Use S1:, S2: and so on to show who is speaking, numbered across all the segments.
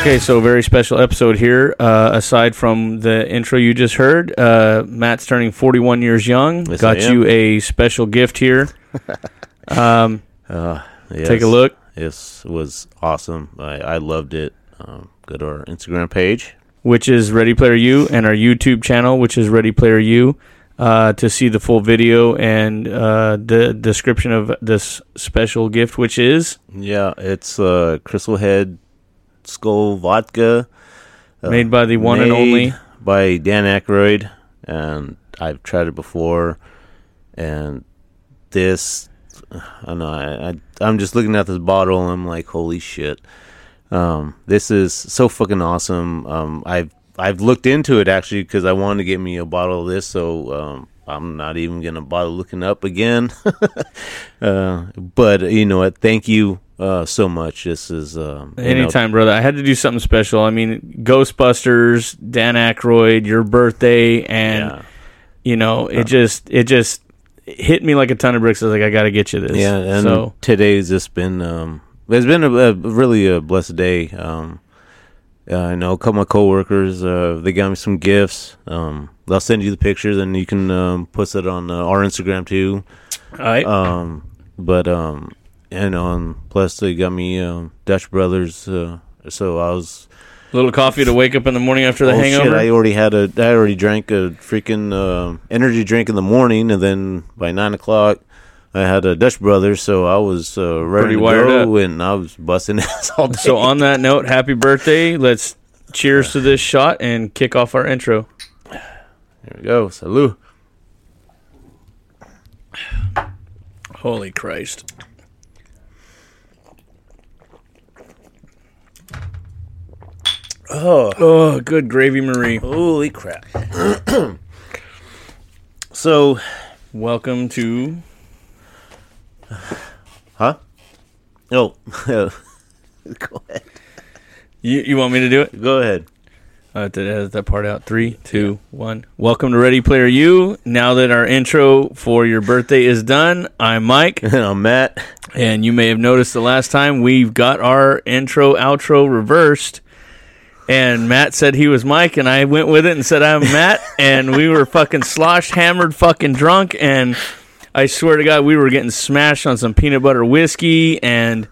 S1: Okay, so very special episode here. Uh, aside from the intro you just heard, uh, Matt's turning 41 years young.
S2: Yes,
S1: Got you a special gift here. um,
S2: Uh, yes.
S1: Take a look.
S2: This was awesome. I, I loved it. Um, go to our Instagram page.
S1: which is Ready Player U, and our YouTube channel, which is Ready Player U, uh, to see the full video and uh, the description of this special gift, which is
S2: Yeah, it's uh, Crystal Head Skull Vodka. uh,
S1: made by the one and only.
S2: by Dan Aykroyd, and I've tried it before. And this, I don't know. I, I I'm just looking at this bottle, and I'm like, holy shit. Um, this is so fucking awesome. Um, I've I've looked into it actually because I wanted to get me a bottle of this, so um, I'm not even gonna bother looking up again. uh, but you know what? Thank you uh, so much. This is um, you know,
S1: Anytime, brother. I had to do something special. I mean, Ghostbusters, Dan Aykroyd, your birthday, and
S2: yeah.
S1: you know, it just it just hit me like a ton of bricks. I was like, I got to get you this.
S2: Yeah, and
S1: so
S2: today's just been um, it's been a, a really a blessed day. Um, uh, I know a couple of my coworkers uh, they got me some gifts. Um, they'll send you the pictures, and you can um, post it on uh, our Instagram too.
S1: all right.
S2: Um, but um, and um, plus they got me um, Dutch Brothers. Uh, so I was
S1: a little coffee to wake up in the morning after the
S2: oh
S1: hangover.
S2: shit! I already had a I already drank a freaking uh, energy drink in the morning, and then by nine o'clock. I had a Dutch Brothers, so I was uh, ready
S1: Pretty
S2: to go, and I was busting ass all day.
S1: So on that note, happy birthday. Let's cheers to this shot and kick off our intro.
S2: Here we go. Salute.
S1: Holy Christ.
S2: Oh,
S1: Oh, good gravy, Marie.
S2: holy crap. so,
S1: Welcome to
S2: huh? Oh, go ahead.
S1: you. You want me to do it?
S2: Go ahead.
S1: Uh, to edit that part out. Three, two, one. Welcome to Ready Player U. Now that our intro for your birthday is done, I'm Mike,
S2: And I'm Matt.
S1: and you may have noticed the last time we've got our intro outro reversed. And Matt said he was Mike, and I went with it and said I'm Matt, and we were fucking sloshed, hammered, fucking drunk, and I swear to God, we were getting smashed on some peanut butter whiskey. And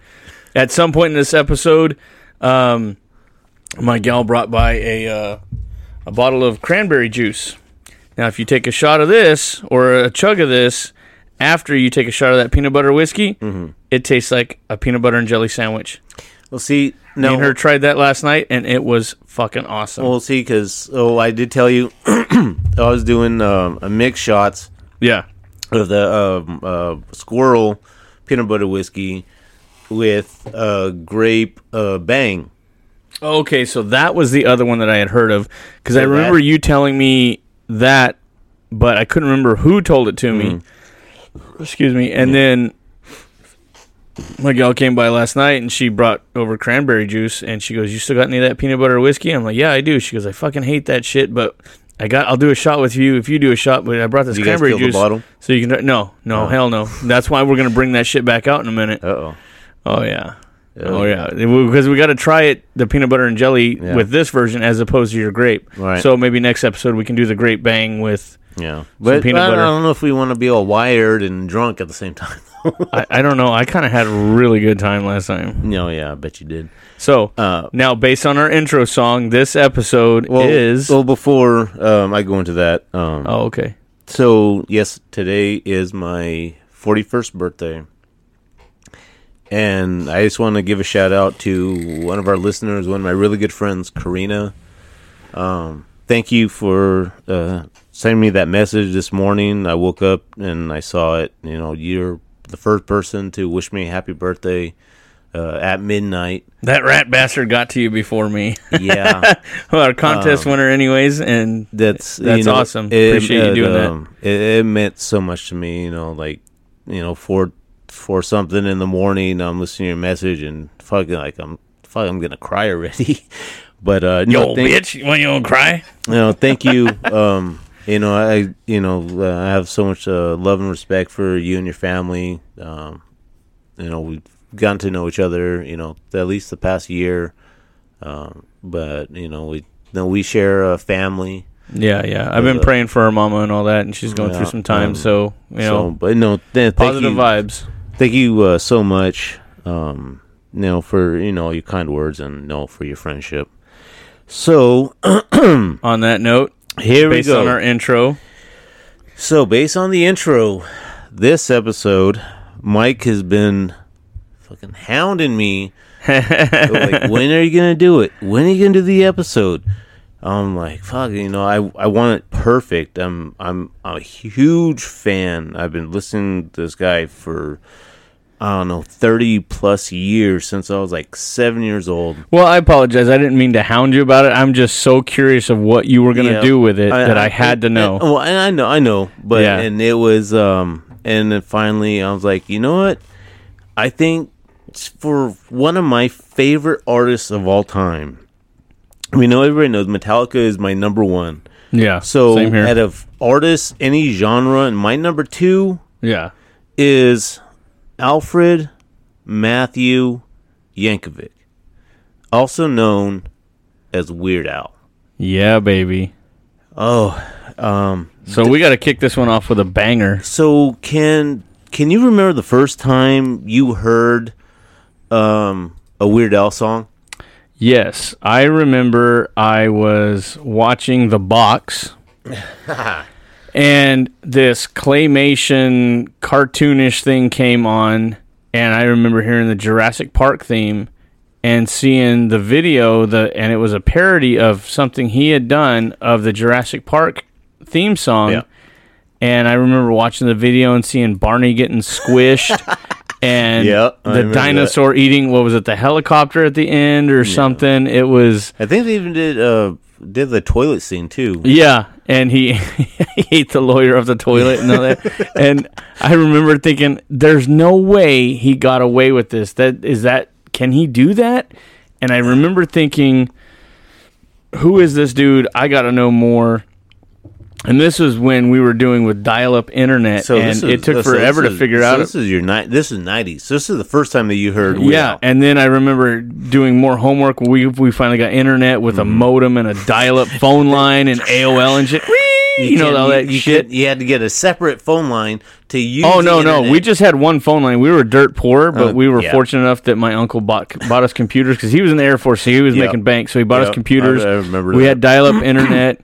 S1: at some point in this episode, um, my gal brought by a uh, a bottle of cranberry juice. Now, if you take a shot of this or a chug of this after you take a shot of that peanut butter whiskey, it tastes like a peanut butter and jelly sandwich.
S2: Well, see,
S1: Me
S2: no.
S1: and her tried that last night, and it was fucking awesome.
S2: Well, see, because oh, I did tell you, I was doing um, a mix shots
S1: yeah,
S2: of the um, uh, squirrel peanut butter whiskey with uh, grape uh, bang.
S1: Okay, so that was the other one that I had heard of because I remember
S2: that-
S1: you telling me that, but I couldn't remember who told it to me.
S2: Mm-hmm.
S1: Excuse me. And then my gal came by last night and she brought over cranberry juice and she goes, "You still got any of that peanut butter whiskey?" I'm like, "Yeah, I do." She goes, "I fucking hate that shit, but." I got. I'll do a shot with you if you do a shot. But I brought this
S2: you
S1: cranberry juice,
S2: bottle?
S1: so you can. No, no,
S2: Oh.
S1: hell no. That's why we're gonna bring that shit back out in a minute.
S2: Uh oh.
S1: Oh yeah. Oh yeah, because we got to try it the peanut butter and jelly
S2: Yeah.
S1: with this version as opposed to your grape.
S2: Right.
S1: So maybe next episode we can do the grape bang with.
S2: Yeah, but
S1: peanut
S2: I, I don't know if we want to be all wired and drunk at the same time.
S1: I, I don't know. I kind of had a really good time last time.
S2: no, yeah, I bet you did.
S1: So
S2: Uh,
S1: now, based on our intro song, this episode
S2: well,
S1: is.
S2: well before um, I go into that. Um,
S1: oh, okay.
S2: So yes, today is my forty-first birthday, and I just want to give a shout out to one of our listeners, one of my really good friends, Karina. Um, thank you for uh, sending me that message this morning. I woke up and I saw it. You know, you're the first person to wish me a happy birthday uh, at midnight.
S1: That rat bastard got to you before me.
S2: Yeah.
S1: well, our contest winner, anyways, and
S2: that's
S1: That's
S2: you know,
S1: awesome. Appreciate you doing that.
S2: um, It, it meant so much to me. You know, like you know, for for something in the morning, I'm listening to your message and fucking like I'm fuck, I'm gonna cry already. but uh,
S1: yo,
S2: no, thank,
S1: bitch, when you gonna cry?
S2: you know, thank you. um, you know, I you know uh, I have so much uh, love and respect for you and your family. Um, you know, we've gotten to know each other. You know, at least the past year. Um, but you know, we no, we share a family.
S1: Yeah, yeah. I've been
S2: Uh,
S1: praying for her mama and all that, and she's going
S2: Yeah,
S1: through some time.
S2: um,
S1: so you
S2: so,
S1: know,
S2: but no, th-
S1: positive
S2: you,
S1: vibes.
S2: Thank you uh, so much, um, you know, for you know your kind words and you know for your friendship. So
S1: On that note,
S2: here we
S1: based
S2: go.
S1: on our intro,
S2: So, based on the intro, this episode, Mike has been fucking hounding me. like, when are you gonna do it? When are you gonna do the episode? I'm like, fuck, you know, I I want it perfect. I'm I'm a huge fan. I've been listening to this guy for I don't know, thirty plus years since I was like seven years old.
S1: well, I apologize. I didn't mean to hound you about it. I'm just so curious of what you were going to
S2: Yeah.
S1: do with it that I, had to know.
S2: And, well, and I know, I know, but
S1: Yeah.
S2: and it was, um, and then finally, I was like, you know what? I think for one of my favorite artists of all time. We know everybody knows Metallica is my number one.
S1: yeah.
S2: So out of artists, any genre, and my number two
S1: yeah.
S2: is Alfred Matthew Yankovic, also known as Weird Al.
S1: Yeah, baby.
S2: Oh, um,
S1: So we got to kick this one off with a banger.
S2: So can can you remember the first time you heard um, a Weird Al song?
S1: Yes, I remember I was watching The Box, and this claymation cartoonish thing came on, and I remember hearing the Jurassic Park theme and seeing the video. The and it was a parody of something he had done of the Jurassic Park theme song.
S2: Yeah.
S1: And I remember watching the video and seeing Barney getting squished. And
S2: Yeah, I
S1: the
S2: remember that.
S1: dinosaur eating what was it the helicopter at the end or something it was
S2: I think they even did uh, did the toilet scene too.
S1: yeah and he, he ate the lawyer of the toilet and all that. And i remember thinking there's no way he got away with this. That is that can he do that? And i remember thinking who is this dude? I gotta know more and this was when we were doing with dial-up internet
S2: So
S1: and
S2: is-
S1: it took
S2: so
S1: forever
S2: this
S1: to figure
S2: so
S1: out
S2: This is your ni- This is nineties. This is the first time that you heard. Weird
S1: Yeah, and then I remember doing more homework. We we finally got internet with a
S2: Mm-hmm.
S1: modem and a dial-up phone line and AOL and shit. You, know all that
S2: you,
S1: shit.
S2: could- you had to get a separate phone line to use.
S1: Oh no, no, we just had one phone line. We were dirt poor, but
S2: Uh,
S1: we were
S2: yeah.
S1: fortunate enough that my uncle bought bought us computers because he was in the Air Force, so he was
S2: Yep.
S1: making bank. So he bought us computers.
S2: I- I remember
S1: we
S2: that.
S1: had dial-up internet,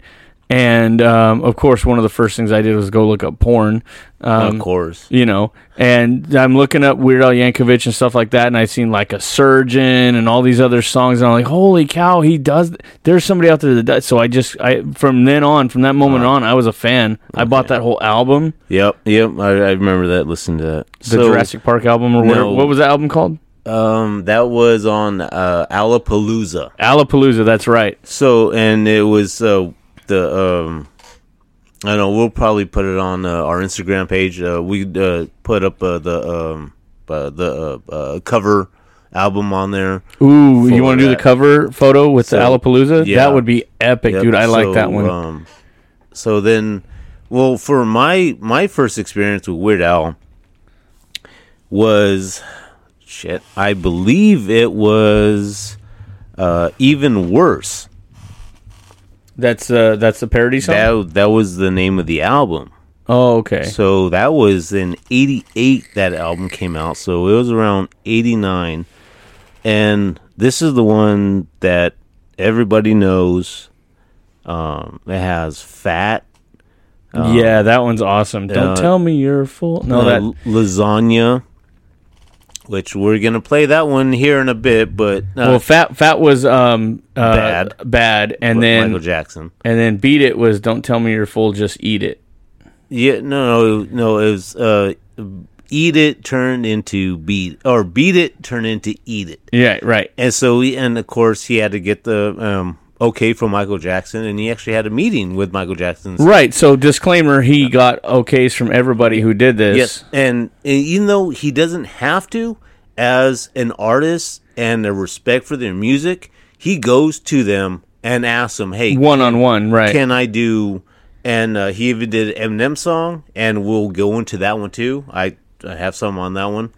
S1: and um, of course, one of the first things I did was go look up porn. Um,
S2: of course.
S1: you know, and I'm looking up Weird Al Yankovic and stuff like that, and I seen like a surgeon and all these other songs, and I'm like, holy cow, he does. There's somebody out there that does. So I just, I from then on, from that moment on, I was a fan. I bought that whole album,
S2: Yep, yep. I, I remember that. Listen to that.
S1: the Jurassic Park album, or whatever. What was the album called?
S2: Um, that was on uh, Alapalooza.
S1: Alapalooza. That's right.
S2: So, and it was uh, the um, I know. We'll probably put it on uh, our Instagram page. Uh, we uh, put up uh, the um, uh, the uh, uh, cover album on there.
S1: Ooh, you want to do the cover photo with
S2: So,
S1: the Alapalooza?
S2: yeah.
S1: That would be epic,
S2: Yep,
S1: dude. I like
S2: so,
S1: that one.
S2: Um, so then, well, for my my first experience with Weird Al was shit. I believe it was uh, even worse.
S1: That's uh, that's the parody song.
S2: That that was the name of the album.
S1: oh, okay.
S2: So that was in 88 that album came out. So it was around 89. And this is the one that everybody knows. Um, it has Fat.
S1: yeah, that one's awesome. Don't
S2: uh,
S1: tell me you're full. No,
S2: uh,
S1: that
S2: Lasagna, which we're going to play that one here in a bit, but uh,
S1: well, fat fat was um uh,
S2: Bad.
S1: bad, and then
S2: Michael Jackson.
S1: and then beat it was don't tell me you're full, just eat it.
S2: Yeah, no, no, no. It was uh, Eat It turned into Beat, or Beat It turned into Eat It.
S1: Yeah, right.
S2: And so, he, and of course, he had to get the um, okay from Michael Jackson, and he actually had a meeting with Michael Jackson.
S1: Right. So disclaimer, he got okays from everybody who did this.
S2: Yes, and, and even though he doesn't have to, as an artist and a respect for their music, he goes to them and asks them, "Hey,
S1: One on one, right.
S2: can I do?" And uh, he even did an Eminem song, and we'll go into that one too. I, I have some on that one.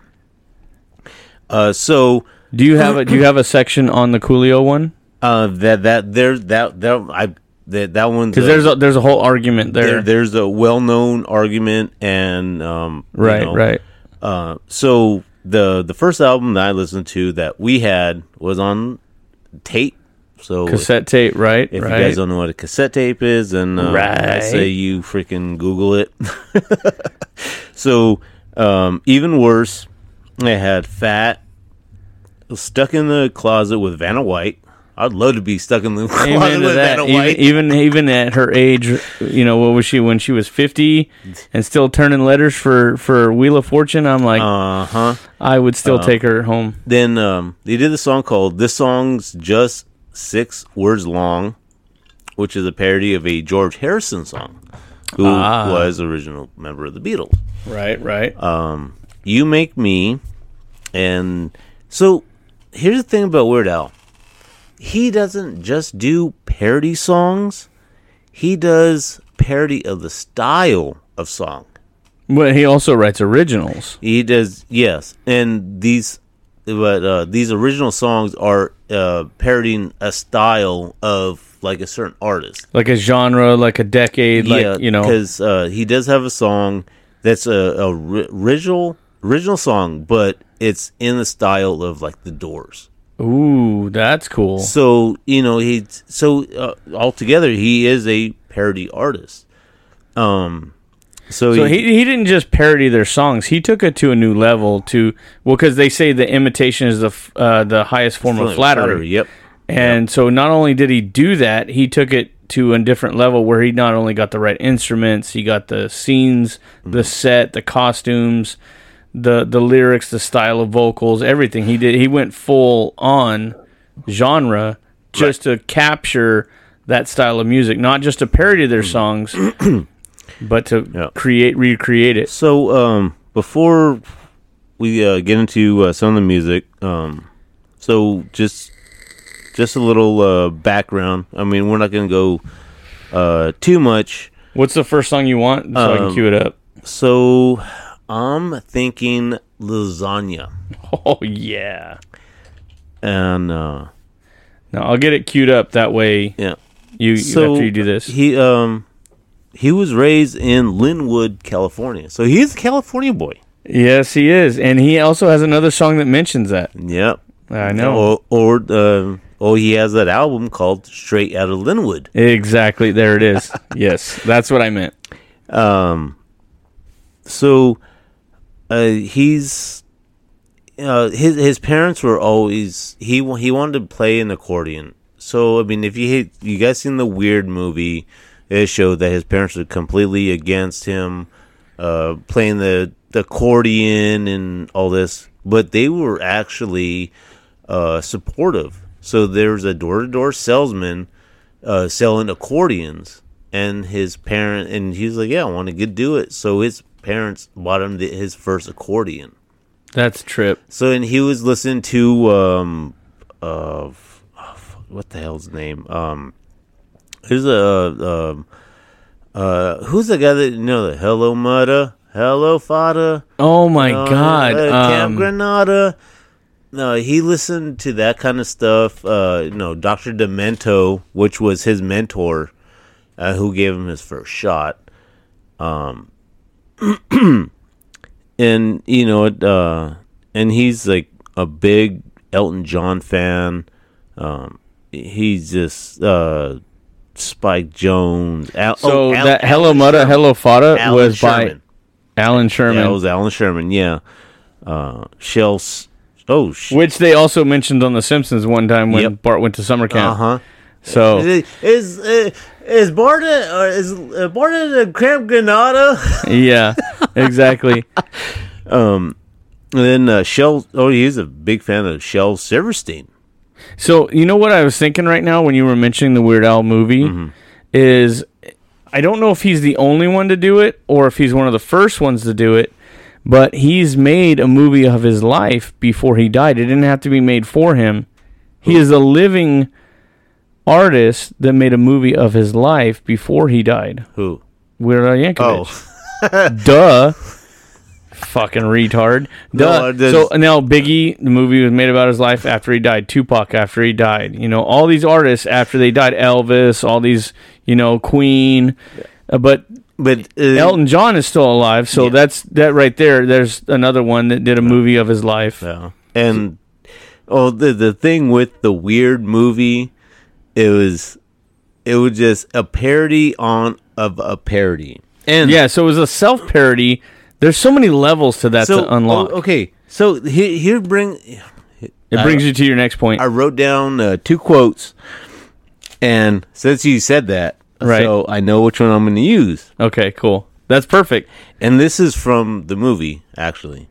S2: Uh, so
S1: do you have a do you have a section on the Coolio one?
S2: Uh, that that there's that that I that that one's
S1: Because there's a, there's a whole argument there.
S2: there, there's a well-known argument and um you
S1: right,
S2: know,
S1: right.
S2: Uh, so the the first album that I listened to that we had was on tape. So
S1: Cassette tape, right?
S2: if
S1: right.
S2: you guys don't know what a cassette tape is, then uh, I say you freaking Google it. so um, even worse, I had Fat stuck in the closet with Vanna White. I'd love to be stuck in the
S1: Amen to
S2: with
S1: that. Even, even even at her age, you know, what was she when she was fifty and still turning letters for for Wheel of Fortune? I'm like,
S2: uh huh.
S1: I would still take her home.
S2: Then um, they did a song called "This Song's Just Six Words Long," which is a parody of a George Harrison song, who
S1: Ah.
S2: was original member of the Beatles.
S1: Right, right.
S2: Um, "You Make Me," and so here's the thing about Weird Al: he doesn't just do parody songs; he does parody of the style of song.
S1: but he also writes originals.
S2: He does, yes, and these, but uh, these original songs are uh, parodying a style of like a certain artist.
S1: like a genre, like a decade, like you know.
S2: because uh, he does have a song that's a, a ri- original original song, but it's in the style of like the Doors.
S1: Ooh, that's cool.
S2: So you know he so uh, altogether he is a parody artist. Um, so,
S1: So he he didn't just parody their songs; he took it to a new level. To well, because they say the imitation is the f- uh, the highest form of flattery.
S2: Yep.
S1: And so not only did he do that, he took it to a different level where he not only got the right instruments, he got the scenes, the set, the costumes, the the lyrics, the style of vocals, everything. He did he went full on genre just to capture that style of music, not just to parody their songs, but to
S2: Yeah.
S1: create recreate it.
S2: So um, before we uh, get into uh, some of the music, um, so just just a little uh, background. I mean, we're not going to go uh, too much.
S1: What's the first song you want so I can
S2: Um,
S1: cue it up?
S2: So I'm thinking lasagna,
S1: Oh yeah.
S2: and uh,
S1: No, I'll get it queued up that way
S2: yeah.
S1: You
S2: So
S1: after you do this,
S2: he um he was raised in Lynwood, California. So he's a California boy.
S1: yes, he is, and he also has another song that mentions that.
S2: Yep.
S1: I know
S2: Or or uh, oh, he has that album called Straight Out of Lynwood.
S1: exactly. There it is. yes, that's what I meant.
S2: Um, so uh, he's uh, his his parents were always he he wanted to play an accordion. So I mean, if you you guys seen the weird movie, it showed that his parents were completely against him uh, playing the, the accordion and all this, but they were actually uh, supportive. So there's a door to door salesman uh, selling accordions, and his parent and he's like, "Yeah, I want to get do it." So his parents bought him the, his first accordion.
S1: That's trip.
S2: So and he was listening to um, uh, what the hell's name? Um, who's a uh, um, uh, who's the guy that you know the Hello Mudda, Hello Fada.
S1: Oh my
S2: Uh,
S1: god.
S2: uh, Camp
S1: Um,
S2: Granada. No, he listened to that kind of stuff. Uh, you know, Doctor Demento, which was his mentor, uh, who gave him his first shot. Um, and you know, it, uh, and he's like a big Elton John fan. Um, he's just uh, Spike Jones. Al-
S1: so
S2: oh, Al-
S1: that Hello
S2: Alan
S1: Mutta
S2: Sherman.
S1: Hello Fada
S2: Alan
S1: was
S2: Sherman.
S1: by Allan Sherman,
S2: Yeah, it was Allan Sherman. Yeah, uh, Shel. S- Oh, sh-
S1: which they also mentioned on The Simpsons one time when
S2: Yep.
S1: Bart went to summer
S2: uh
S1: camp.
S2: huh.
S1: So
S2: Is uh, is Barta or is uh, Barta the Camp Granada?
S1: yeah, exactly.
S2: um, and then uh, Shel. Oh, he's a big fan of Shel Silverstein.
S1: So you know what I was thinking right now when you were mentioning the Weird Al movie
S2: Mm-hmm.
S1: is I don't know if he's the only one to do it or if he's one of the first ones to do it, but he's made a movie of his life before he died. It didn't have to be made for him. He is a living artist that made a movie of his life before he died.
S2: Who?
S1: Weird Al Yankovic.
S2: Oh,
S1: Duh. Fucking retard. Duh.
S2: is-
S1: so now Biggie, the movie was made about his life after he died. Tupac after he died. You know, all these artists after they died. Elvis, all these, you know, Queen. Uh, but
S2: But uh,
S1: Elton John is still alive, so
S2: Yeah.
S1: that's that right there. There's another one that did a movie of his life.
S2: Yeah. And oh, the the thing with the weird movie, it was it was just a parody on of a parody. And
S1: Yeah, so it was a self parody. There's so many levels to that
S2: so
S1: to unlock.
S2: oh, okay, so here here bring
S1: It brings you to your next point.
S2: I wrote down uh, two quotes, and since you said that,
S1: Right.
S2: so I know which one I'm going to use.
S1: Okay, cool. That's perfect.
S2: And this is from the movie, actually.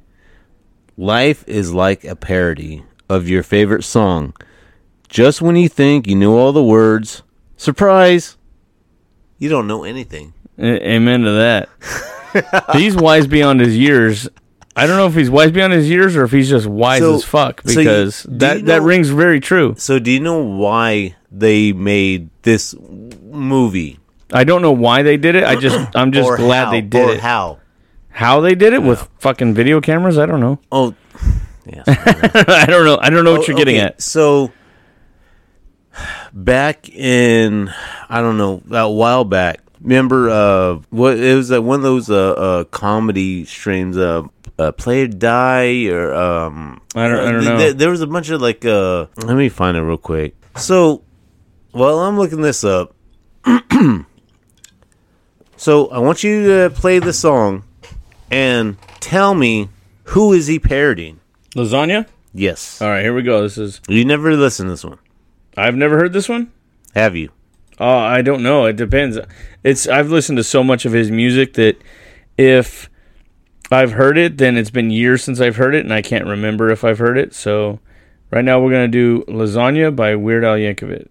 S2: Life is like a parody of your favorite song. Just when you think you know all the words, surprise, you don't know anything.
S1: A- Amen to that. he's wise beyond his years. I don't know if he's wise beyond his years or if he's just wise
S2: So-
S1: as fuck
S2: so you-
S1: because that
S2: you
S1: that rings very true.
S2: So, do you know why they made this movie?
S1: I don't know why they did it. I just I'm just
S2: Or
S1: glad
S2: how?
S1: they did
S2: or
S1: it.
S2: How?
S1: How they did it with fucking video cameras? I don't know.
S2: Oh, yeah.
S1: I don't know. I don't know what oh, you're getting at.
S2: So back in I don't know a while back. Remember uh what it was uh, one of those uh, uh comedy streams uh, uh play or die or um
S1: I don't- I don't know.
S2: th- there was a bunch of like uh let me find it real quick. So while I'm looking this up so I want you to play the song and tell me who is he parodying?
S1: Lasagna?
S2: Yes.
S1: All right, here we go. This is
S2: You never listen to this one,
S1: I've never heard this one.
S2: have you?
S1: Oh, I don't know. It depends. It's I've listened to so much of his music that if I've heard it, then it's been years since I've heard it, and I can't remember if I've heard it. So, right now we're gonna do "Lasagna" by Weird Al Yankovic.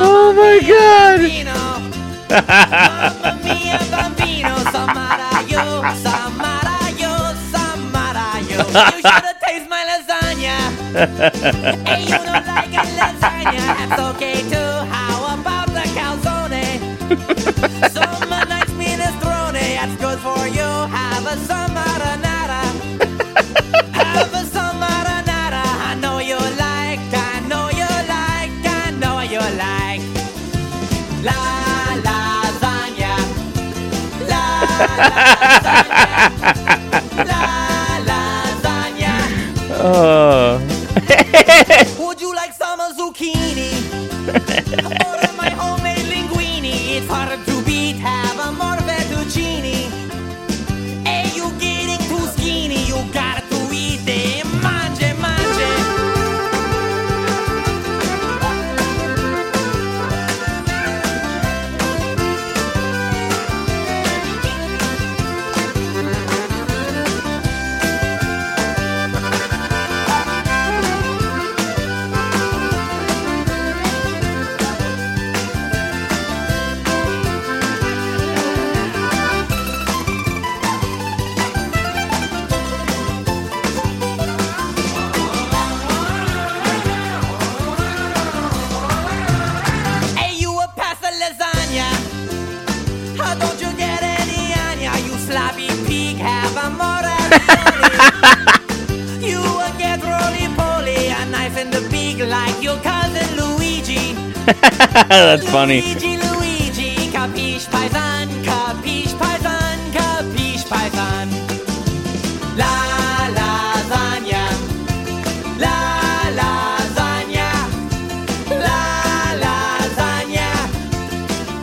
S1: Oh my God!
S3: You should taste my lasagna. hey, you don't like a lasagna? That's okay too.
S1: Oh,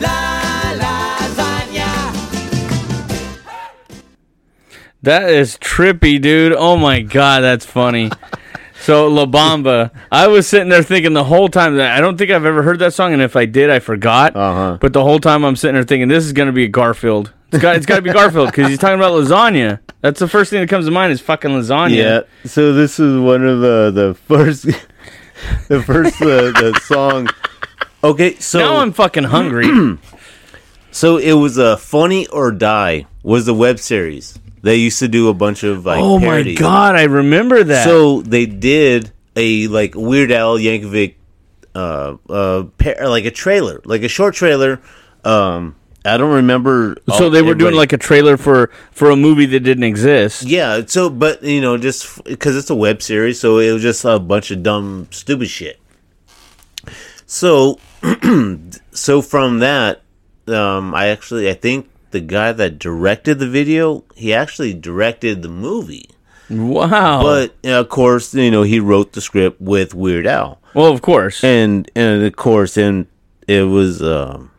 S3: la lasagna.
S1: That is trippy, dude. Oh my god, that's funny. So La Bamba, I was sitting there thinking the whole time that I don't think I've ever heard that song, and if I did, I forgot.
S2: Uh-huh.
S1: But the whole time I'm sitting there thinking this is gonna be a Garfield. It's got it's got to be Garfield because he's talking about lasagna. That's the first thing that comes to mind is fucking lasagna.
S2: Yeah. So this is one of the the first the first uh, the song. Okay, so
S1: now I'm fucking hungry.
S2: so it was a Funny or Die was the web series. They used to do a bunch of like
S1: oh my god, I remember that.
S2: So they did a like Weird Al Yankovic, uh, uh, par- like a trailer, like a short trailer. Um, I don't remember.
S1: So they were doing like a trailer for for a movie that didn't exist.
S2: yeah. So, but you know, just because it's a web series, so it was just a bunch of dumb, stupid shit. So, so from that, um, I actually I think the guy that directed the video, he actually directed the movie.
S1: Wow.
S2: But of course, you know, he wrote the script with Weird Al.
S1: well, of course.
S2: and and of course, and it was. Um,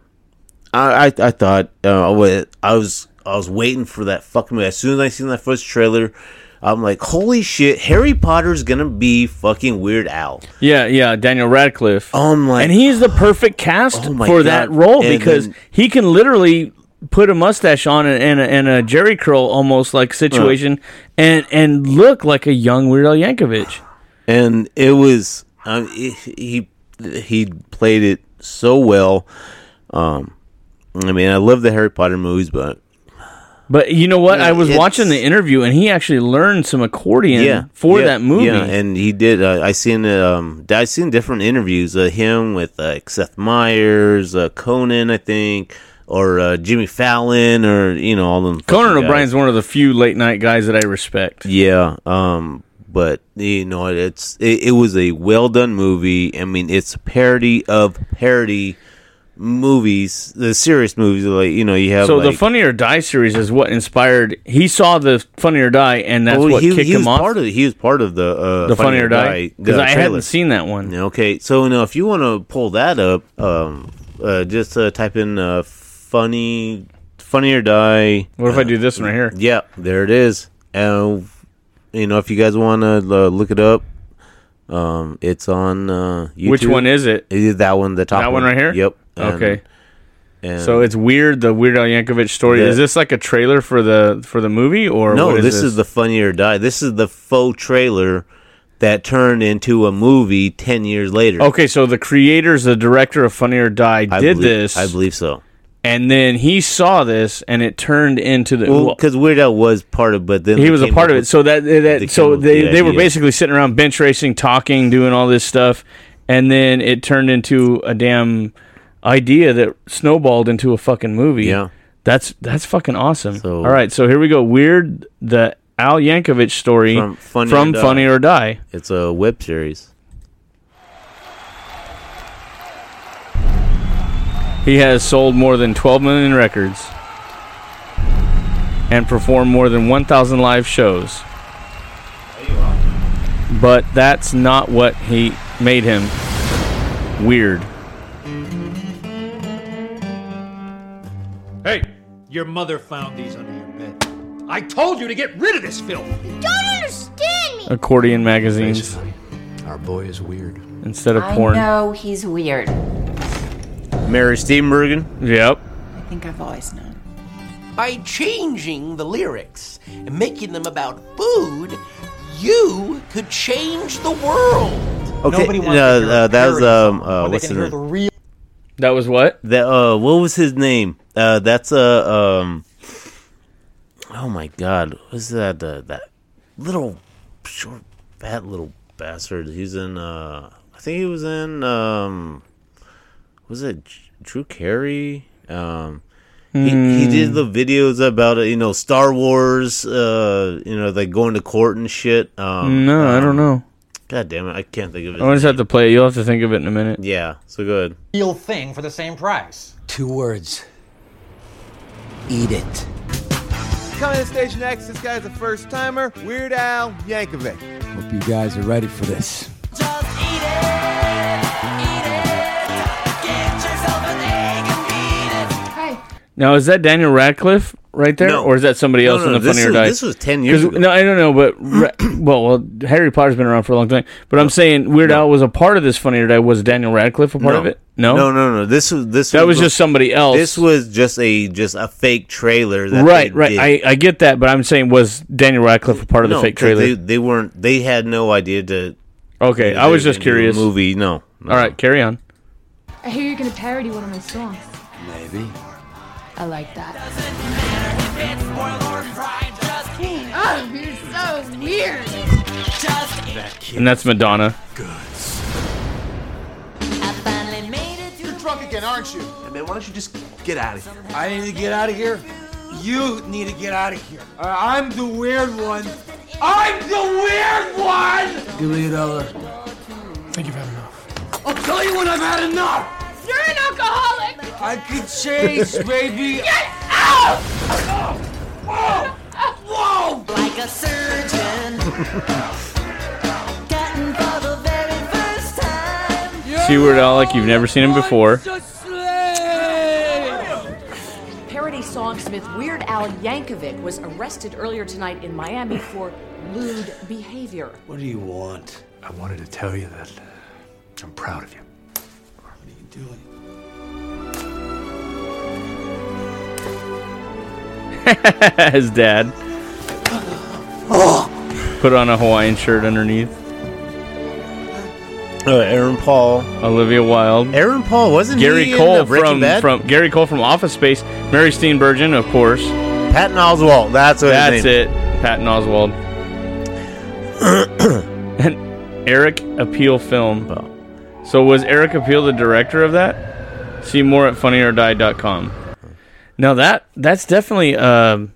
S2: I, I I thought uh, I was I was waiting for that fucking movie. As soon as I seen that first trailer, I'm like, holy shit, Harry Potter's gonna be fucking Weird Al.
S1: yeah, yeah, Daniel Radcliffe.
S2: I'm like,
S1: and he's the perfect cast
S2: Oh
S1: for
S2: God.
S1: that role
S2: And
S1: because
S2: then-
S1: he can literally put a mustache on and, and, a, and a Jheri curl almost like situation and and look like a young Weird Al Yankovic.
S2: and it was um, he he played it so well. Um, I mean, I love the Harry Potter movies, but
S1: But you know what? I was
S2: it's-
S1: watching the interview and he actually learned some accordion
S2: yeah,
S1: for
S2: yeah,
S1: that movie.
S2: Yeah, and he did. Uh, I seen um, I seen different interviews of him with uh, Seth Meyers, uh, Conan, I think, or uh, Jimmy Fallon, or you know all them.
S1: Conan. O'Brien's one of the few late night guys that I respect.
S2: Yeah, um, but you know it's it, it was a well done movie. I mean, it's a parody of parody movies, the serious movies. Like you know, you have
S1: So the
S2: like,
S1: Funny or Die series is what inspired. He saw the Funny or Die, and that's
S2: well,
S1: what
S2: he,
S1: kicked
S2: he
S1: him off.
S2: part of he was part of the uh,
S1: the Funny or Die because I hadn't seen that one.
S2: Okay, so you know, if you want to pull that up, um, uh, just uh, type in uh, "funny, funny or die."
S1: What if I do this one right here?
S2: Yeah, there it is. And you know, if you guys want to uh, look it up, um, it's on uh, YouTube.
S1: Which one is it?
S2: It is that one? The top
S1: That one right here?
S2: Yep. And-
S1: Okay,
S2: and-
S1: so it's weird. The Weird Al Yankovic story.
S2: The-
S1: is this like a trailer for the for the movie or
S2: no,
S1: is
S2: this,
S1: this
S2: is the funny or die. This is the faux trailer that turned into a movie ten years later.
S1: Okay, so the creators, the director of Funny or Die,
S2: I
S1: did
S2: believe-
S1: this,
S2: I believe so.
S1: And then he saw this, and it turned into the.
S2: Well,
S1: well,
S2: because Weird Al was part of, but then
S1: he was a part of it. So that, that
S2: they
S1: so
S2: came up with
S1: they
S2: the
S1: they were basically sitting around bench racing, talking, doing all this stuff, and then it turned into a damn idea that snowballed into a fucking movie.
S2: Yeah.
S1: that's that's fucking awesome.
S2: So-
S1: all right, so here we go. Weird the Al Yankovic story
S2: From Funny
S1: from
S2: or Die.
S1: Funny or Die.
S2: It's a web series.
S1: He has sold more than 12 million records and performed more than 1,000 live shows. But that's not what he made him weird.
S4: Hey, your mother found these under your bed. I told you to get rid of this filth.
S5: don't understand me.
S1: Accordion magazines
S4: our boy is weird.
S1: instead of porn.
S6: I
S1: porn.
S6: know he's weird.
S2: Mary Steenburgen.
S1: Yep.
S6: I think I've always known.
S7: By changing the lyrics and making them about food, you could change the world.
S2: Okay,
S4: Nobody wants
S2: uh,
S4: to hear
S2: uh, that was um, uh, what's his
S4: hear the
S2: name?
S4: real
S1: That was what?
S2: That uh, what was his name? Uh, that's uh, um, oh my god, what's that? Uh, that little short, fat little bastard. He's in. Uh, I think he was in. Um, was it Drew Carey? Um, he he did the videos about it. You know, Star Wars. Uh, you know, like going to court and shit. Um,
S1: No, I don't know.
S2: God damn it, I can't think of it.
S1: I just have to play it. You'll have to think of it in a minute.
S2: Yeah, so good.
S4: real thing for the same price.
S7: Two words. Eat it.
S8: Coming to Station X, this guy's a first timer, Weird Al Yankovic.
S9: Hope you guys are ready for this.
S3: Just eat it, eat
S1: Now, is that Daniel Radcliffe right there,
S2: No.
S1: or is that somebody else
S2: no,
S1: in the
S2: this
S1: Funny or Die?
S2: this was 10 years ago.
S1: No, I don't know, but re- well, well, Harry Potter's been around for a long time. But I'm saying Weird Al was a part of this Funny or Die. Was Daniel Radcliffe a part
S2: no.
S1: of it? No,
S2: no, no, no. This was this.
S1: that was just somebody else.
S2: This was just a just a fake trailer. That
S1: right,
S2: they
S1: right.
S2: did.
S1: I, I get that, but I'm saying was Daniel Radcliffe a part of
S2: no,
S1: the fake trailer?
S2: They, they weren't. They had no idea to.
S1: okay, I was just
S2: a
S1: curious.
S2: Movie, no. no.
S1: All right, carry on.
S5: I hear you're gonna parody one of my songs.
S9: Maybe.
S5: I like that. Oh, you're so weird.
S1: And that's Madonna.
S8: You're drunk again, aren't you?
S7: Hey, man, why don't you just get out of here?
S9: I need to get out of here. You need to get out of here. Uh, I'm the weird one. I'm the weird one! Give me a dollar.
S4: I think you've had enough.
S9: I'll tell you when I've had enough!
S5: You're an alcoholic.
S9: I could change, baby.
S5: Get out!
S9: Whoa!
S3: Like a surgeon. Cutting for the very first time.
S1: See Weird Al like you've never seen him before.
S6: Parody songsmith Weird Al Yankovic was arrested earlier tonight in Miami for lewd behavior.
S9: What do you want?
S4: I wanted to tell you that I'm proud of you.
S9: What are you doing?
S1: His dad. Put on a Hawaiian shirt underneath.
S2: Uh, Aaron Paul.
S1: Olivia Wilde.
S2: Aaron Paul wasn't
S1: Gary
S2: he in,
S1: Cole
S2: uh,
S1: from
S2: Bad?
S1: from Gary Cole from Office Space. Mary Steenburgen, of course.
S2: Patton Oswalt. That's what.
S1: That's it. Patton Oswalt. and Eric Appel Film. So was Eric Appel the director of that? See more at funnyordie.com. Now that that's definitely um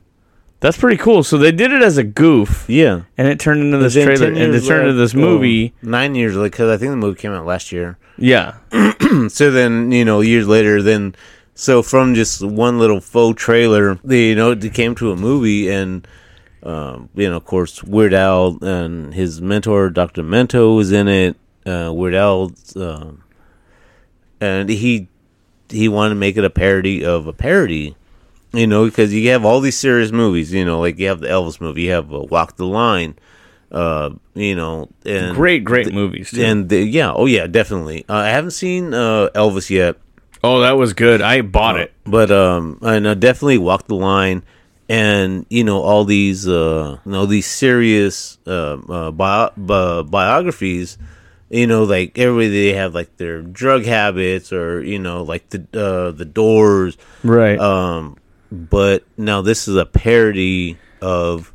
S1: that's pretty cool. So they did it as a goof.
S2: Yeah.
S1: And it turned into this trailer
S2: 10
S1: and it
S2: years
S1: turned into this movie.
S2: nine years later, because I think the movie came out last year.
S1: Yeah.
S2: so then, you know, years later, then, so from just one little faux trailer, they, you know, it came to a movie, and, um, you know, of course, Weird Al and his mentor, Dr. Mento, was in it. Uh, Weird Al, um, and he he wanted to make it a parody of a parody. You know, because you have all these serious movies. You know, like you have the Elvis movie, you have uh, Walk the Line. Uh, you know, and
S1: Great, great movies, too.
S2: And the, yeah, oh yeah, definitely. Uh, I haven't seen uh, Elvis yet.
S1: Oh, that was good. I bought it.
S2: But um, and I definitely Walk the Line, and you know all these uh, you know these serious uh, uh bio- bi- biographies. You know, like everybody they have like their drug habits or you know like the uh, the Doors,
S1: Right.
S2: Um, but now this is a parody of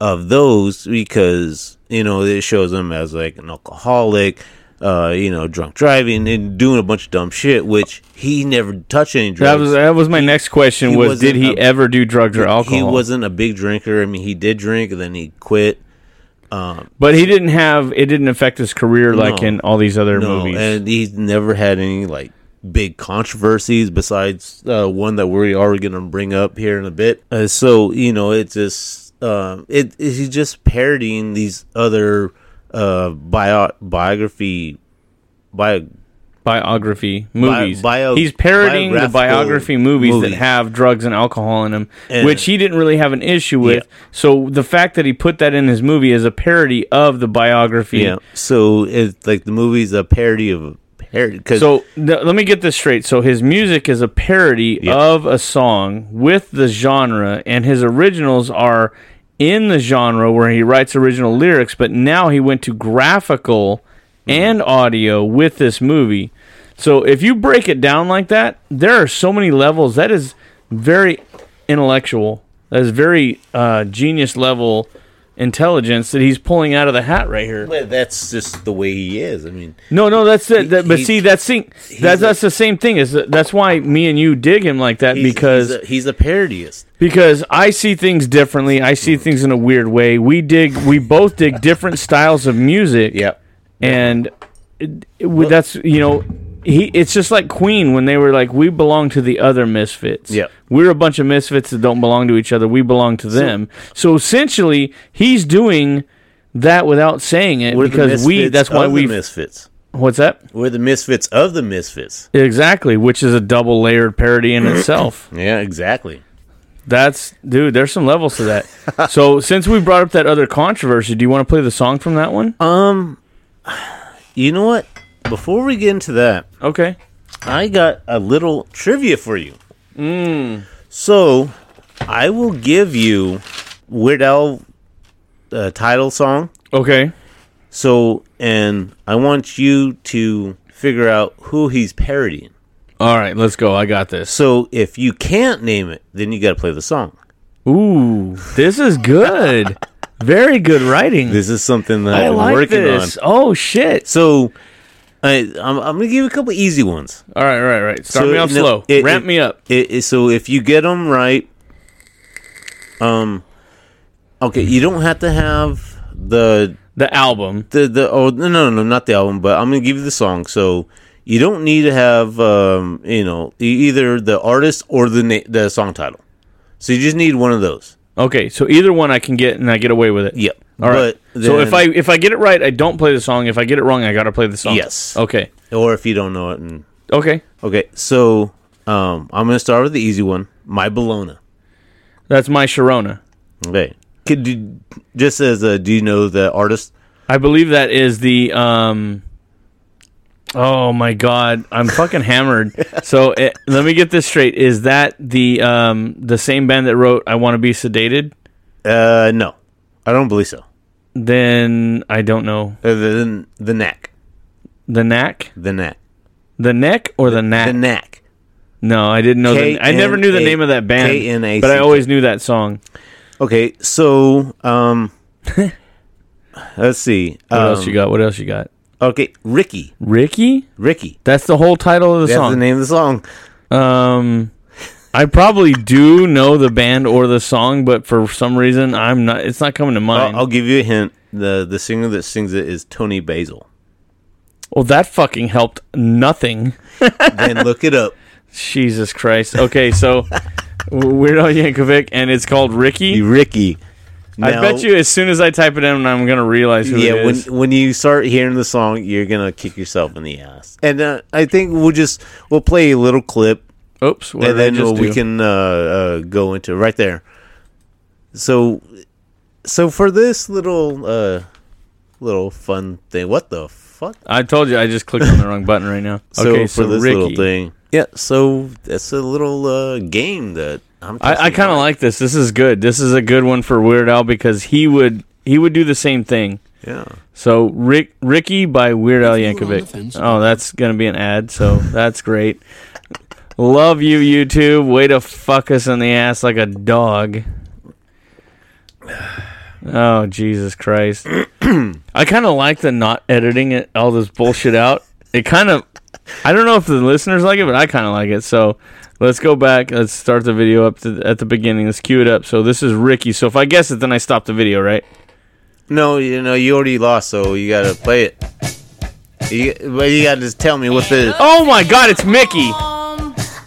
S2: of those because you know it shows him as like an alcoholic, uh, you know, drunk driving and doing a bunch of dumb shit, which he never touched any
S1: That
S2: drugs.
S1: was that was my next question
S2: he
S1: was did he
S2: a-
S1: ever do drugs or alcohol?
S2: He wasn't a big drinker. I mean, he did drink and then he quit. Um,
S1: But he didn't have it didn't affect his career like
S2: No.
S1: in all these other
S2: no,
S1: movies.
S2: and he's never had any like big controversies besides uh, one that we're already going to bring up here in a bit. Uh, so you know, it's just um, it, it he's just parodying these other uh, bio biography bio
S1: biography movies.
S2: bio-
S1: He's parodying the biography movies,
S2: movies.
S1: that have drugs and alcohol in them,
S2: And-
S1: which he didn't really have an issue with. So the fact that he put that in his movie is a parody of the biography.
S2: Yeah. So it's like the movie's a parody of a parody. Cause
S1: So th- let me get this straight. So his music is a parody
S2: Yeah.
S1: of a song with the genre, and his originals are in the genre where he writes original lyrics. But now he went to graphical and audio with this movie. So if you break it down like that, there are so many levels. That is very intellectual. That is very uh, genius level intelligence that he's pulling out of the hat right here.
S2: Well, that's just the way he is. I mean,
S1: No, no, that's it. That, but see, that's see, that's
S2: a-
S1: that's the same thing. Is that- that's why me and you dig him like that
S2: he's,
S1: because
S2: he's a, he's a parodyist.
S1: because I see things differently. I see things in a weird way. We dig. We both dig different styles of music.
S2: Yep.
S1: And it, it- that's you know. He, it's just like Queen when they were like, "We belong to the other misfits."
S2: Yep.
S1: we're a bunch of misfits that don't belong to each other. We belong to them. So essentially, he's doing that without saying it because we. That's why we.
S2: misfits.
S1: What's that?
S2: We're the misfits of the misfits.
S1: Exactly, which is a double layered parody in itself.
S2: Yeah, exactly.
S1: That's dude. There's some levels to that. so since we brought up that other controversy, do you want to play the song from that one?
S2: Um, you know what? Before we get into that,
S1: Okay.
S2: I got a little trivia for you.
S1: Mm.
S2: So, I will give you Weird Al uh, title song.
S1: Okay.
S2: So, and I want you to figure out who he's parodying.
S1: All right. Let's go. I got this.
S2: So, if you can't name it, then you got to play the song.
S1: Ooh, this is good. Very good writing.
S2: This is something that
S1: I
S2: I'm
S1: like
S2: working
S1: this.
S2: on.
S1: Oh shit.
S2: So, I, I'm, I'm gonna give you a couple easy ones.
S1: All right, right, right. Start
S2: So,
S1: me off
S2: no,
S1: slow.
S2: it-
S1: Ramp
S2: it-
S1: me up.
S2: It, it- so if you get them right, um, okay, you don't have to have the
S1: The album.
S2: the the oh no no no not the album, but I'm gonna give you the song. So you don't need to have um you know e- either the artist or the na- the song title. So you just need one of those.
S1: Okay, so either one I can get and I get away with it.
S2: Yep.
S1: All right.
S2: But
S1: so if I if I get it right, I don't play the song. If I get it wrong, I got to play the song.
S2: Yes.
S1: Okay.
S2: or if you don't know it and
S1: Okay.
S2: okay, so um I'm gonna start with the easy one. My Bologna.
S1: That's my Sharona.
S2: Okay. Could you just as a do you know the artist?
S1: I believe that is the um Oh my god, I'm fucking hammered. So it, let me get this straight. Is that the um the same band that wrote I want to be sedated?
S2: Uh, no, I don't believe so.
S1: Then I don't know.
S2: Uh, the the knack,
S1: The neck.
S2: the neck.
S1: The Neck or the Knack?
S2: the knack.
S1: No, I didn't know. The, I never knew the name of that band,
S2: K-N-A-C-K.
S1: but I always knew that song.
S2: Okay, so um, let's see.
S1: What
S2: um,
S1: else you got? What else you got?
S2: Okay, Ricky,
S1: Ricky?
S2: Ricky.
S1: That's the whole title of the
S2: That's
S1: song.
S2: the name of the song.
S1: Um, I probably do know the band or the song, but for some reason, I'm not. It's not coming to mind.
S2: I'll, I'll give you a hint. the The singer that sings it is Toni Basil.
S1: well, that fucking helped nothing.
S2: then look it up.
S1: Jesus Christ. Okay, so Weird Al Yankovic, and it's called Ricky.
S2: Ricky.
S1: I bet you, as soon as I type it in, I'm gonna realize who
S2: yeah,
S1: it
S2: when
S1: is.
S2: when you start hearing the song, you're gonna kick yourself in the ass. And uh, I think we'll just we'll play a little clip,
S1: Oops,
S2: and then we can uh, uh, go into right there. So, so for this little uh, little fun thing, what the fuck?
S1: I told you, I just clicked on the wrong button right now.
S2: So
S1: okay,
S2: for
S1: so
S2: this
S1: Ricky.
S2: little thing, yeah. So that's a little uh, game that.
S1: I, I
S2: testing
S1: kind of like this. This is good. This is a good one for Weird Al because he would he would do the same thing.
S2: Yeah.
S1: So Rick Ricky by Weird Al Yankovic. Oh, that's gonna be an ad. So that's great. Love you, YouTube. Way to fuck us in the ass like a dog. Oh Jesus Christ! I kind of like the not editing it all this bullshit out. It kind of, I don't know if the listeners like it, but I kind of like it. So let's go back. Let's start the video up to, at the beginning. Let's cue it up. So this is Ricky. So if I guess it, then I stop the video, right?
S2: No, you know you already lost, so you gotta play it. You, but you gotta just tell me what the.
S1: Oh my God! It's Mickey.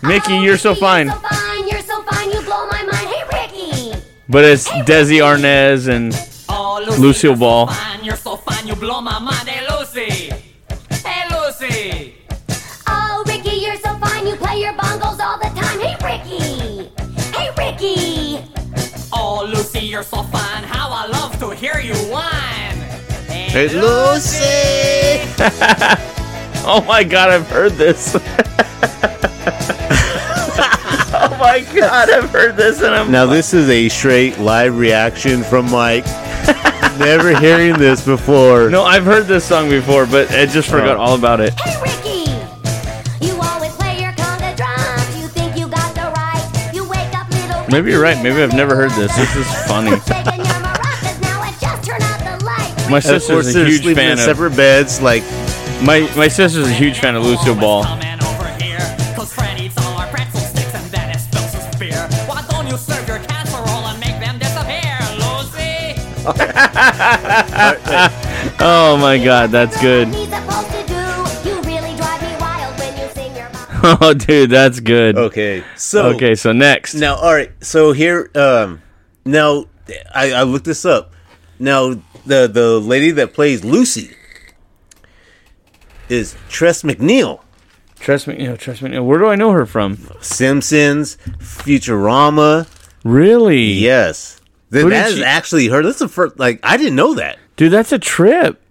S1: Mickey, oh, you're so fine.
S5: You're so fine, you're so fine, you blow my mind. Hey, Ricky!
S1: But it's Desi Arnaz and Lucille Ball.
S3: You're so fine. How I love to hear you whine.
S2: Hey, Lucy.
S1: Oh my God! I've heard this. oh my God! I've heard this, and I'm
S2: Now this is a straight live reaction from Mike. Never hearing this before.
S1: no, I've heard this song before, but I just forgot
S2: Oh.
S1: all about it.
S5: Hey, Ricky!
S1: Maybe you're right. Maybe I've never heard this. This is funny.
S5: Shaking your maracas now and just turn out the light.
S1: My sister's a
S2: they're
S1: huge
S2: sleeping
S1: fan
S2: in
S1: of
S2: separate beds. Like
S1: my my sister's a huge fan of Lucille Ball. oh my god, that's
S5: Fred
S1: Oh, dude, that's good.
S2: okay, so
S1: Okay, so next.
S2: now all right. So here, um, now I, I looked this up. Now the the lady that plays Lucy is Tress
S1: MacNeille. You know, trust me. Where do I know her from?
S2: Simpsons, Futurama,
S1: Really?
S2: Yes. Th-
S1: Who did
S2: that is
S1: she-
S2: actually her. That's the first. Like I didn't know that.
S1: Dude, that's a trip.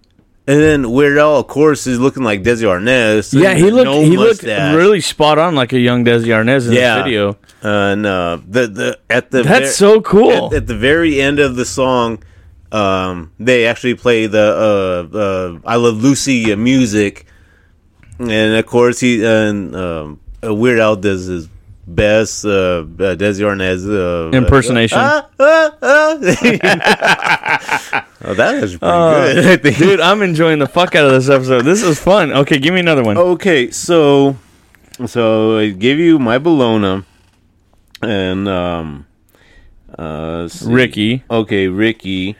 S2: And then Weird Al, of course, is looking like Desi Arnaz.
S1: Yeah, he looked
S2: No
S1: he looked
S2: mustache.
S1: really spot on like a young Desi Arnaz in
S2: Yeah.
S1: the video.
S2: and uh, the the at the
S1: That's so cool.
S2: At, at the very end of the song, um, they actually play the uh, uh, "I Love Lucy" music, and of course he and um, uh, Weird Al does his best uh, uh, Desi Arnaz uh,
S1: Impersonation.
S2: Ah, ah, ah. oh, that is pretty
S1: Uh,
S2: good.
S1: Dude, I'm enjoying the fuck out of this episode. This is fun. Okay, give me another one.
S2: Okay, so so I give you my Bologna and um uh.
S1: Ricky.
S2: Okay, Ricky.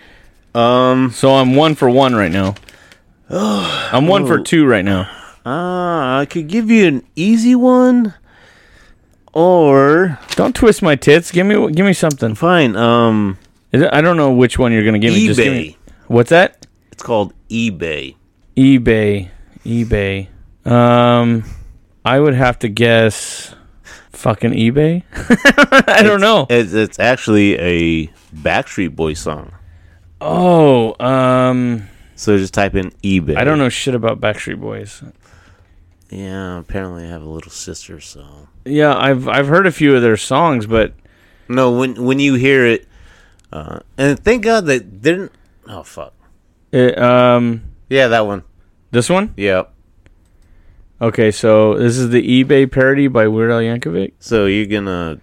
S2: Um
S1: So I'm one for one right now. I'm one for two right now.
S2: uh, I could give you an easy one or
S1: Don't twist my tits. Give me give me something.
S2: fine. Um
S1: I don't know which one you're gonna give me. Just give
S2: eBay.
S1: me. What's that?
S2: It's called eBay.
S1: eBay. eBay. Um, I would have to guess. Fucking eBay. I don't know.
S2: It's, it's actually a Backstreet Boy song.
S1: Oh, um,
S2: So just type in eBay.
S1: I don't know shit about Backstreet Boys.
S2: Yeah, apparently I have a little sister, so
S1: Yeah, I've I've heard a few of their songs, but
S2: No, when when you hear it, uh, and thank God they didn't. Oh fuck!
S1: it, um,
S2: Yeah, that one.
S1: this one.
S2: Yep.
S1: Okay, so this is the eBay parody by Weird Al Yankovic.
S2: So you're gonna.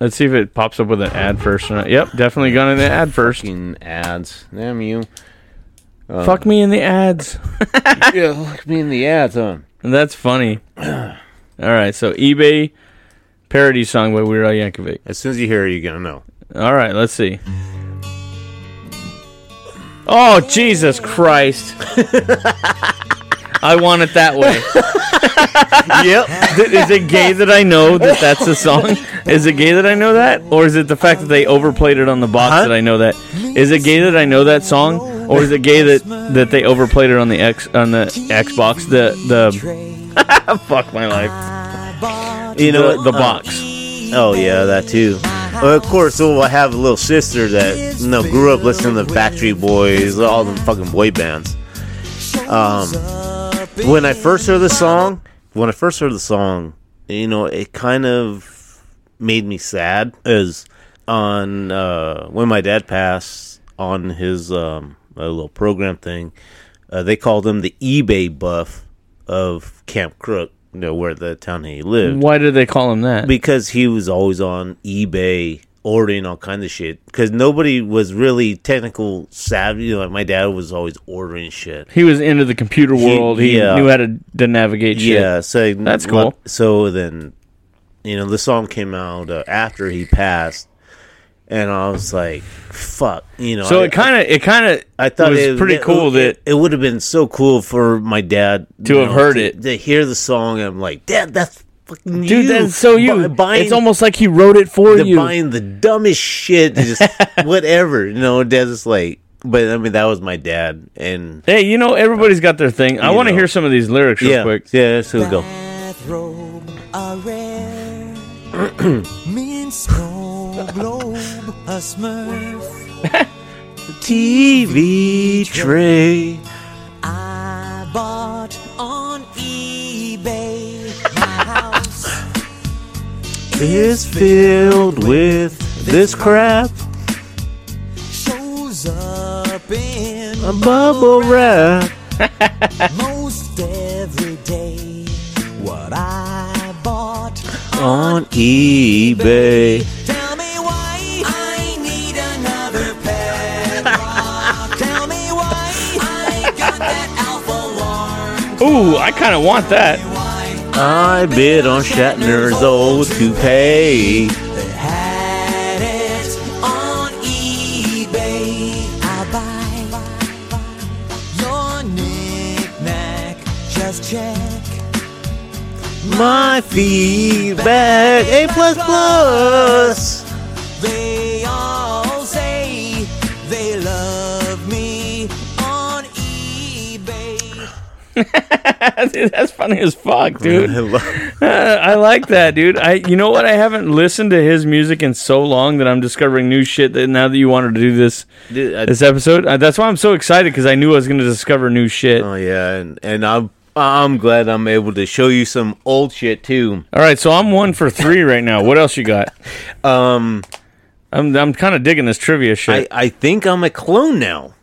S1: Let's see if it pops up with an ad first or not. Yep, definitely gone in the ad first.
S2: Fucking ads. Damn you.
S1: Fuck me in the ads.
S2: yeah, fuck me in the ads, huh?
S1: That's funny. All right, so eBay parody song by Weird Al Yankovic.
S2: As soon as you hear it, you're gonna know.
S1: All right, let's see. Oh Jesus Christ! I want it that way.
S2: yep.
S1: is it gay that I know that that's the song? Is it gay that I know that, or is it the fact that they overplayed it on the box
S2: Huh?
S1: that I know that? Is it gay that I know that song, or is it gay that that they overplayed it on the X on the Xbox? The the fuck my life.
S2: You know
S1: the, the box.
S2: Oh yeah, that too. Well, of course, so I have a little sister that you know grew up listening to Backstreet Boys, all them fucking boy bands. Um, when I first heard the song, when I first heard the song, you know, it kind of made me sad. As on uh, when my dad passed on his um, a little program thing, uh, they called him the eBay buff of Camp Crook, you know, where the town he lived
S1: Why did they call him that?
S2: because he was always on eBay ordering all kinds of shit. Because nobody was really technical savvy. You know, like my dad was always ordering shit.
S1: He was into the computer world. He,
S2: yeah.
S1: knew how to, to navigate shit.
S2: Yeah, so
S1: That's cool.
S2: So then, you know, the song came out uh, after he passed, and I was like, "Fuck," you know.
S1: So
S2: I,
S1: it kind of it kind of
S2: I thought it
S1: was
S2: it
S1: pretty
S2: it-
S1: cool
S2: it,
S1: that
S2: it would have been so cool for my dad
S1: To
S2: you
S1: have heard it.
S2: to hear the song. I'm like, Dad, that's fucking
S1: dude,
S2: you.
S1: that's so you.
S2: Bu- buying
S1: it's almost like he wrote it for
S2: the
S1: you.
S2: buying the dumbest shit, just whatever. You know, dad's just like, but I mean, that was my dad, and
S1: Hey, you know everybody's got their thing. I want to hear some of these lyrics real
S2: yeah,
S1: quick.
S2: yeah. So we go.
S3: Bathrobe are rare. Mint snow globe a smurf.
S2: TV tray.
S3: I bought on eBay. My house
S2: is filled with this crap.
S3: shows up in
S2: A bubble wrap.
S3: most every day. What I bought
S2: on eBay.
S1: Ooh, I kind of want that.
S2: I bid on Shatner's old toupee. My feedback A plus plus.
S1: Dude, that's funny as fuck, dude.
S2: I love-
S1: I like that, dude. I, you know what? I haven't listened to his music in so long that I'm discovering new shit. That now that you wanted to do this
S2: Dude, I-
S1: this episode, uh, that's why I'm so excited because I knew I was going to discover new shit.
S2: oh yeah, and and I'm I'm glad I'm able to show you some old shit too.
S1: All right, so I'm one for three right now. What else you got?
S2: Um,
S1: I'm I'm kind of digging this trivia shit.
S2: I
S1: shit.
S2: I think I'm a clone now.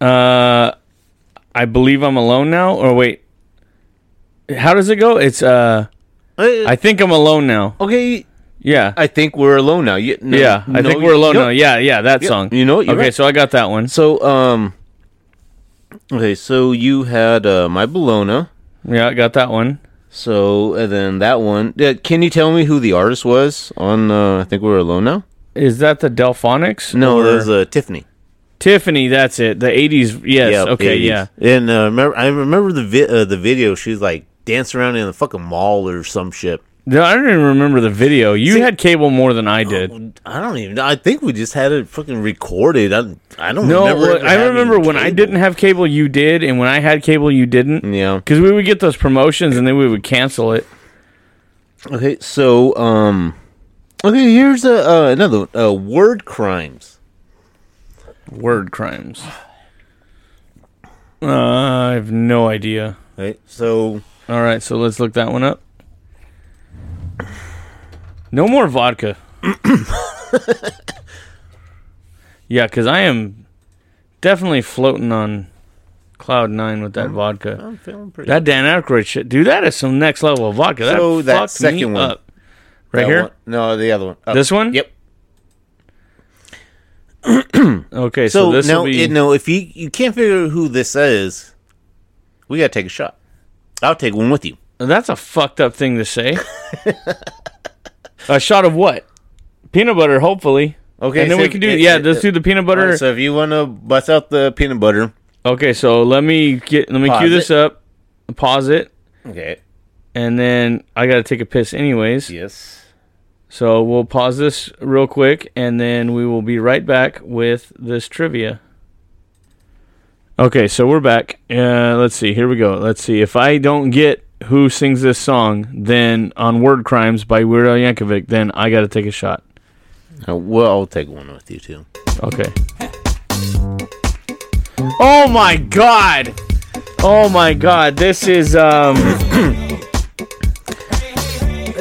S1: uh, I believe I'm alone now. Or wait, how does it go? It's uh, I
S2: I,
S1: think I'm alone now.
S2: okay,
S1: Yeah,
S2: I think we're alone now. You, no,
S1: yeah. I
S2: no,
S1: think we're alone
S2: you-
S1: now. Yeah, yeah. That
S2: Yep.
S1: song.
S2: You know
S1: okay,
S2: right.
S1: so I got that one.
S2: So um, okay, so you had uh, my Bologna.
S1: Yeah, I got that one.
S2: So and then that one. Uh, can you tell me who the artist was on? Uh, I think we're alone now.
S1: Is that the Delfonics?
S2: No,
S1: Or-
S2: that was uh, Tiffany.
S1: Tiffany. That's it. The '80s. Yes.
S2: Yeah,
S1: okay.
S2: 80s.
S1: Yeah.
S2: And uh, remember, I remember the vi- uh, the video. She was like dancing around in the fucking mall or some shit.
S1: No, I don't even remember the video. You had cable more than I did.
S2: I don't even. I think we just had it fucking recorded. I, I don't
S1: No,
S2: remember.
S1: well,
S2: ever
S1: I
S2: having
S1: remember when I
S2: cable.
S1: didn't have cable, you did, and when I had cable, you didn't.
S2: Yeah.
S1: Because we would get those promotions, and then we would cancel it.
S2: Okay, so um, okay, here's a uh, another one. Uh, word crimes.
S1: Word crimes. Uh, I have no idea.
S2: Right. So
S1: All right, so let's look that one up. No more vodka. yeah, because I am definitely floating on cloud nine with that vodka.
S2: I'm feeling pretty.
S1: That Dan Aykroyd shit, dude. That is some next level of vodka. That
S2: So that
S1: fucked
S2: second
S1: me
S2: one.
S1: up. Right
S2: that
S1: here.
S2: one- No, the other one. Up.
S1: This one?
S2: Yep.
S1: Okay, so,
S2: So,
S1: this
S2: no,
S1: will be.
S2: it, no. If you you can't figure out who this is, we gotta take a shot. I'll take one with you.
S1: That's a fucked up thing to say. a shot of what? Peanut butter, hopefully.
S2: Okay,
S1: and then
S2: so
S1: we can do
S2: it-
S1: yeah.
S2: it-
S1: let's do the peanut butter.
S2: Alright, so if you wanna bust out the peanut butter,
S1: okay, so let me get let me
S2: Pause
S1: cue this up, pause it,
S2: okay.
S1: and then I got to take a piss anyways.
S2: Yes.
S1: So we'll pause this real quick, and then we will be right back with this trivia. Okay, so we're back. Uh, let's see. Here we go. Let's see. If I don't get who sings this song, then on Word Crimes by Weird Al Yankovic, then I got to take a shot.
S2: Uh, well, I'll take one with you too.
S1: Okay. Oh my god! Oh my god! This is um.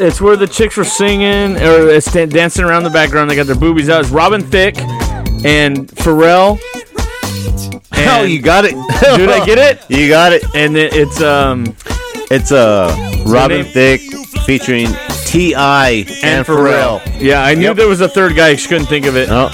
S1: it's where the chicks were singing or it's dan- dancing around the background. They got their boobies out. It's Robin Thicke and Pharrell. And,
S2: oh, you got it.
S1: Did I get it?
S2: You got it.
S1: And it, it's um
S2: It's uh Robin Thicke featuring T.I. and,
S1: and
S2: Pharrell.
S1: Yeah, I knew
S2: Yep.
S1: there was a third guy. I just couldn't think of it.
S2: Oh,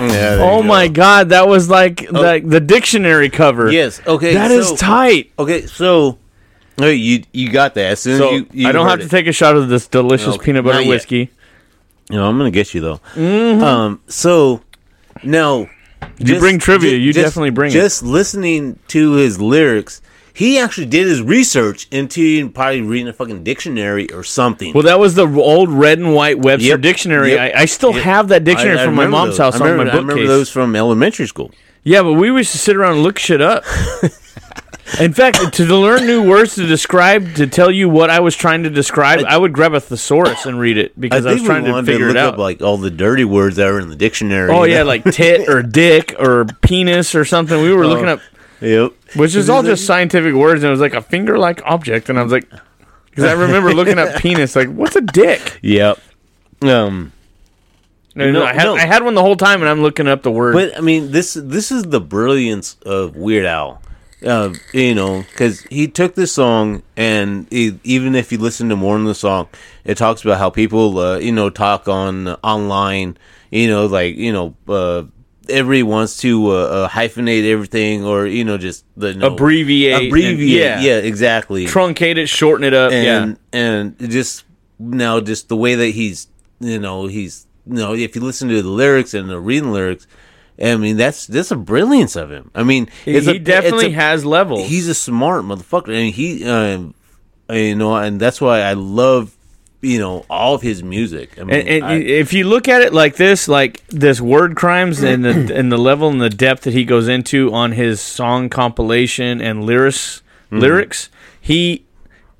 S2: yeah.
S1: Oh my god, that was like like the dictionary cover.
S2: Yes. Okay.
S1: that is
S2: so-
S1: tight.
S2: Okay, so you you got that as soon
S1: So
S2: as you, you
S1: I don't have
S2: heard
S1: to take a shot of this delicious
S2: Okay,
S1: peanut butter whiskey. You.
S2: No, I'm gonna get you though. Um. So now
S1: You bring trivia, you definitely bring it.
S2: Just listening to his lyrics, he actually did his research into probably reading a fucking dictionary or something.
S1: Well, that was the old red and white Webster
S2: Yep,
S1: dictionary.
S2: yep,
S1: I, I still
S2: yep.
S1: have that dictionary
S2: I- I
S1: from my mom's
S2: those.
S1: house
S2: I
S1: on
S2: remember,
S1: my
S2: I remember
S1: bookcase.
S2: those from elementary school.
S1: Yeah, but we used to sit around and look shit up. In fact, to learn new words to describe, to tell you what I was trying to describe, I would grab a thesaurus and read it because I, was trying to figure
S2: look
S1: it out.
S2: up like all the dirty words that are in the dictionary.
S1: oh yeah,
S2: know?
S1: like tit or dick or penis or something. We were
S2: Oh.
S1: looking up,
S2: yep.
S1: which is all just scientific words, and it was like a finger-like object, and I was like, because I remember looking up penis, like what's a dick?
S2: Yep. Um.
S1: No,
S2: No,
S1: I, had,
S2: no.
S1: I had one the whole time, and I'm looking up the word.
S2: But I mean, this this is the brilliance of Weird Al. Uh, you know, because he took this song, and he, even if you listen to more in the song, it talks about how people, uh, you know, talk on online. You know, like you know, uh, everybody wants to uh, uh, hyphenate everything or you know just the no,
S1: Abbreviate and-
S2: abbreviate.
S1: yeah.
S2: yeah, exactly.
S1: Truncate it, shorten it up.
S2: and
S1: yeah.
S2: and just now just the way that he's you know he's you know if you listen to the lyrics and the reading lyrics. I mean that's that's a brilliance of him. I mean,
S1: He,
S2: a-
S1: definitely
S2: a-
S1: has levels.
S2: He's a smart motherfucker, I and he, um, you know, and that's why I love, you know, all of his music. I mean,
S1: and, and
S2: I-
S1: if you look at it like this, like this word crimes and the and the level and the depth that he goes into on his song compilation and lyrics,
S2: Mm-hmm.
S1: lyrics, he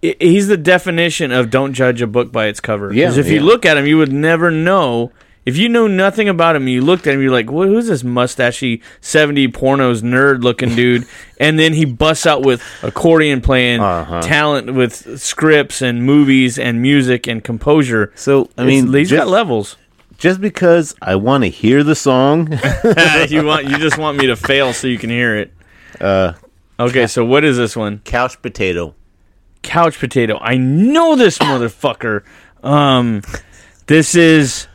S1: he's the definition of don't judge a book by its cover.
S2: Yeah,
S1: Because if you look at him, you would never know. If you know nothing about him, you looked at him, you're like, well, who's this mustachy 70 pornos nerd looking dude? and then he busts out with accordion playing,
S2: Uh-huh.
S1: talent with scripts and movies and music and composure.
S2: so I mean,
S1: he's got levels.
S2: just because I want to hear the song,
S1: you want you just want me to fail so you can hear it.
S2: uh,
S1: Okay, so what is this one?
S2: couch potato.
S1: Couch potato. I know this motherfucker. Um, this is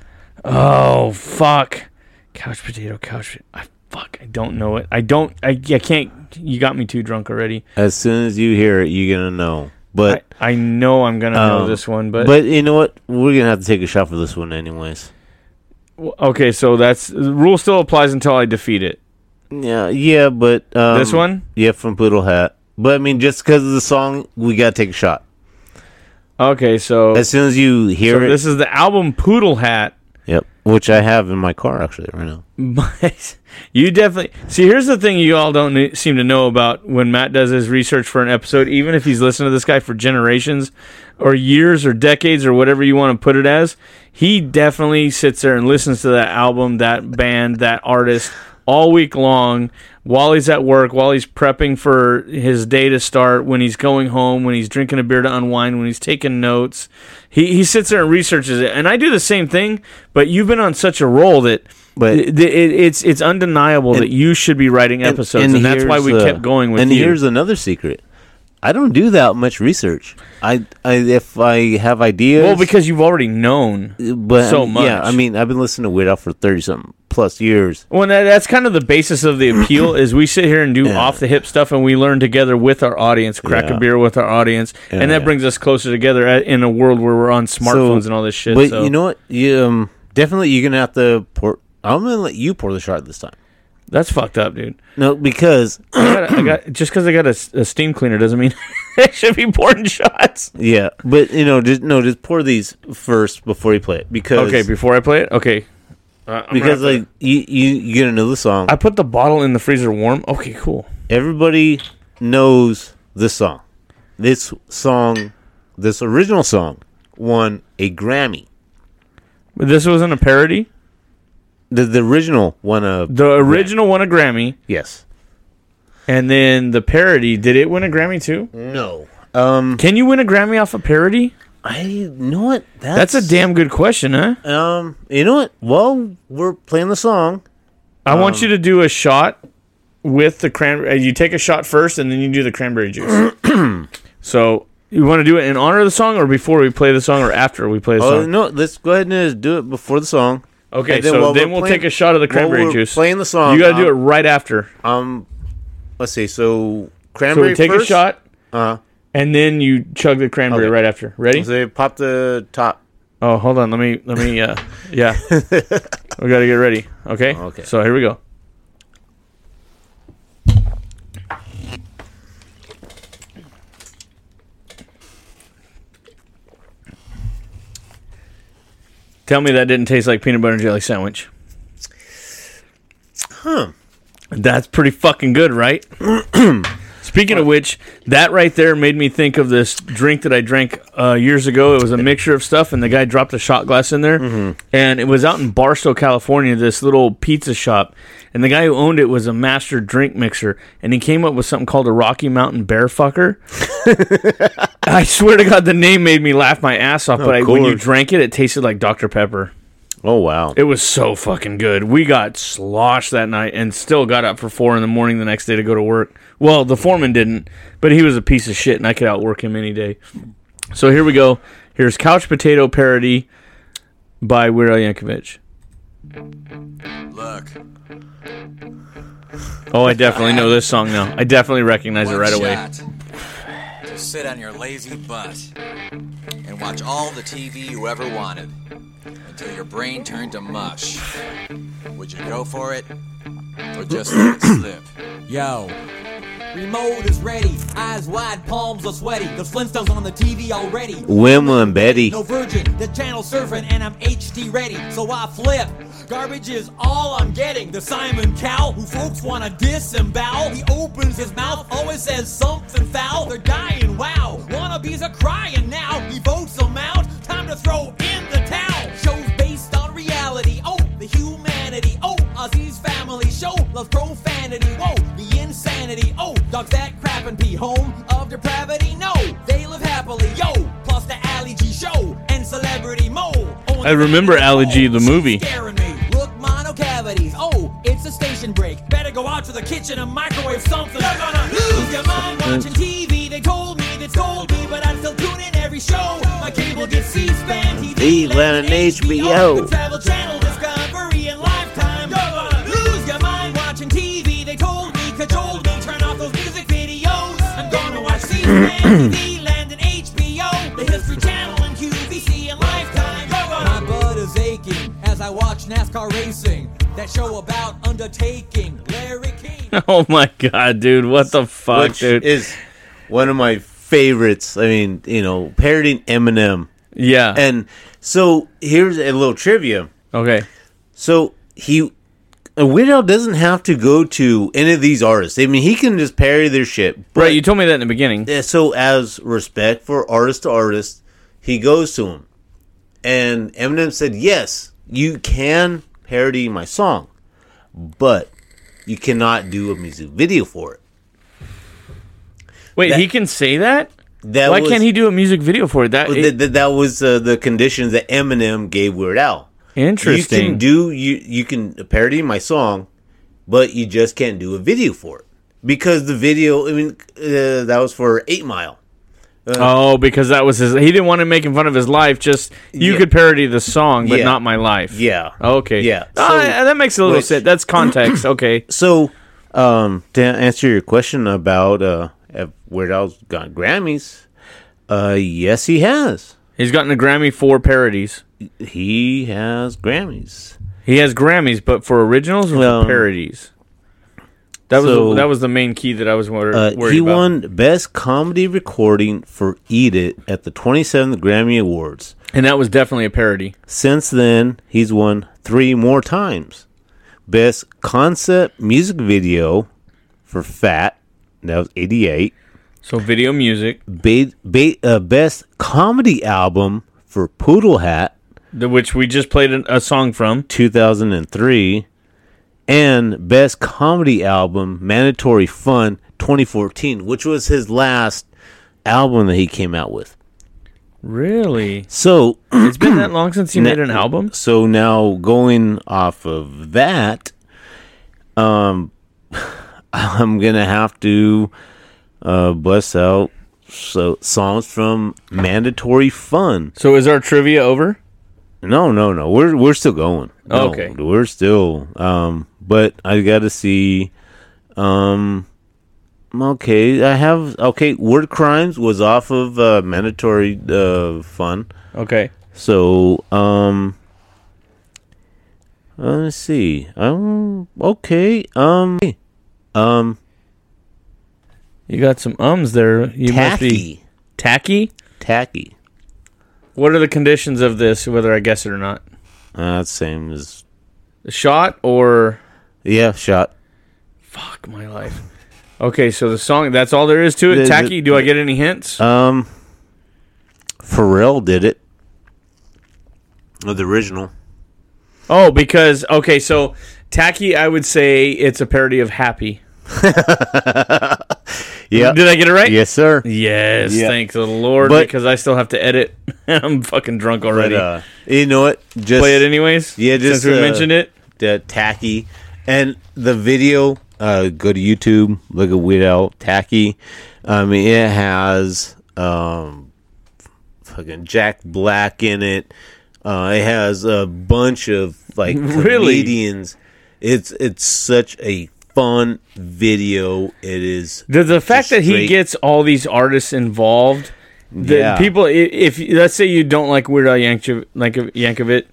S1: oh fuck. Couch potato. Couch. I fuck. I don't know it. I don't. I, I can't. You got me too drunk already.
S2: As soon as you hear it, you're gonna know. But
S1: I, I know I'm gonna know
S2: um,
S1: this one, but,
S2: but you know what? We're gonna have to take a shot for this one, anyways.
S1: okay. So that's the rule still applies until I defeat it.
S2: Yeah, yeah, but um,
S1: This one?
S2: yeah, from Poodle Hat. But I mean, just because of the song, we gotta take a shot.
S1: Okay, so,
S2: As soon as you hear
S1: so
S2: it,
S1: this is the album Poodle Hat.
S2: Yep, which I have in my car actually right now.
S1: But you definitely see. Here's the thing: you all don't seem to know about when Matt does his research for an episode. Even if he's listened to this guy for generations, or years, or decades, or whatever you want to put it as, he definitely sits there and listens to that album, that band, that artist all week long while he's at work, while he's prepping for his day to start, when he's going home, when he's drinking a beer to unwind, when he's taking notes. He he sits there and researches it, and I do the same thing. But you've been on such a roll that
S2: But-
S1: it, it, it's it's undeniable that you should be writing episodes, and, that's why we
S2: uh,
S1: kept going with
S2: and
S1: you.
S2: here's another secret: I don't do that much research. I, I if I have ideas,
S1: well, because you've already known.
S2: but
S1: so
S2: Yeah,
S1: much.
S2: I mean, I've been listening to Weird Al for thirty something plus years.
S1: Well, that, that's kind of the basis of the appeal. is we sit here and do
S2: Yeah.
S1: off the hip stuff, and we learn together with our audience, crack a beer with our audience, and that
S2: yeah.
S1: brings us closer together at, in a world where we're on smartphones and all this shit.
S2: But
S1: so.
S2: you know what? You, um, definitely, you're gonna have to pour. I'm gonna let you pour the shot this time.
S1: That's fucked up, dude.
S2: No, because
S1: I got, I got just because I got a steam cleaner doesn't mean I should be pouring shots.
S2: yeah, but you know, just no, just pour these first before you play it because
S1: Okay, before I play it, okay. Uh,
S2: because like you you you gonna know the song.
S1: I put the bottle in the freezer warm. Okay, cool.
S2: Everybody knows this song. This song, this original song, won a Grammy.
S1: But this wasn't a parody.
S2: The the original won a
S1: The original won a Grammy,
S2: yes.
S1: and then the parody did it win a Grammy too?
S2: No. Um,
S1: Can you win a Grammy off a parody?
S2: I you know what
S1: That's a damn good question, huh?
S2: Um, you know what? Well, we're playing the song.
S1: I want
S2: Um,
S1: you to do a shot with the cranberry. You take a shot first, and then you do the cranberry juice. so you want to do it in honor of the song, or before we play the song, or after we play the
S2: Oh
S1: song?
S2: no, let's go ahead and uh, do it before the song.
S1: Okay,
S2: And then
S1: so then we'll
S2: playing-
S1: take a shot of the cranberry juice.
S2: Playing the song.
S1: you got to do it
S2: um,
S1: right after.
S2: Um, let's see. So
S1: So
S2: cranberry.
S1: we take
S2: first?
S1: a shot,
S2: Uh,
S1: and then you chug the cranberry
S2: Okay.
S1: right after. Ready?
S2: so pop the top.
S1: Oh, hold on. Let me. Let me. Uh, yeah. we got to get ready. Okay.
S2: Okay.
S1: So here we go. Tell me that didn't taste like peanut butter and jelly sandwich.
S2: Huh.
S1: That's pretty fucking good, right? Speaking of which, that right there made me think of this drink that I drank uh, years ago. It was a mixture of stuff, and the guy dropped a shot glass in there, and it was out in Barstow, California, this little pizza shop. And the guy who owned it was a master drink mixer, and he came up with something called a Rocky Mountain Bear Fucker. I swear to God, the name made me laugh my ass off. but I, when you
S2: course.
S1: drank it, it tasted like Dr Pepper.
S2: Oh wow.
S1: It was so fucking good. We got sloshed that night and still got up for four in the morning the next day to go to work. Well, the foreman didn't, but he was a piece of shit and I could outwork him any day. So here we go. Here's Couch Potato Parody by Weird Al Yankovic.
S10: Look,
S1: Oh, I definitely know this song now. I definitely recognize it
S10: one
S1: right away.
S10: To sit on your lazy butt and watch all the TV you ever wanted until your brain turned to mush. Would you go for it or just let it slip?
S3: Yo. Remote is ready, eyes wide, palms are sweaty. The Flintstones on the TV already.
S2: Wilma and Betty.
S3: No virgin, the channel surfing, and I'm HD ready. So I flip. Garbage is all I'm getting. The Simon Cowell, who folks wanna disembowel. He opens his mouth, always says something foul. They're dying, wow. Wannabes are crying now. He votes them out. Time to throw in the towel. Shows based on reality. Oh, the humanity. Oh, Ozzy's family show. Loves profanity. Whoa, the insanity. Oh, dogs that crap and pee. Home of depravity. No, they live happily. Yo, plus the Ali G show and celebrity mo.
S1: I remember Ali G, the movie.
S3: Scaring me. Look, mono cavities. Oh, it's a station break. Better go out to the kitchen and microwave something. You're gonna lose your mind mm. watching TV. They told me, they told me, but I'm still tuning every show. My cable gets C-SPAN, TV,
S2: Land and HBO.
S3: the Travel Channel, Discovery, and Lifetime.
S1: Oh my god, dude! What the fuck,
S2: which
S1: dude?
S2: is one of my favorites. I mean, you know, parodying Eminem.
S1: yeah.
S2: And so here's a little trivia.
S1: okay.
S2: So he, Weird Al doesn't have to go to any of these artists. I mean, he can just parody their shit. But,
S1: Right. You told me that in the beginning.
S2: so as respect for artist to artist, he goes to him, and Eminem said, "Yes, you can parody my song, but you cannot do a music video for it."
S1: Wait,
S2: That-
S1: he can say that?
S2: That
S1: Why
S2: was-
S1: can't he do a music video for it? That it-
S2: th- th- that was uh, the conditions that Eminem gave Weird Al.
S1: Interesting.
S2: You can do you you can parody my song, but you just can't do a video for it because the video. I mean, uh, that was for Eight Mile.
S1: oh, because that was his. He didn't want to make fun of his life. Just you
S2: Yeah.
S1: could parody the song, but
S2: Yeah.
S1: not my life.
S2: Yeah.
S1: Okay.
S2: Yeah.
S1: Ah,
S2: So-
S1: that makes a little
S2: which-
S1: sense. That's context. Okay.
S2: So, um, to answer your question about uh, Weird Al's got Grammys, uh, yes, he has.
S1: He's gotten a Grammy for parodies.
S2: He has Grammys.
S1: He has Grammys, but for originals or for parodies. That was
S2: so, the, that was the main key that I was wor- Uh,
S1: worried
S2: he
S1: about.
S2: He won Best Comedy Recording for "Eat It" at the 27th Grammy Awards.
S1: and that was definitely a parody.
S2: Since then, he's won three more times. Best Concept Music Video for "Fat" that was 88.
S1: So video music,
S2: Ba- ba- uh, Best Comedy Album for "Poodle Hat"
S1: the, which we just played a, a song from.
S2: 2003, and Best Comedy Album Mandatory Fun 2014, which was his last album that he came out with.
S1: Really?
S2: So
S1: It's been that long since he made an album?
S2: So now going off of that, um, I'm gonna have to uh bust out so songs from Mandatory Fun.
S1: So is our trivia over?
S2: No, no, no. We're we're still going. No,
S1: Okay.
S2: we're still. Um, but I got to see. Um, okay, I have. Okay, Word Crimes was off of uh, Mandatory uh, Fun.
S1: Okay.
S2: So, um, uh, let's see. Um, okay. Um, um,
S1: You got some ums there. You must be
S2: tacky,
S1: tacky. What are the conditions of this, whether I guess it or not?
S2: Uh, same as
S1: A shot or
S2: yeah. Shot.
S1: fuck my life. Okay, so the song that's all there is to it.
S2: The- the-
S1: tacky. Do I get any hints?
S2: Um, Pharrell did it. The original.
S1: oh, because okay, so tacky. I would say it's a parody of Happy.
S2: Yeah.
S1: Did I get it right?
S2: Yes, sir.
S1: Yes.
S2: Yeah.
S1: Thank the Lord,
S2: But-
S1: because I still have to edit. I'm fucking drunk already.
S2: But, uh, you know what? Just
S1: Play it anyways.
S2: Yeah, just
S1: since we
S2: uh,
S1: mentioned it.
S2: the tacky, and the video. Uh, go to YouTube. Look at Weird Al Tacky. I mean, it has um, fucking Jack Black in it. Uh, it has a bunch of like
S1: Really?
S2: comedians. It's it's such a fun video. It is
S1: The the fact that he gets all these artists involved, the
S2: Yeah.
S1: people. i- If let's say you don't like Weird Al Yankovic, like Yankovic,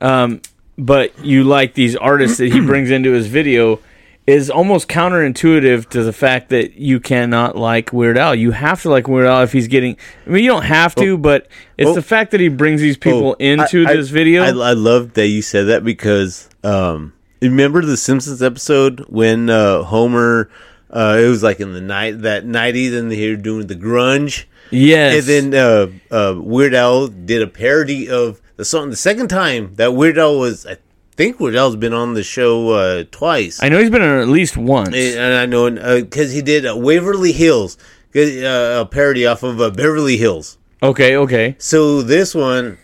S1: um, but you like these artists that he brings into his video, is almost counterintuitive to the fact that you cannot like Weird Al. You have to like Weird Al if he's getting. I mean, you don't have to, but it's
S2: Oh.
S1: the fact that he brings these people
S2: Oh,
S1: into
S2: I- I-
S1: this video.
S2: I, I love that you said that because um, remember the Simpsons episode when uh, Homer. Uh, it was like in the night that nineties, and they were doing the grunge.
S1: yes,
S2: And then uh, uh, Weird Al did a parody of the song. The second time that Weird Al was, I think Weird Al's been on the show uh, twice.
S1: I know he's been on at least once.
S2: and I know because he did uh, Waverly Hills, uh, a parody off of uh, Beverly Hills.
S1: okay, okay.
S2: So this one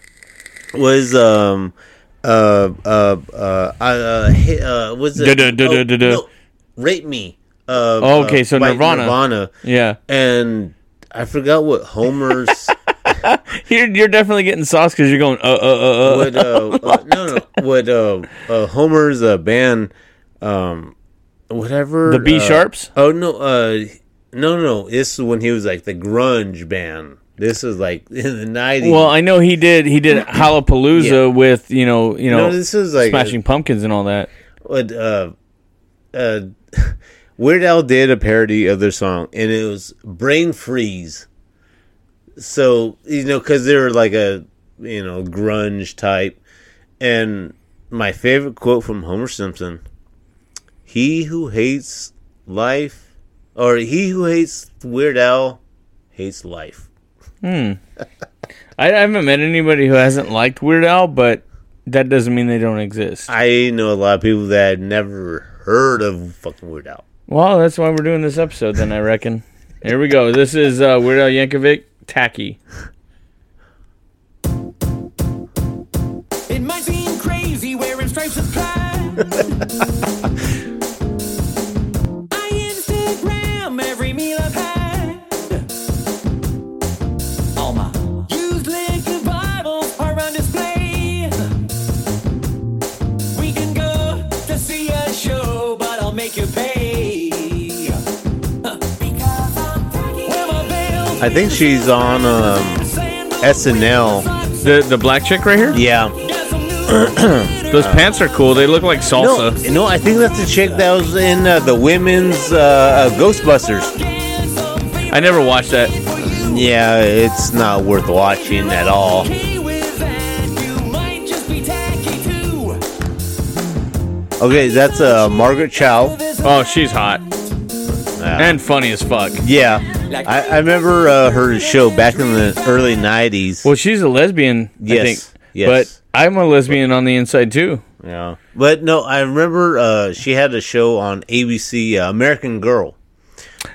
S2: was um uh uh uh uh, hi- uh was it
S1: Da-da-da-da-da-da.
S2: oh, no, rape me uh
S1: Oh, okay, so
S2: uh, by
S1: Nirvana.
S2: Nirvana
S1: Yeah,
S2: and I forgot what Homer's
S1: you're you're definitely getting sauce because you're going uh uh uh. uh.
S2: what uh, uh no no what uh, uh Homer's uh, band um whatever
S1: The B
S2: uh,
S1: Sharps?
S2: oh no uh no no this is when he was like the grunge band this is like in the 90s
S1: Well, I know he did. He did Hullabalooza
S2: Yeah.
S1: with you know you know
S2: No, this is like a-
S1: Smashing Pumpkins and all that.
S2: uh uh Weird Al did a parody of their song and it was Brain Freeze. So, you know, cuz they were like a, you know, grunge type and my favorite quote from Homer Simpson, he who hates life or he who hates Weird Al hates life.
S1: I, I haven't met anybody who hasn't liked Weird Al, but that doesn't mean they don't exist.
S2: I know a lot of people that had never heard of fucking Weird Al.
S1: Well, that's why we're doing this episode. Then I reckon. Here we go. This is uh, Weird Al Yankovic, Tacky.
S3: It might seem crazy wearing stripes of pride. I
S2: think she's on um SNL.
S1: The the black chick right here.
S2: Yeah.
S1: Those pants are cool. They look like
S2: No,
S1: salsa.
S2: no, I think that's the chick that was in uh, the women's uh, uh, Ghostbusters.
S1: I never watched that.
S2: Yeah, it's not worth watching at all. Okay, that's uh, Margaret Cho.
S1: Oh, she's hot and funny as fuck.
S2: yeah, I, I remember uh, her show back in the early '90s.
S1: Well, she's a lesbian. I
S2: Yes,
S1: think.
S2: yes.
S1: But I'm a lesbian on the inside too.
S2: Yeah, but no, I remember uh, she had a show on ABC, uh, American Girl,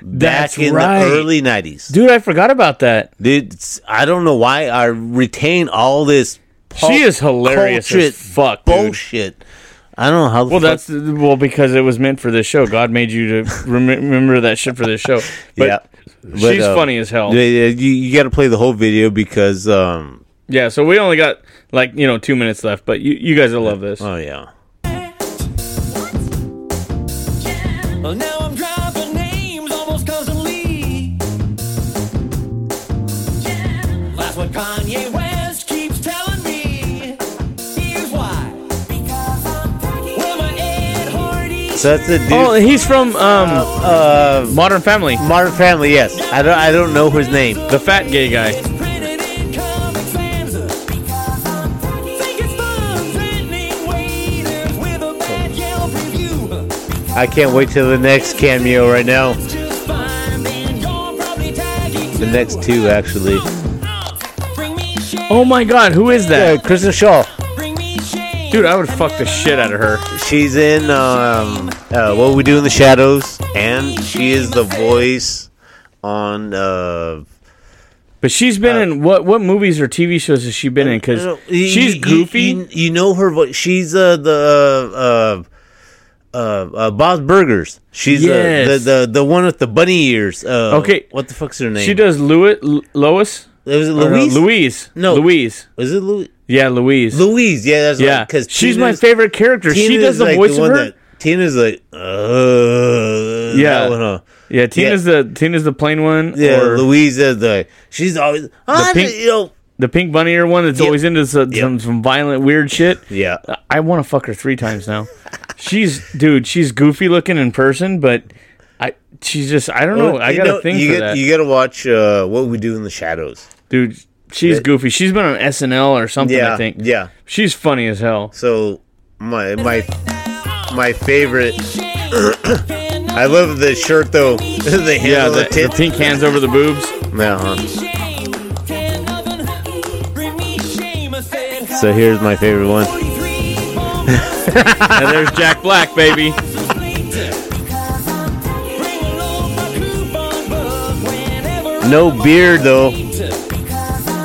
S2: back
S1: That's
S2: in
S1: right.
S2: the early '90s.
S1: Dude, I forgot about that.
S2: Dude, it's- I don't know why I retain all this.
S1: She is hilarious as fuck, dude.
S2: bullshit. I don't know how. The
S1: Well,
S2: fuck-
S1: that's well because it was meant for this show. God made you to rem- remember that shit for this show. But
S2: yeah. But,
S1: she's
S2: uh,
S1: funny as hell.
S2: Yeah, yeah, you, you got to play the whole video because. um
S1: Yeah, so we only got like you know two minutes left, but you you guys will love this.
S2: Oh yeah.
S3: Well,
S2: So that's a dude.
S1: Oh, he's from um
S2: uh,
S1: Modern Family,
S2: Modern Family. Yes, I don't. I don't know his name.
S1: the fat gay guy.
S3: printed in Comic Sans. Think it's fun threatening waiters with a bad Yelp review.
S2: I can't wait till the next cameo right now.
S3: Just fine, then you're probably tagging
S2: The next two actually.
S3: Bring me shame,
S1: Oh my God, who is
S2: Yeah,
S1: that?
S2: Kristen Schaal.
S3: Bring me shame.
S1: Dude, I would fuck the shit out of her.
S2: She's in um, uh, What We Do in the Shadows, and she is the voice on. Uh,
S1: But she's been in what what movies or TV shows has she been in? Because she's goofy.
S2: You, you know her voice. She's uh, the uh, uh, uh, Bob's Burgers. She's uh,
S1: Yes.
S2: the, the the one with the bunny ears. Uh,
S1: Okay.
S2: what the fuck's her name?
S1: she does Louis, Lois,
S2: it Louise?
S1: Louise.
S2: No.
S1: Louise.
S2: Was it Louis?
S1: Yeah, Louise.
S2: Louise, yeah, that's
S1: yeah,
S2: because
S1: she's my favorite character. she does the voice of her.
S2: That, Tina's like, uh,
S1: Yeah.
S2: one, huh?
S1: yeah, Tina's the Tina's the plain one.
S2: yeah.
S1: or
S2: Louise is the she's always the
S1: pink-
S2: you know,
S1: the pink bunny ear one that's
S2: Yeah.
S1: always into some, some some violent weird shit.
S2: yeah.
S1: I want to fuck her three times now. she's dude. She's goofy looking in person, but I she's just I don't know.
S2: Well,
S1: I got a thing
S2: you
S1: for
S2: get,
S1: that,
S2: You got to watch uh, what we do in the shadows.
S1: dude. She's
S2: That-
S1: goofy. She's been on SNL or something.
S2: Yeah,
S1: I think.
S2: yeah.
S1: She's funny as hell.
S2: So my my my favorite. I love the shirt though. the
S1: Yeah, the,
S2: the,
S1: the pink hands over the boobs.
S2: Yeah, huh? So here's my favorite one.
S1: and there's Jack Black, baby.
S2: No beard though.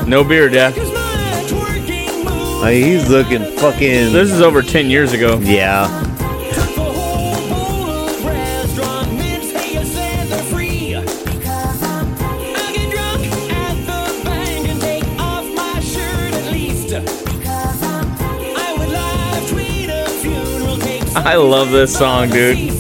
S1: No beard, yeah.
S2: Like, he's looking fucking.
S1: This is over ten years ago.
S2: yeah.
S1: I love this song, dude.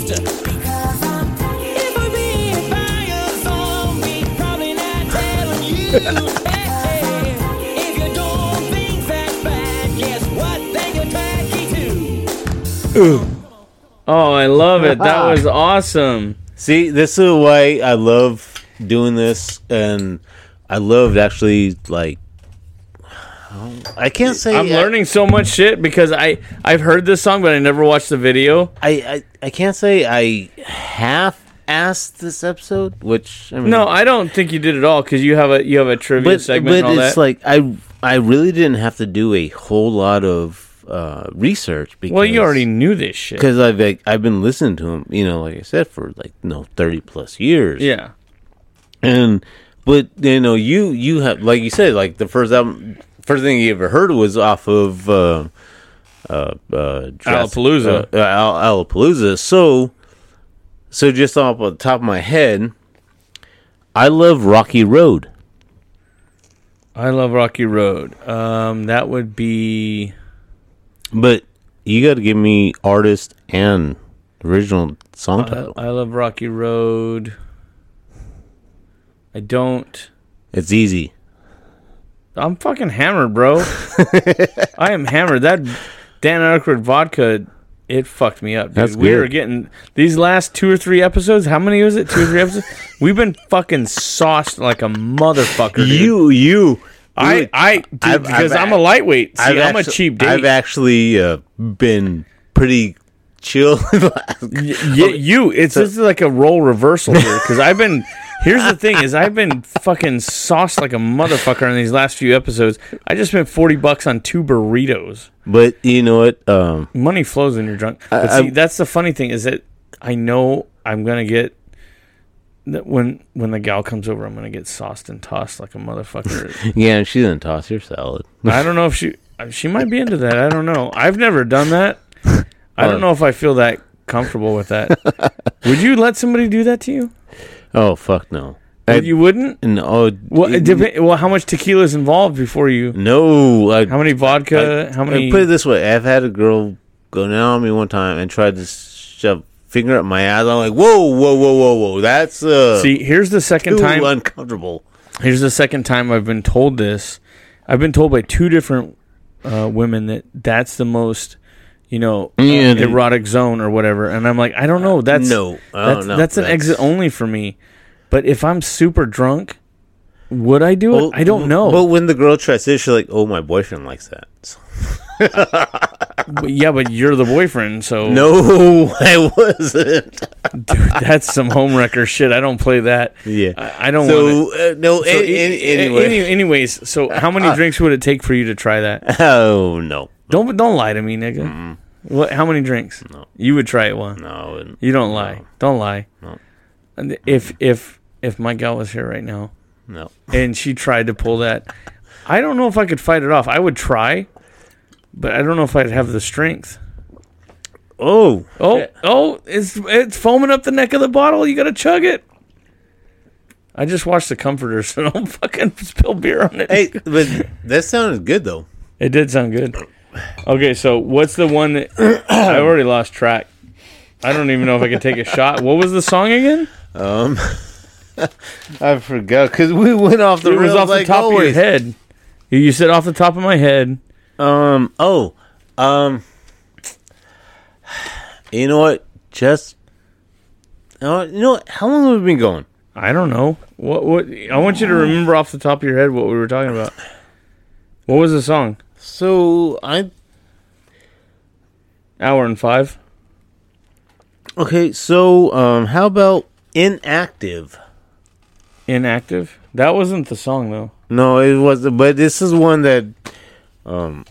S1: Oh, I love it. That was awesome.
S2: See, this is why I love doing this, and I loved actually like. I can't say
S1: I'm learning so much shit because I I've heard this song, but I never watched the video.
S2: I, I I can't say I half asked this episode, which I mean,
S1: No, I don't think you did at all because you have a you have a trivia
S2: but
S1: segment
S2: but
S1: and all
S2: it's
S1: that.
S2: like I I really didn't have to do a whole lot of uh, research because
S1: well, you already knew this shit.
S2: because I've like, I've been listening to him, you know, like I said, for like no thirty plus years,
S1: Yeah.
S2: and but you know you you have like you said like the first album first thing you ever heard was off of uh uh uh Jurassic-
S1: Alapalooza.
S2: uh, Al- Alapalooza so so just off the top of my head I love Rocky Road
S1: I love Rocky Road. Um, that would be
S2: but you got to give me artist and original song
S1: I,
S2: title
S1: I love Rocky Road. I don't.
S2: it's easy
S1: I'm fucking hammered, bro. I am hammered. That Dan Aykroyd vodka, it fucked me up. Dude.
S2: That's
S1: we
S2: good.
S1: were getting these last two or three episodes. How many was it? Two or three episodes. We've been fucking sauced like a motherfucker. Dude.
S2: you you
S1: I, I, dude,
S2: I've-
S1: because
S2: I've
S1: I'm a lightweight. See,
S2: I've
S1: I'm a cheap date.
S2: I've actually uh, been pretty chill
S1: Y- y- you, it's this is like a role reversal here because I've been. Here's the thing: is I've been fucking sauced like a motherfucker in these last few episodes. I just spent forty bucks on two burritos.
S2: but you know what um
S1: Money flows when you're drunk. But
S2: I-
S1: see, that's the funny thing is that I know I'm gonna get that when when the gal comes over, I'm gonna get sauced and tossed like a motherfucker.
S2: Yeah, she didn't toss your salad.
S1: I don't know if she uh, she might be into that. I don't know. I've never done that. I don't oh. know if I feel that comfortable with that. Would you let somebody do that to you?
S2: Oh fuck no.
S1: Well, you wouldn't.
S2: No.
S1: Oh, well, it dep- well, how much tequila is involved before you?
S2: No. I,
S1: How many vodka?
S2: I-
S1: how many?
S2: I put it this way: I've had a girl go down on me one time and tried to shove finger up my ass. I'm like, whoa, whoa, whoa, whoa, whoa. That's uh,
S1: See, here's the second
S2: too
S1: time.
S2: uncomfortable.
S1: Here's the second time I've been told this. I've been told by two different uh, women that that's the most, you know, uh,
S2: Yeah, dude.
S1: erotic zone or whatever. And I'm like, I don't know. That's
S2: No, I
S1: That's,
S2: don't know.
S1: that's an
S2: That's-
S1: exit only for me. But if I'm super drunk, would I do it?
S2: Well,
S1: I don't know.
S2: But when the girl tries to, she's like, "Oh, my boyfriend likes that." So-
S1: But yeah, but you're the boyfriend, so
S2: no, I wasn't.
S1: dude, that's some homewrecker shit. I don't play that.
S2: Yeah.
S1: I, I don't
S2: So
S1: want
S2: uh, no.
S1: So,
S2: anyway.
S1: any- anyways, so how many drinks would it take for you to try that?
S2: oh no.
S1: Don't don't lie to me, nigga. What? How many drinks?
S2: No.
S1: You would try it one.
S2: No,
S1: You don't lie. Don't lie.
S2: No.
S1: And if if if my gal was here right now
S2: No.
S1: and she tried to pull that, I don't know if I could fight it off. I would try, but I don't know if I'd have the strength.
S2: Oh.
S1: Oh, oh, it's it's foaming up the neck of the bottle. You gotta chug it. I just watched the comforter, so don't fucking spill beer on it.
S2: Hey, but that sounded good though.
S1: It did sound good. Okay, so what's the one that I already lost track? I don't even know if I could take a shot. What was the song again?
S2: Um, I forgot because we went off the
S1: it was off the
S2: like
S1: top of your head. You said off the top of my head.
S2: Um. Oh. Um. You know what? Just. Uh, you know what? How long have we been going?
S1: I don't know. What? What? I want you to remember off the top of your head what we were talking about. What was the song?
S2: So I.
S1: Hour and five.
S2: Okay. So um, how about inactive?
S1: Inactive. That wasn't the song though.
S2: No, it was. But this is one that. Um.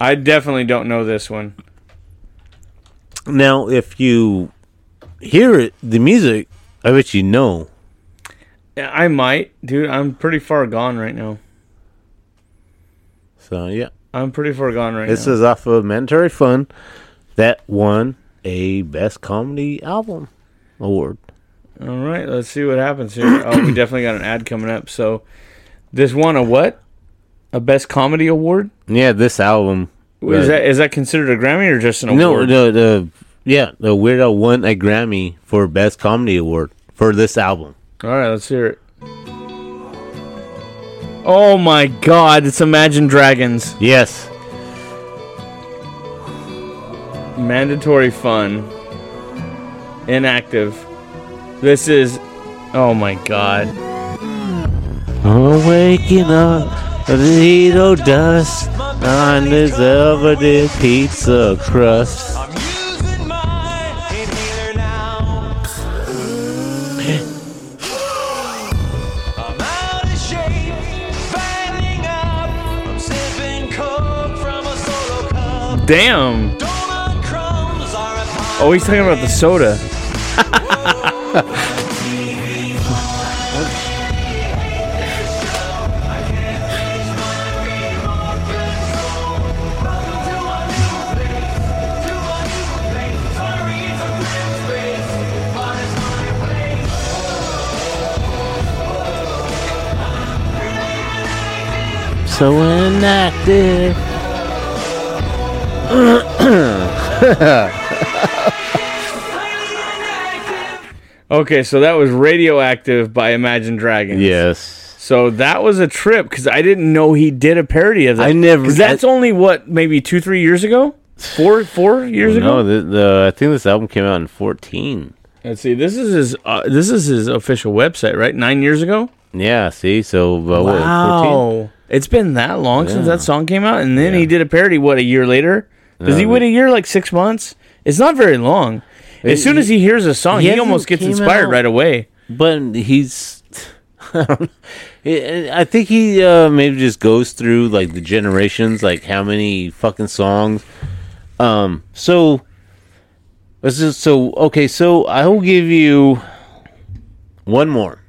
S1: I definitely don't know this one.
S2: Now, if you hear it, the music, I bet you know.
S1: I might, dude. I'm pretty far gone right now.
S2: So yeah,
S1: I'm pretty far gone right
S2: this
S1: now.
S2: This is off of Mandatory Fun, that won a Best Comedy Album award.
S1: All right, let's see what happens here. Oh, we definitely got an ad coming up. So, this won a what? A best comedy award?
S2: Yeah, this album.
S1: Is that is that considered a Grammy or just an award? no?
S2: The the yeah, the Weird Al won a Grammy for Best Comedy Award for this album.
S1: All right, let's hear it. Oh my God! It's Imagine Dragons.
S2: Yes.
S1: Mandatory fun. Inactive. This is. Oh my God.
S2: I'm waking up to the heat of dust on this velvet pizza crust.
S1: Damn. Oh, he's talking about the soda.
S2: So inactive.
S1: Okay, so that was Radioactive by Imagine Dragons.
S2: yes.
S1: So that was a trip because I didn't know he did a parody of that.
S2: I never-
S1: Because that's only what maybe two, three years ago, four, four years
S2: No,
S1: ago.
S2: the, the I think this album came out in 14.
S1: Let's see. This is his. Uh, this is his official website, right? Nine years ago.
S2: Yeah, see, so uh, what, 14?
S1: Wow, it's been that long since
S2: Yeah.
S1: that song came out, and then he did a parody. What a year later? Does he wait a year? Like six months? It's not very long. As soon as he hears a song,
S2: he
S1: he,
S2: hasn't
S1: almost gets
S2: came
S1: inspired
S2: out-
S1: right away.
S2: But he's. I don't. I I think he uh, maybe just goes through like the generations, like how many fucking songs. Um. So. This is so okay. So I will give you one more.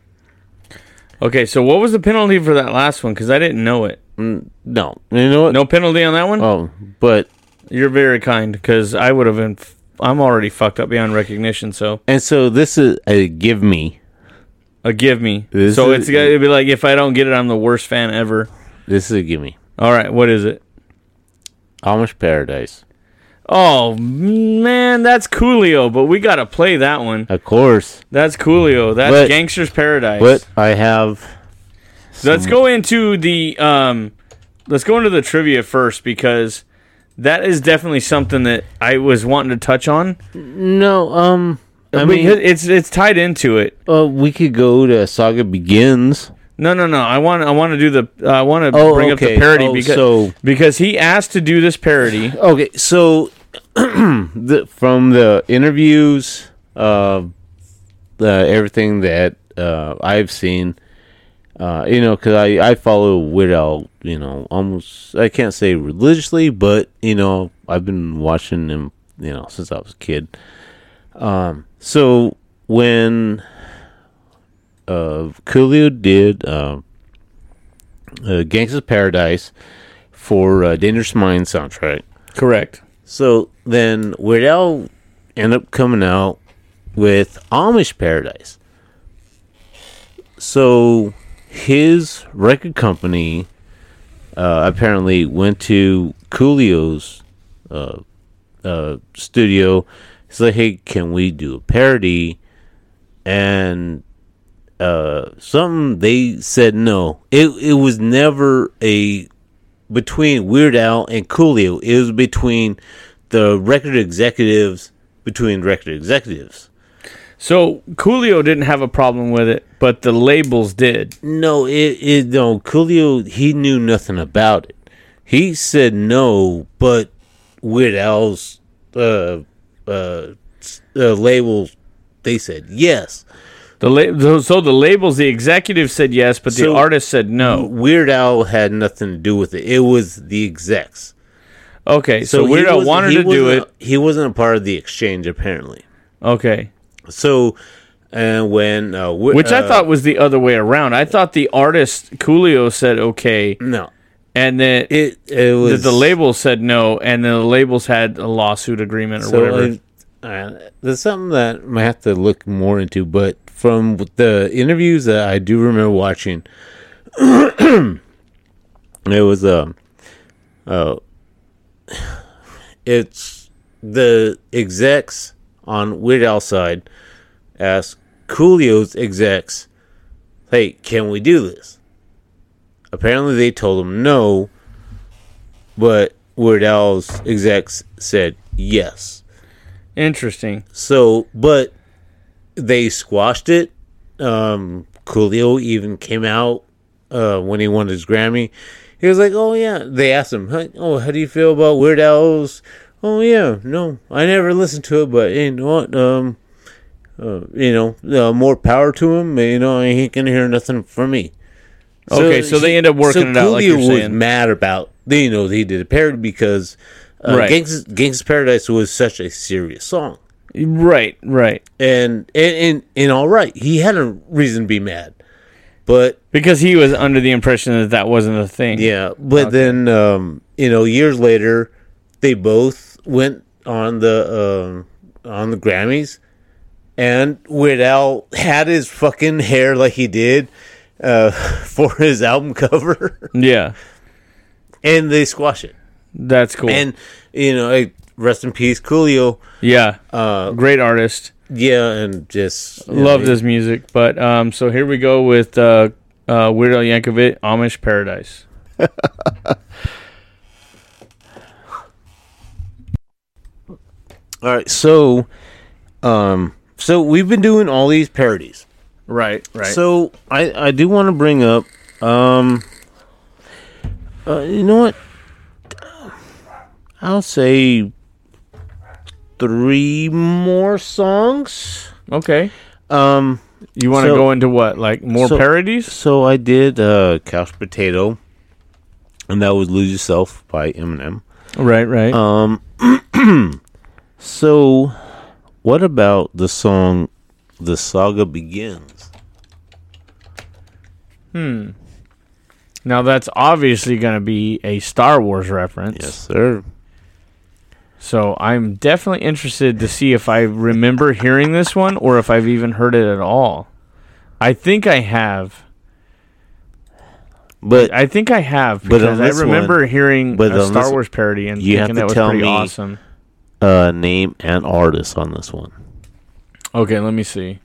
S1: Okay, so what was the penalty for that last one? Because I didn't know it.
S2: Mm, no, you know what?
S1: No penalty on that one.
S2: Oh, but
S1: You're very kind because I would have been. F- I'm already fucked up beyond recognition. So
S2: and so this is a give me.
S1: a give me.
S2: This
S1: so
S2: is-
S1: it's gonna be like if I don't get it, I'm the worst fan ever.
S2: This is a give me.
S1: All right, what is it?
S2: Amish Paradise.
S1: Oh man, that's Coolio, but we gotta play that one.
S2: Of course.
S1: That's Coolio. That's
S2: But-
S1: Gangster's Paradise.
S2: But I have.
S1: let's go into the um, let's go into the trivia first because that is definitely something that I was wanting to touch on.
S2: No, um. I mean,
S1: it's it's tied into it.
S2: uh, we could go to Saga Begins.
S1: No, no, no. I want I want to do the uh, I want to
S2: Oh,
S1: bring up the parody
S2: Oh,
S1: because
S2: so-
S1: because he asked to do this parody.
S2: Okay, so the, from the interviews, uh, the everything that uh, I've seen, uh, you know, because I I follow Al, you know, almost I can't say religiously, but you know, I've been watching him, you know, since I was a kid. Um, so when uh, Coolio did uh, uh, Gangsta's Paradise for uh, Dangerous Minds soundtrack.
S1: Correct.
S2: So then Weird Al ended up coming out with Amish Paradise. So his record company uh, apparently went to Coolio's uh, uh, studio. He's like, "Hey, can we do a parody?" And uh, something they said no. It it was never a between Weird Al and Coolio. It was between the record executives between record executives.
S1: So Coolio didn't have a problem with it, but the labels did.
S2: No, it, it no Coolio he knew nothing about it. He said no, but Weird Al's uh, uh, uh, labels they said yes.
S1: The la- so the labels, the executives said yes, but the
S2: So-
S1: artist said no.
S2: Weird Al had nothing to do with it. It was the execs.
S1: Okay, so,
S2: he
S1: Weird Al wanted to do it.
S2: a- he wasn't a part of the exchange apparently.
S1: Okay,
S2: So, and when uh, Wi-
S1: which I
S2: uh,
S1: thought was the other way around. I thought the artist Coolio said okay,
S2: no,
S1: and then
S2: it it
S1: the,
S2: was
S1: the labels said no, and then the labels had a lawsuit agreement or
S2: So
S1: whatever.
S2: uh, uh, there's something that I might have to look more into, but from the interviews that I do remember watching, it was um, uh, it's the execs on Weird Al side asked Coolio's execs, "Hey, can we do this?" Apparently, they told him no, but Weird Al's execs said yes.
S1: Interesting.
S2: So, but they squashed it. Um, Coolio even came out uh, when he won his Grammy. He was like, "Oh yeah." They asked him, "Oh, how do you feel about Weird Al's?" Oh yeah, no, I never listened to it, but you know what? Um, uh, you know, uh, more power to him. You know, he can hear nothing from me.
S1: Okay, so they end up working it out like you're
S2: was
S1: saying.
S2: mad about you know he did a parody because uh,
S1: Right.
S2: Gangsta's Paradise was such a serious song
S1: Right, right.
S2: and and and, and all right, he had a reason to be mad, but
S1: Because he was under the impression that that wasn't a thing.
S2: yeah, but then um, you know years later, they both went on the um, on the Grammys, and Weird Al had his fucking hair like he did uh, for his album cover,
S1: Yeah.
S2: and they squash it.
S1: That's cool.
S2: And you know, hey, rest in peace, Coolio.
S1: yeah.
S2: Uh,
S1: Great artist.
S2: yeah, and just know,
S1: his music. But um so here we go with uh uh Weird Al Yankovic, Amish Paradise.
S2: All right, so um, so we've been doing all these parodies.
S1: Right, right.
S2: So I I do want to bring up um uh, you know what I'll say three more songs.
S1: okay.
S2: Um
S1: You want to
S2: So-
S1: go into what? Like more
S2: so-
S1: parodies?
S2: so I did uh Couch Potato and that was Lose Yourself by Eminem.
S1: Right, right.
S2: Um so what about the song The Saga Begins?
S1: hmm. Now that's obviously going to be a Star Wars reference.
S2: Yes, sir.
S1: So I'm definitely interested to see if I remember hearing this one or if I've even heard it at all. I think I have.
S2: But
S1: I think I have
S2: But
S1: because I remember
S2: one-
S1: hearing a Star
S2: this-
S1: Wars parody and
S2: you have
S1: thinking
S2: to
S1: that was
S2: tell
S1: pretty
S2: me-
S1: awesome.
S2: uh name and artist on this one.
S1: Okay, let me see.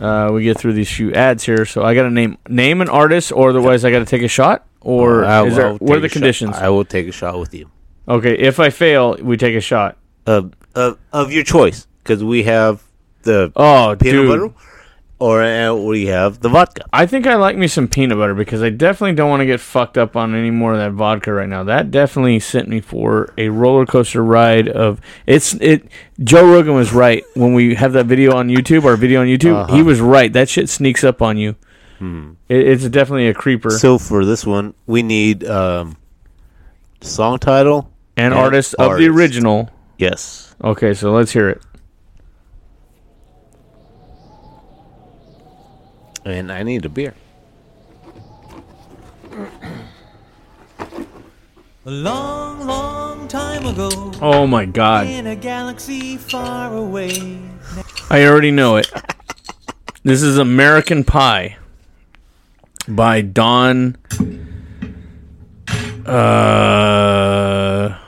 S1: Uh, we get through these few ads here, so I got to name name an artist, or otherwise I got to take a shot. Or
S2: Uh,
S1: is there, what are the
S2: shot.
S1: conditions?
S2: I will take a shot with you.
S1: Okay, if I fail, we take a shot.
S2: Of of, of your choice, because we have the
S1: Oh,
S2: peanut
S1: dude.
S2: butter, or uh, we have the vodka.
S1: I think I like me some peanut butter because I definitely don't want to get fucked up on any more of that vodka right now. That definitely sent me for a roller coaster ride of it's it. Joe Rogan was right when we have that video on YouTube. Our video on YouTube,
S2: Uh-huh.
S1: he was right. That shit sneaks up on you. It, it's definitely a creeper.
S2: So for this one, we need um, song title
S1: and artist of the original.
S2: Yes.
S1: Okay, so let's hear it.
S2: And I need a beer.
S3: A long, long time ago,
S1: Oh my god.
S3: in a galaxy far away.
S1: I already know it. This is American Pie by Don. Uh,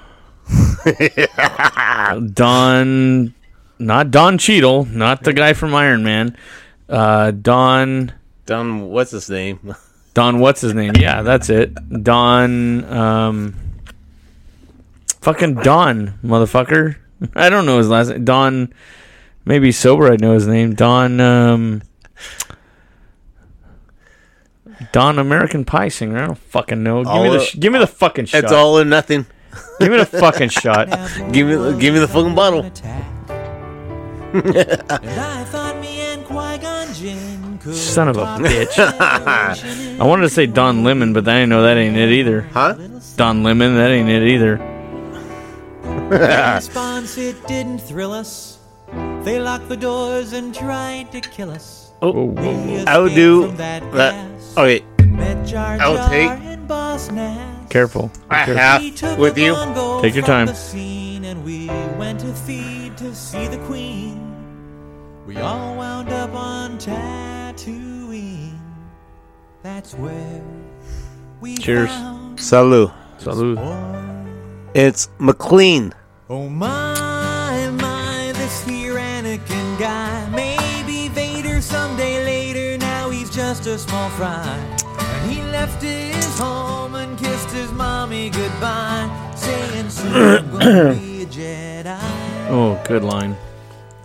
S1: Don, not Don Cheadle, not the guy from Iron Man. Uh, Don,
S2: Don, what's his name?
S1: Don, what's his name? Yeah, that's it. Don, um, fucking Don, motherfucker. I don't know his last name. Don, maybe sober. I know his name. Don, um, Don American Pie singer. I don't fucking know. Give me the,
S2: of-
S1: give me the fucking shot.
S2: It's all or nothing.
S1: Give me the fucking shot.
S2: Give me, give me the fucking bottle.
S3: And I thought me and Qui-Gon Jinn could
S1: Son of a bitch. I wanted to say Don Lemon, but I didn't know that ain't it either.
S2: Huh?
S1: Don Lemon, that ain't it either.
S3: Response, it didn't thrill us. They locked the doors and tried to kill us.
S2: Oh,
S3: oh
S2: I would do
S3: that
S2: that. Okay,
S3: Met Jar
S2: I would
S3: Jar
S2: take-
S3: and Boss Nass.
S1: Careful.
S2: I
S1: Careful.
S2: have
S3: We took
S2: with you.
S1: Take your time.
S3: the scene and we went to feed to see the queen. We all wound up on Tatooine. That's where we
S1: Cheers.
S3: found
S2: Salud.
S1: Salud.
S2: It's McLean.
S3: Oh my, my, this here Anakin guy. Maybe Vader someday later, now he's just a small fry. And he left his home
S1: Oh, good line.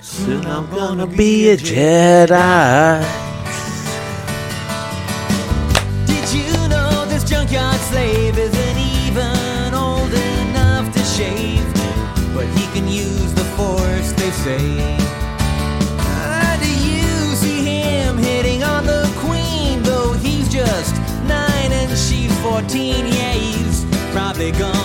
S3: Soon I'm gonna
S2: Be a Jedi.
S3: Did you know this junkyard slave isn't even old enough to shave? But he can use the force, they say. Ah, do you see him hitting on the queen? Though he's just nine and she's 14, yeah, he's probably gonna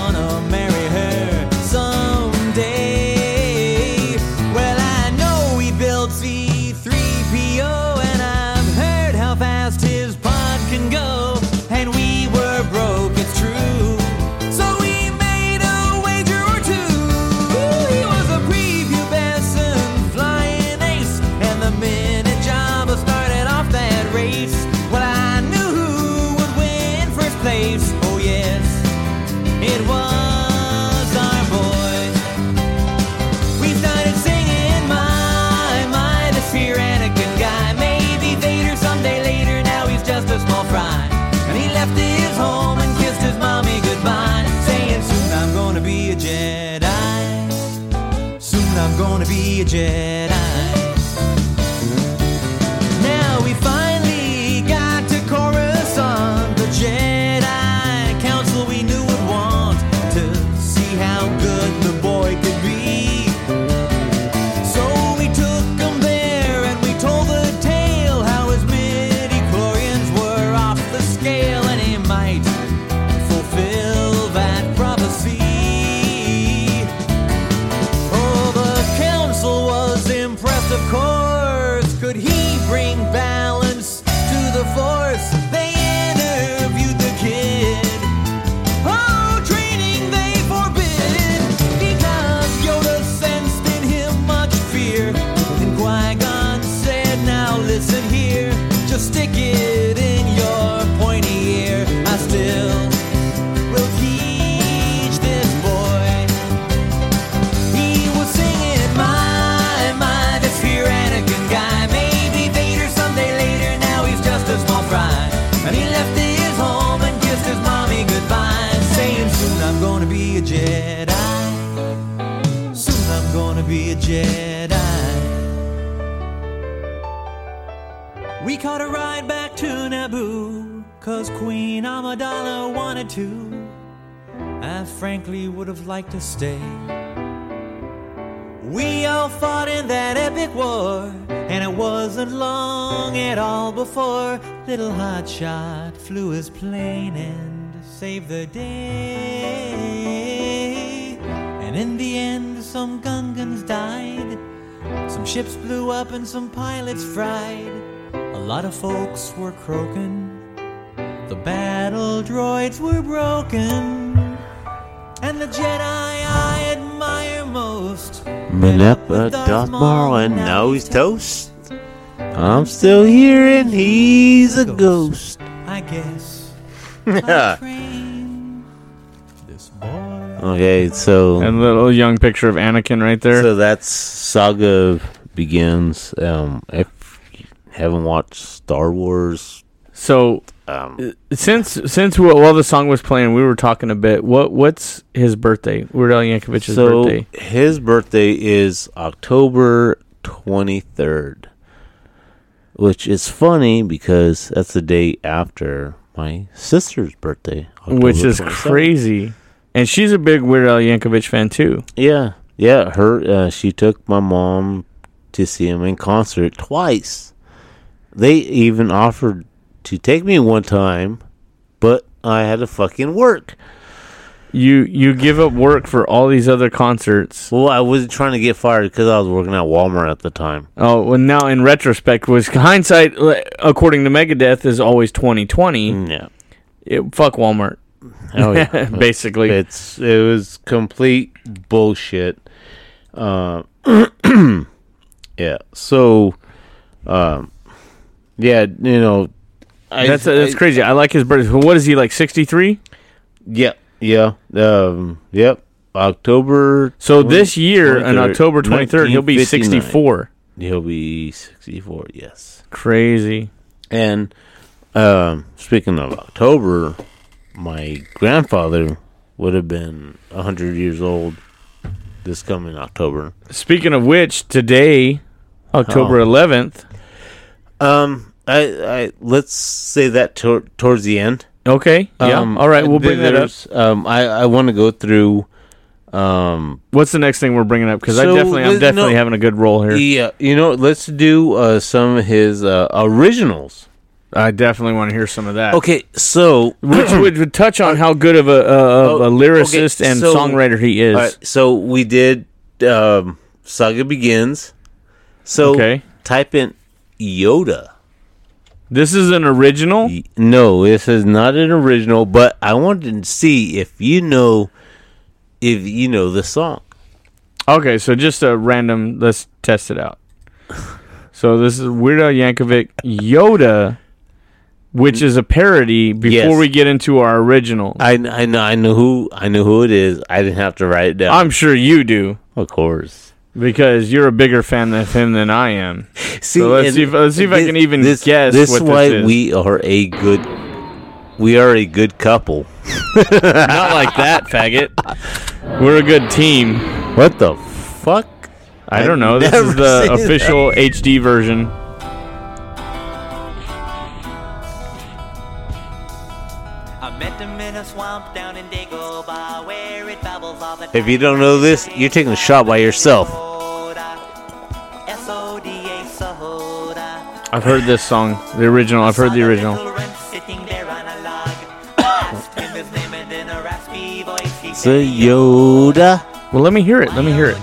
S3: a Jedi. To stay. We all fought in that epic war, and it wasn't long at all before little Hotshot flew his plane and saved the day. And in the end, some Gungans died, some ships blew up, and some pilots fried. A lot of folks were croaking,
S2: Met up with Darth Maul and now he's toast. I'm still here and he's a ghost.
S3: I guess.
S2: Yeah. Okay, so
S1: And a little young picture of Anakin right there.
S2: So that's Saga begins. Um, if you haven't watched Star Wars,
S1: So
S2: um,
S1: since since we- while the song was playing, we were talking a bit. What what's his birthday? Weird Al Yankovic's
S2: so
S1: birthday.
S2: his birthday is October twenty third, which is funny because that's the day after my sister's birthday,
S1: which is
S2: 27th.
S1: crazy. And she's a big Weird Al Yankovic fan too.
S2: Yeah, yeah. Her uh, she took my mom to see him in concert twice. They even offered to take me one time, but I had to fucking work.
S1: You you give up work for all these other concerts.
S2: Well, I wasn't trying to get fired because I was working at Walmart at the time.
S1: Oh, well, now in retrospect, was hindsight, according to Megadeth, is always twenty twenty.
S2: Yeah.
S1: It, fuck Walmart.
S2: Oh yeah,
S1: Basically.
S2: it's it was complete bullshit. Uh, yeah. So, um, yeah, you know, I,
S1: that's that's crazy. I like his birthday. What is he like? Sixty three.
S2: Yeah, yeah, um, yep. October.
S1: So this year, on October twenty third, he'll be sixty four.
S2: He'll be sixty-four. Yes.
S1: Crazy.
S2: And um, speaking of October, my grandfather would have been hundred years old this coming October.
S1: Speaking of which, today, October
S2: Oh.
S1: eleventh.
S2: Um, I, I let's say that tor- towards the end.
S1: Okay. Yeah.
S2: Um,
S1: All right. We'll bring that up.
S2: Um, I I want to go through. Um,
S1: What's the next thing we're bringing up? Because I
S2: So,
S1: definitely, I'm
S2: let-
S1: definitely
S2: no.
S1: having a good roll here.
S2: yeah, you know, let's do uh, some of his uh, originals.
S1: I definitely want to hear some of that.
S2: Okay, so
S1: Which would, would touch on how good of a, uh, of a
S2: Oh,
S1: lyricist
S2: okay,
S1: and
S2: so-
S1: songwriter he is.
S2: All right, so we did um, Saga Begins. So
S1: Okay.
S2: type in Yoda.
S1: This is an original.
S2: No, this is not an original, but I wanted to see if you know if you know the song.
S1: Okay, so just a random. Let's test it out. So this is Weird Al Yankovic Yoda, which is a parody. Before
S2: Yes.
S1: we get into our original,
S2: I, I know I know who I know who it is. I didn't have to write it down.
S1: I'm sure you do
S2: of course.
S1: Because you're a bigger fan of him than I am.
S2: See,
S1: So let's see if- let's see if I can even
S2: this,
S1: guess
S2: This
S1: what
S2: is
S1: this
S2: why
S1: is.
S2: we are a good. We are a good couple.
S1: Not like that, faggot. We're a good team.
S2: What the fuck?
S1: I don't
S2: I've
S1: know. This is the
S2: seen that.
S1: official HD version.
S3: I met him in a swamp down in Dagobah
S2: If you don't know this, you're taking a shot by yourself.
S1: I've heard this song, the original. I've heard the original.
S3: Sitting there on a log. Asked him his name and in a raspy voice he
S2: It's a Yoda.
S1: Well, let me hear it. Let me hear it.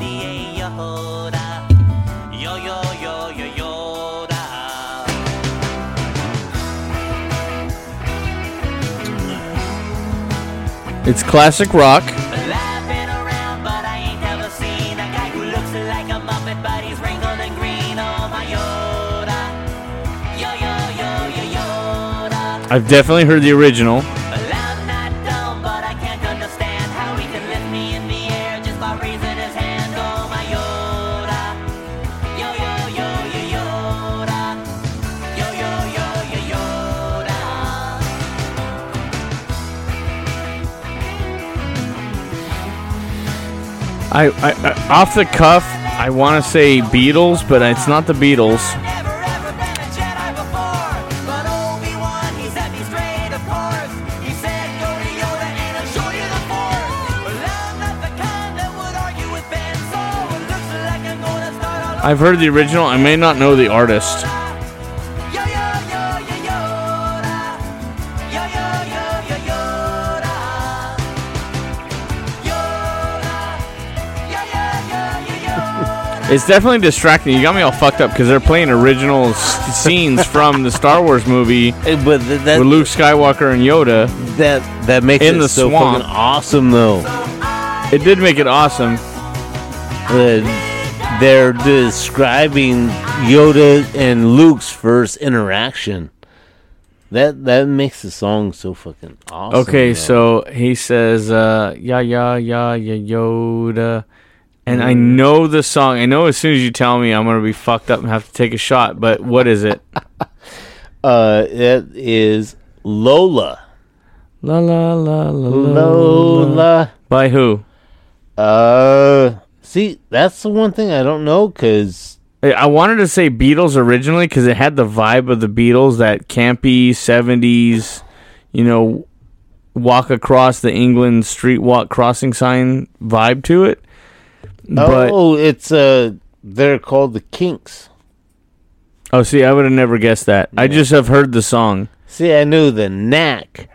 S1: It's classic rock.
S3: Yoda. Yo, yo, yo, yo, Yoda. I,
S1: I, I off the cuff, I want to say Beatles, but it's not the Beatles. I've heard the original. I may not know the artist. It's definitely distracting. You got me all fucked up because they're playing original s- scenes from the Star Wars movie
S2: But th- that
S1: with Luke Skywalker and Yoda.
S2: that that makes
S1: In
S2: it
S1: the
S2: so
S1: swamp.
S2: fucking awesome, though.
S1: It did make it awesome.
S2: Uh, they're describing Yoda and Luke's first interaction. that that makes the song so fucking awesome.
S1: Okay, so he says, uh, "Yeah, yeah, yeah, yeah, Yoda," and I
S2: Mm.
S1: know the song. I know as soon as you tell me, I'm gonna be fucked up and have to take a shot. But what is it?
S2: uh, it is Lola.
S1: La la la la la.
S2: Lola.
S1: By who?
S2: Uh, see, that's the one thing I don't know because
S1: I- wanted to say Beatles originally because it had the vibe of the Beatles, that campy '70s, you know, walk across the England street walk crossing sign vibe to it. But
S2: oh, it's uh, they're called the Kinks.
S1: oh, see, I would have never guessed that. I just have heard the song.
S2: See, I knew the Knack.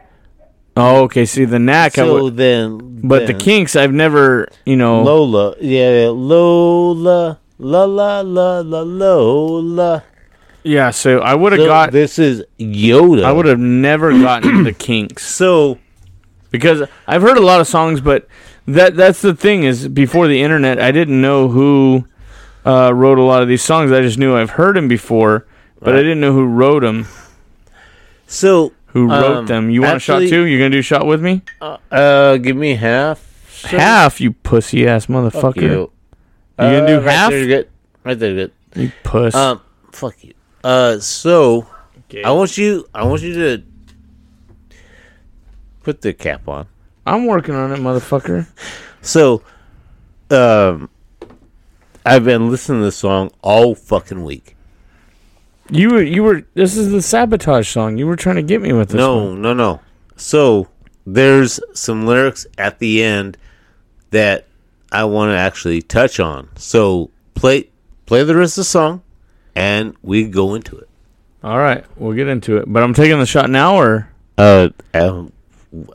S1: Oh, okay. See the knack.
S2: So
S1: would-
S2: then,
S1: but the Kinks, I've never, you know.
S2: Lola, yeah, Lola, la la la la Lola.
S1: Yeah, so I would have
S2: So
S1: got.
S2: this is Yoda.
S1: I would have never gotten the Kinks
S2: So
S1: because I've heard a lot of songs, but that that's the thing is before the internet, I didn't know who uh, wrote a lot of these songs. I just knew I've heard them before, but I didn't know who wrote them.
S2: so
S1: Who wrote
S2: um,
S1: them? You want a shot too? You're gonna do a shot with me?
S2: Uh, give me half. sir.
S1: Half, you pussy ass
S2: Fuck
S1: motherfucker.
S2: you.
S1: You gonna do
S2: Uh, right
S1: half?
S2: There, good. Right there, good.
S1: You puss.
S2: Um, fuck you. Uh, so
S1: Okay.
S2: I want you. I want you to put the cap on.
S1: I'm working on it, motherfucker.
S2: So, um, I've been listening to this song all fucking week.
S1: You were you were. This is the sabotage song. You were trying to get me with this.
S2: no,
S1: one.
S2: no, no. So there's some lyrics at the end that I want to actually touch on. So play play the rest of the song, and we go into it.
S1: All right, we'll get into it. But I'm taking the shot now or
S2: Uh, um,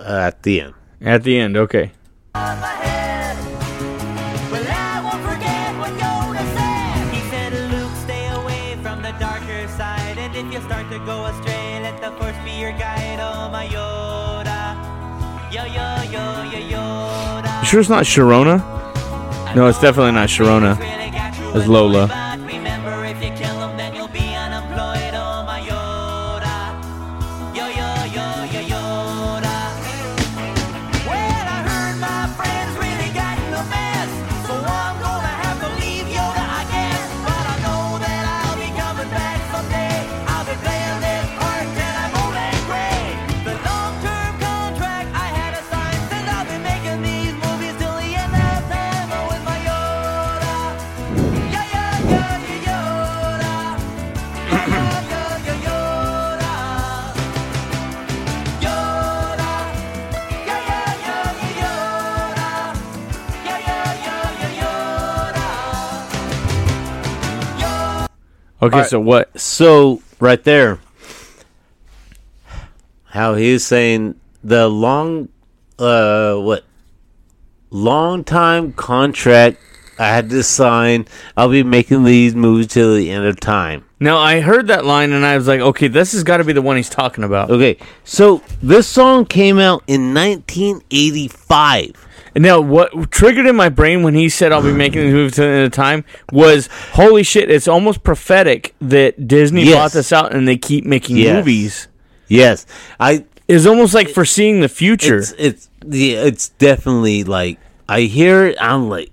S2: at the end.
S1: at the end. Okay.
S3: You
S1: sure it's not Sharona? No, it's definitely not Sharona. It's Lola. Okay,
S2: Alright.
S1: so what?
S2: So right there, how he's saying the long, uh, what, long time contract I had to sign. I'll be making these movies till the end of time.
S1: Now I heard that line and I was like, okay, this has got to be the one he's talking about.
S2: Okay, so this song came out in 1985.
S1: And now what triggered in my brain when he said I'll be making this movie to the end of time was holy shit! It's almost prophetic that Disney
S2: Yes.
S1: bought this out and they keep making
S2: Yes.
S1: movies.
S2: Yes, I
S1: It's almost like foreseeing the future.
S2: It's it's yeah, it's definitely like I hear it. I'm like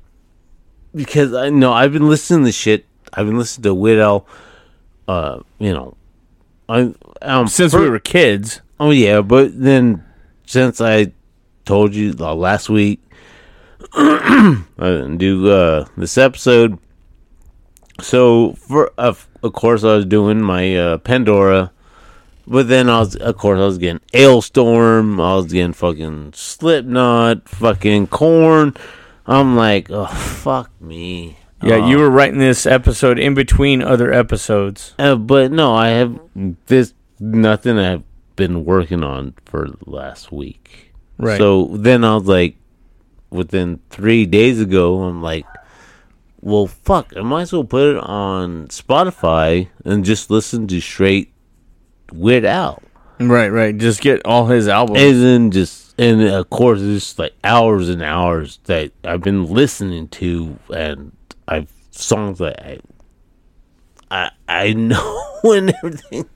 S2: because I know I've been listening to shit. I've been listening to Widow. Uh, you know, I um,
S1: Since we were kids.
S2: Oh yeah, but then since I told you uh, last week, I didn't do uh, this episode. So for of of course I was doing my uh, Pandora, but then I was of course I was getting Halestorm. I was getting fucking Slipknot, fucking Korn. I'm like, oh fuck me.
S1: Yeah, you were writing this episode in between other episodes.
S2: Uh, but no, I have this nothing I've been working on for the last week.
S1: Right.
S2: So then I was like, within three days ago, I'm like, well, fuck, I might as well put it on Spotify and just listen to straight Weird Al.
S1: Right, right. Just get all his albums.
S2: And then just, and of course, it's like hours and hours that I've been listening to, and I've songs that I, I, I know and everything.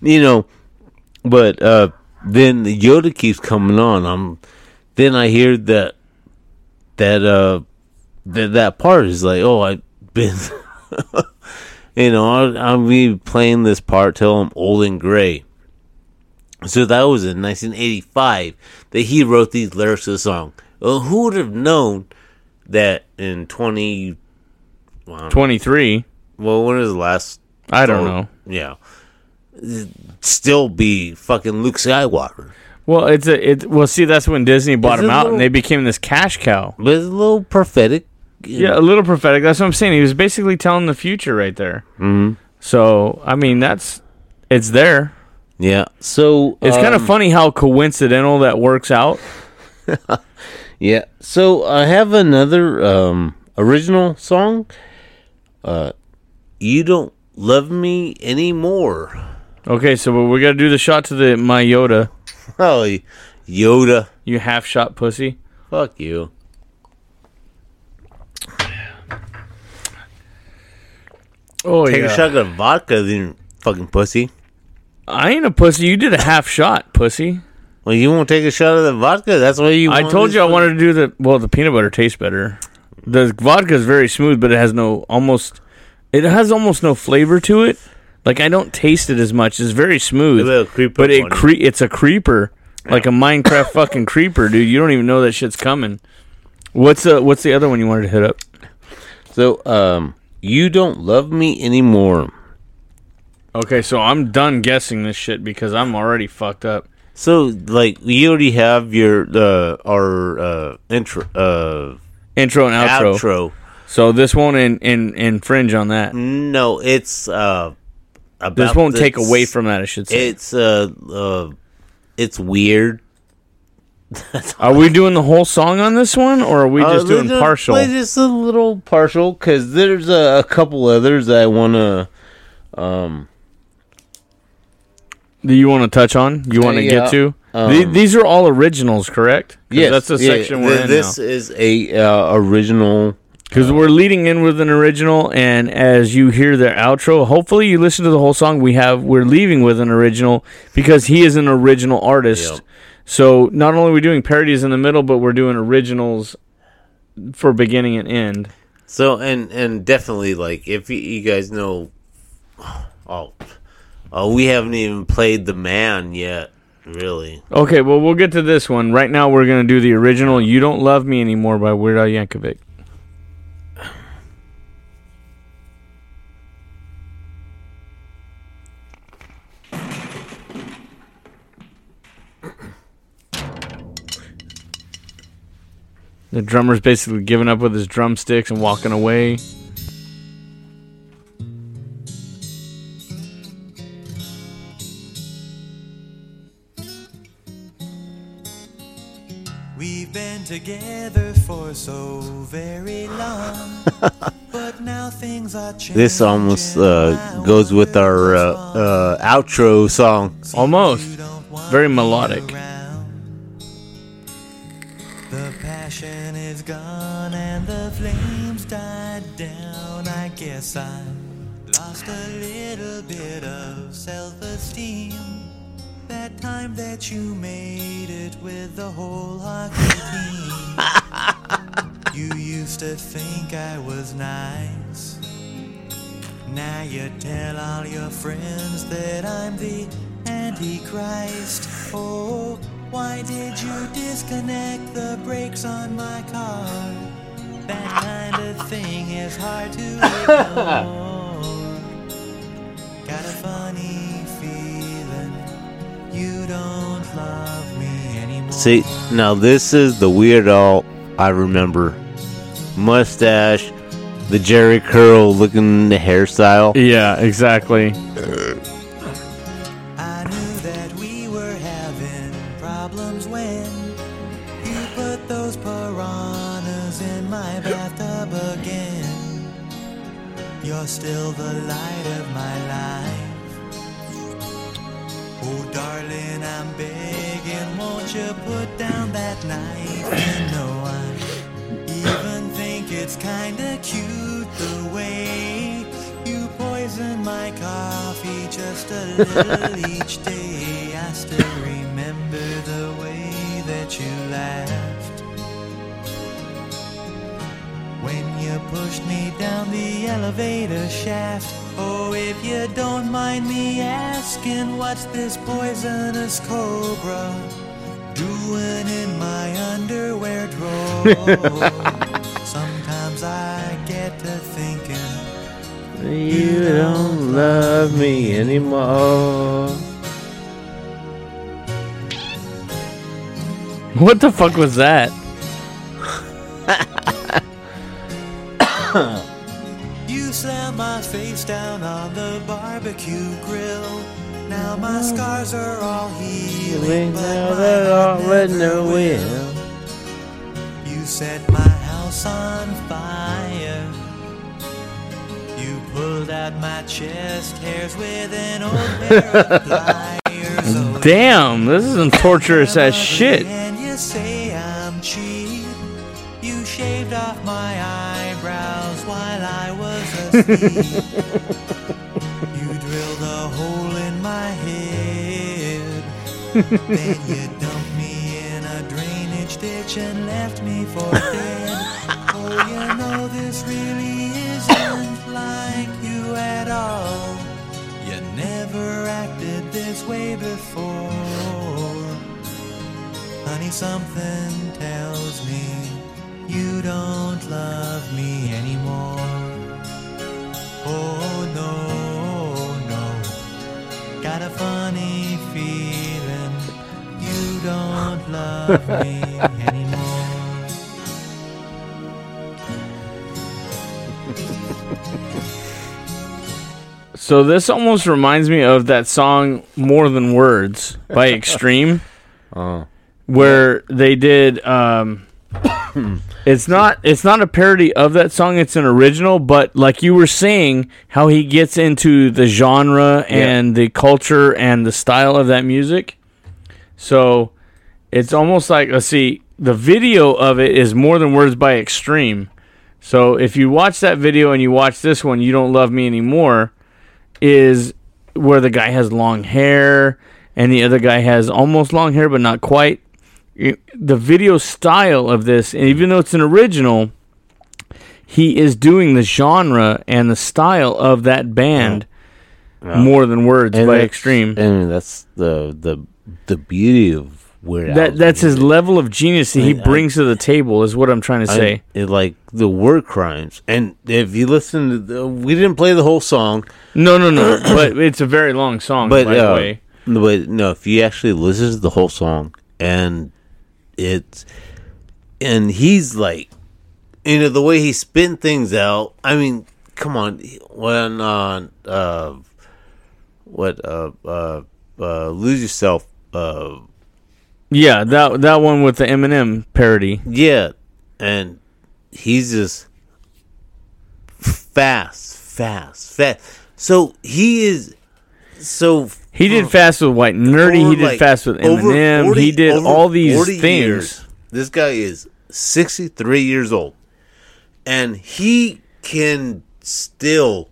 S2: You know, but uh, then the Yoda keeps coming on. I'm then I hear that that uh that that part is like, oh, I've been, you know, I'll, be playing this part till I'm old and gray. So that was in 1985 that he wrote these lyrics to the song. Well, who would have known that in 20 well, I don't
S1: 23.
S2: Well, when is the last?
S1: I don't know.
S2: Yeah, still be fucking Luke Skywalker.
S1: Well, it's a it. Well, see, that's when Disney bought him
S2: a
S1: out,
S2: little-
S1: and they became this cash cow.
S2: But it's a little prophetic.
S1: Yeah, a little prophetic. That's what I'm saying. He was basically telling the future right there.
S2: Mhm.
S1: So, I mean, that's it's there.
S2: Yeah. So
S1: It's kind of
S2: um,
S1: funny how coincidental that works out.
S2: Yeah. So I have another um, original song. Uh, you don't love me anymore.
S1: Okay, so we got to do the shot to the my Yoda.
S2: Oh, Yoda.
S1: You half shot pussy.
S2: Fuck you.
S1: Oh yeah.
S2: Take
S1: yeah.
S2: a shot of vodka, then fucking pussy.
S1: I ain't a pussy. You did a half shot, pussy.
S2: Well, you won't take a shot of the vodka. That's why you.
S1: I told you I wanted to do the well. The peanut butter tastes better. The vodka is very smooth, but it has no almost. It has almost no flavor to it. Like I don't taste it as much. It's very smooth,
S2: It'll creep
S1: but it cre- it's a creeper, like a Minecraft fucking creeper, dude. You don't even know that shit's coming. What's the What's the other one you wanted to hit up?
S2: So, um, you don't love me anymore.
S1: Okay, so I'm done guessing this shit because I'm already fucked up.
S2: So, like, you already have your uh, our uh, intro, uh,
S1: Intro and outro.
S2: outro.
S1: So this won't in, in, infringe on that.
S2: No, it's uh, about
S1: This won't take away from that. I should say.
S2: It's uh, uh, it's weird.
S1: Are we doing the whole song on this one, or are we
S2: Uh,
S1: just doing
S2: let's
S1: partial?
S2: Just a little partial because there's a, a couple others I want to. Um,
S1: Do you want to touch on? You want to
S2: Yeah,
S1: get to?
S2: um,
S1: The- these are all originals, correct?
S2: yes,
S1: that's the
S2: yeah,
S1: section we're
S2: th-
S1: in
S2: This is a uh, original.
S1: Because uh, we're leading in with an original, and as you hear the outro, hopefully you listen to the whole song. We have we're leaving with an original because he is an original artist.
S2: Yep.
S1: So not only are we doing parodies in the middle, but we're doing originals for beginning and end.
S2: So and and definitely like if you, you guys know, oh, oh, we haven't even played the man yet. Really,
S1: Okay, well we'll get to this one. Right now we're gonna do the original "You Don't Love Me Anymore" by Weird Al Yankovic. The drummer's basically giving up with his drumsticks and walking away.
S3: We've been together for so very long, but now things are changing.
S2: this almost uh, goes with our uh, uh, outro song.
S1: Almost. Very melodic.
S3: I lost a little bit of self-esteem. That time that you made it with the whole hockey team. you used to think I was nice. Now you tell all your friends that I'm the Antichrist. Oh, why did you disconnect the brakes on my car? That kind of thing is hard to ignore. Got a funny feeling you don't love me anymore.
S2: See, now this is the Weird Al I remember. Mustache, the Jheri curl looking hairstyle.
S1: Yeah, exactly.
S3: That knife? You know, I even think it's kinda cute the way you poison my coffee just a little each day. I still remember the way that you laughed when you pushed me down the elevator shaft. Oh, if you don't mind me asking, what's this poisonous cobra doing Sometimes I get to thinking.
S2: You don't love me anymore.
S1: What the fuck was that?
S3: You slammed my face down on the barbecue grill. Now my scars are all healing, but
S2: now they're all with
S3: never
S2: no
S3: will. Set my house on fire. You pulled out my chest hairs with an old pair of pliers. Oh,
S1: Damn, this isn't torturous as shit.
S3: And you say I'm cheap. You shaved off my eyebrows while I was asleep. you drilled a hole in my head. then you and left me for dead. oh, you know this really isn't like you at all. You never acted this way before. Honey, something tells me you don't love me anymore. Oh no, no. Got a funny feeling you don't love me
S1: So this almost reminds me of that song "More Than Words" by Extreme,
S2: Oh.
S1: where they did. Um, it's not. It's not a parody of that song. It's an original. But like you were saying, how he gets into the genre and the culture and the style of that music. So it's almost like let's see. The video of it is "More Than Words" by Extreme. So if you watch that video and you watch this one, you don't love me anymore is where the guy has long hair and the other guy has almost long hair but not quite. The video style of this, and even though it's an original, he is doing the genre and the style of that band more than words
S2: And
S1: by Extreme.
S2: And that's the the the beauty of Weird
S1: That that's his level of genius that he
S2: I- I-
S1: brings to the table is what I'm trying to
S2: I-
S1: say.
S2: it, like the word crimes, and if you listen to, the, we didn't play the whole song.
S1: No, no, no. but it's a very long song,
S2: But
S1: by
S2: uh,
S1: the way.
S2: but no, if you actually listen to the whole song, and it's and he's like, you know, the way he spin things out. I mean, come on, when uh, uh what uh uh, uh lose yourself uh
S1: Yeah, that that one with the Eminem parody.
S2: Yeah, and he's just fast, fast, fast. So he is so
S1: He did Fast with White Nerdy. He did
S2: like
S1: Fast with Eminem.
S2: 40
S1: he did all these things.
S2: years. This guy is 63 years old, and he can still.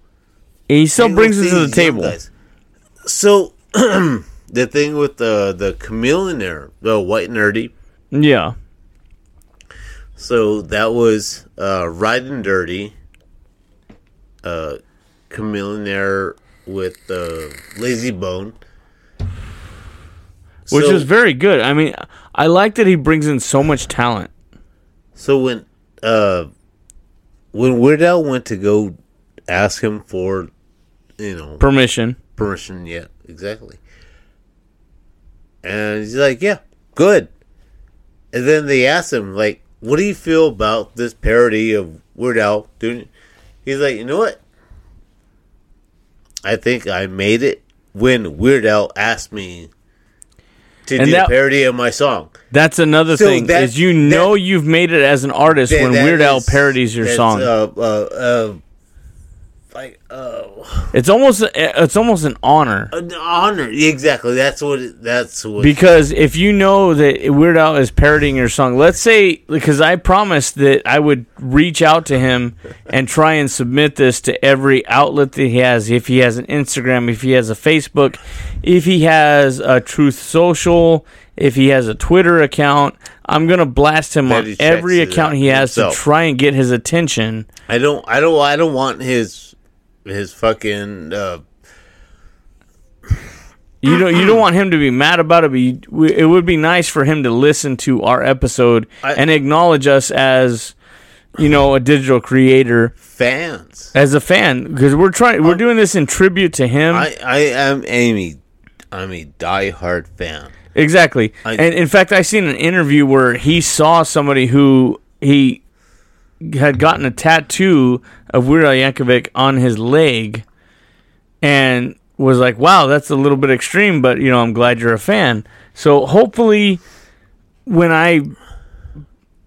S1: He still brings it to the table.
S2: guys. So the thing with the the Chamillionaire, the white nerdy.
S1: Yeah.
S2: So that was uh, Riding Dirty, uh, Chamillionaire with uh, Lazy Bone.
S1: Which
S2: So-
S1: is very good. I mean, I like that he brings in so much talent.
S2: So when uh, when Weird Al went to go ask him for, you know,
S1: Permission.
S2: permission, yeah, exactly. And he's like, "Yeah, good." And then they asked him, like, "What do you feel about this parody of Weird Al doing?" He's like, "You know what? I think I made it when Weird Al asked me to
S1: And
S2: do
S1: that-
S2: a parody of my song."
S1: That's another
S2: So
S1: thing
S2: that-
S1: is you know you've made it as an artist when
S2: that
S1: Weird Al parodies your song.
S2: Uh, uh, uh, like, uh,
S1: it's almost it's almost an honor
S2: an honor. Exactly. That's what. It, that's what.
S1: because if you know that Weird Al is parodying your song, let's say because I promised that I would reach out to him and try and submit this to every outlet that he has. If he has an Instagram, if he has a Facebook, if he has a Truth Social, If he has a Twitter account, I'm gonna blast him
S2: That
S1: on every account he has
S2: himself.
S1: to try and get his attention.
S2: I don't. I don't. I don't want his his fucking. Uh,
S1: You don't you don't want him to be mad about it, but you, we- it would be nice for him to listen to our episode
S2: I-
S1: and acknowledge us as you know a digital creator
S2: fans.
S1: as a fan because we're trying we're doing this in tribute to him.
S2: I I am Amy. I'm a diehard fan.
S1: Exactly.
S2: I-
S1: and in fact, I seen an interview where he saw somebody who he had gotten a tattoo of Weird Al Yankovic on his leg, and was like, "Wow, that's a little bit extreme, but you know, I'm glad you're a fan." So hopefully, when I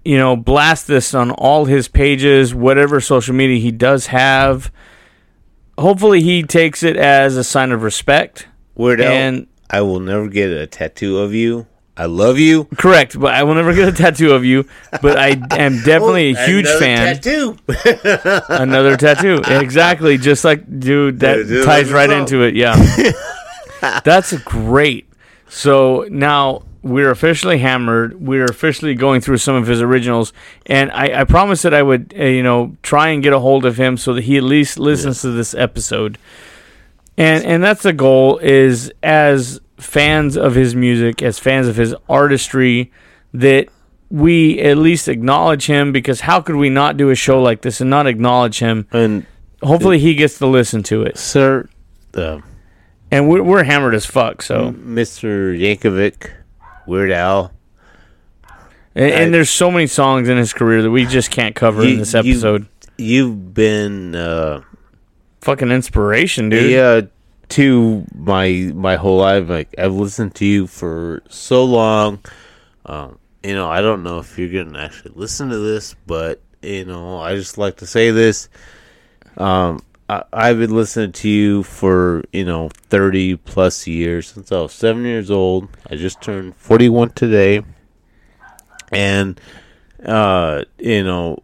S1: you know blast this on all his pages, whatever social media he does have, hopefully he takes it as a sign of respect.
S2: Weird Al,
S1: And-
S2: I will never get a tattoo of you. I love you.
S1: Correct, but I will never get a tattoo of you. But I am definitely a huge
S2: Another
S1: fan.
S2: Tattoo.
S1: Another tattoo, exactly. Just like, dude, that
S2: Yeah, dude,
S1: ties right into it. Yeah, that's great. So now we're officially hammered. We're officially going through some of his originals, and I, I promised that I would, uh, you know, try and get a hold of him so that he at least listens to this episode. And and that's the goal. Is as fans of his music, as fans of his artistry, that we at least acknowledge him because how could we not do a show like this and not acknowledge him?
S2: And
S1: Hopefully he gets to listen to it.
S2: sir, uh,
S1: And we're, we're hammered as fuck. So
S2: Mr. Yankovic, Weird Al.
S1: and,
S2: I-
S1: and there's so many songs in his career that we just can't cover in
S2: you-
S1: this
S2: you-
S1: episode.
S2: You've been uh,
S1: Fucking inspiration, dude.
S2: yeah to my my whole life. Like I've listened to you for so long. Um, you know, I don't know if you're gonna actually listen to this, but you know, I just like to say this. Um, I, I've been listening to you for you know thirty plus years since I was seven years old. I just turned forty one today, and uh, you know,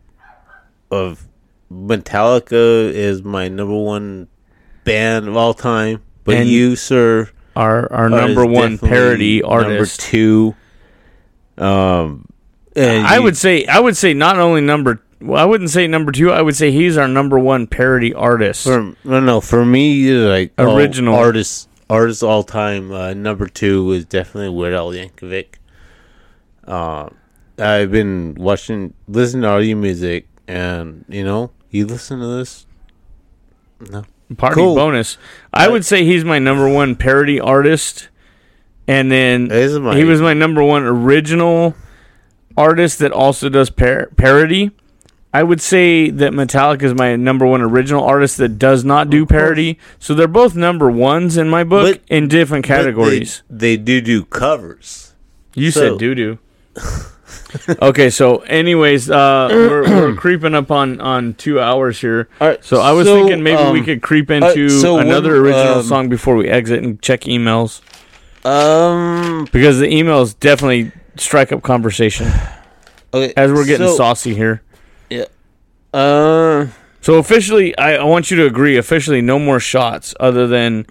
S2: of Metallica is my number one band of all time. But
S1: And
S2: you, sir,
S1: Our our number one parody
S2: number
S1: artist.
S2: two. Um, and
S1: I
S2: you-
S1: would say I would say not only number well, I wouldn't say number two. I would say he's our number one parody artist.
S2: For no, no, for me, like oh,
S1: Original.
S2: artist, artist all time. Uh, number two is definitely Weird Al Yankovic. Uh, I've been watching, listening to all your music, and you know, you listen to this. No,
S1: Party
S2: Cool.
S1: bonus. I would say he's my number one parody artist, and then he was my number one original artist that also does par- parody. I would say that Metallica is my number one original artist that does not do parody. So they're both number ones in my book
S2: But-
S1: in different
S2: But they-
S1: categories.
S2: They, do do covers.
S1: You
S2: so-
S1: said doo doo. okay, so anyways, uh, we're, we're creeping up on, on two hours here.
S2: All right,
S1: So I was
S2: so,
S1: thinking maybe we
S2: um,
S1: could creep
S2: uh,
S1: into
S2: so
S1: another
S2: when,
S1: original
S2: um,
S1: song before we exit and check emails
S2: Um.
S1: because the emails definitely strike up conversation
S2: Okay.
S1: as we're getting
S2: so,
S1: saucy here. Yeah.
S2: Uh.
S1: So officially, I, I want you to agree. Officially, no more shots other than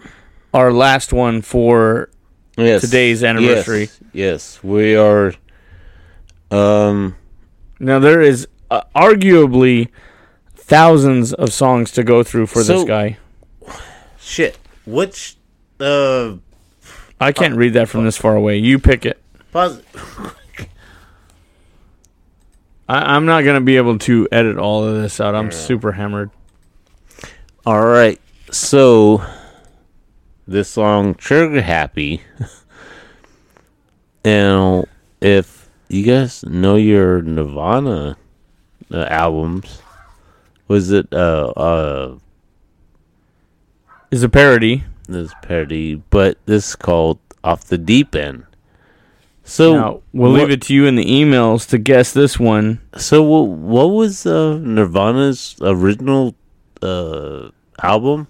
S1: our last one for
S2: Yes.
S1: Today's anniversary.
S2: Yes, yes, we are. Um.
S1: now. There is uh, arguably thousands of songs to go through for this guy.
S2: Shit. Which. Uh.
S1: I can't read that from this far away. You pick it.
S2: Pause.
S1: I, I'm not gonna be able to edit all of this out. I'm super hammered.
S2: All right. So. This song, Trigger Happy. and if you guys know your Nirvana uh, albums, was it uh uh
S1: Is a parody.
S2: this parody, but this is called Off the Deep End. So
S1: now we'll
S2: what-
S1: leave it to you in the emails to guess this one.
S2: So what, what was uh, Nirvana's original uh, album?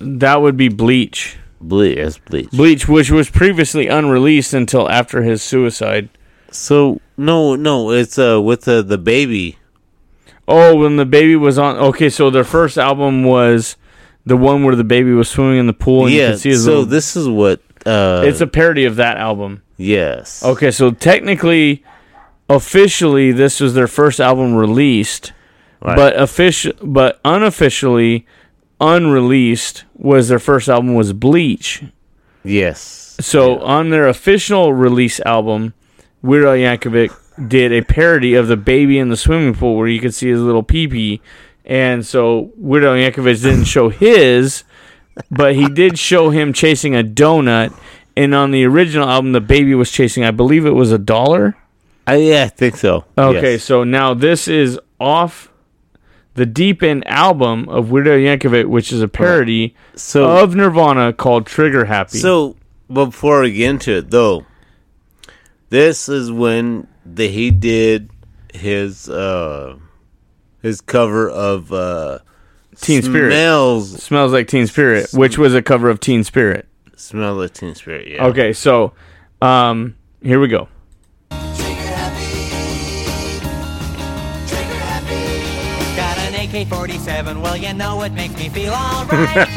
S1: That would be Bleach.
S2: Bleach. Yes, Bleach.
S1: Bleach, which was previously unreleased until after his suicide.
S2: So no, no, it's uh with the the baby.
S1: Oh, when the baby was on. Okay, so their first album was the one where the baby was swimming in the pool and you
S2: yeah.
S1: could see his
S2: So
S1: little.
S2: this is what Uh,
S1: it's a parody of that album.
S2: yes.
S1: Okay, so technically, officially, this was their first album released,
S2: Right.
S1: but official, but unofficially, unreleased was their first album was Bleach.
S2: Yes.
S1: So on their official release album, Weird Al Yankovic did a parody of the baby in the swimming pool where you could see his little pee pee, and so Weird Al Yankovic didn't show his, but he did show him chasing a donut. And on the original album, the baby was chasing, I believe it was a dollar.
S2: I, yeah, I think so.
S1: Okay,
S2: Yes.
S1: so now this is off the Deep End album of Weird Al Yankovic, which is a parody
S2: So-
S1: of Nirvana called Trigger Happy.
S2: So before we get into it, though, this is when the, he did his uh his cover of uh
S1: Teen Spirit.
S2: smells
S1: Smells like Teen Spirit, which was a cover of Teen Spirit.
S2: smell like Teen Spirit. Yeah.
S1: Okay, so um, here we go.
S3: AK-47, well you know it makes me feel alright.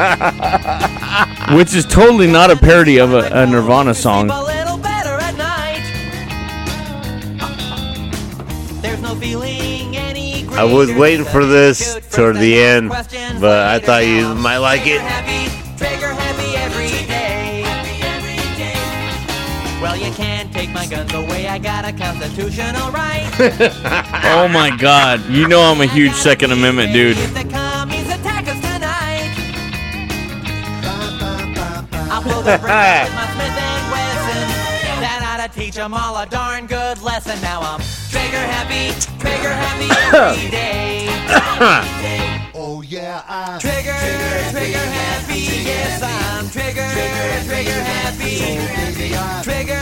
S1: Which is totally not a parody of a, a Nirvana song.
S2: I was waiting for this toward the end, but I thought you might like it.
S3: Trigger happy every day. Well, you can't take my guns away. I got a constitutional right.
S1: Oh my god, you know I'm a huge Second Amendment dude.
S3: teach 'em all a darn good lesson. Now I'm trigger happy, trigger happy every day.
S11: Oh yeah, I
S3: Trigger, trigger happy, yes I'm trigger, trigger happy. Trigger,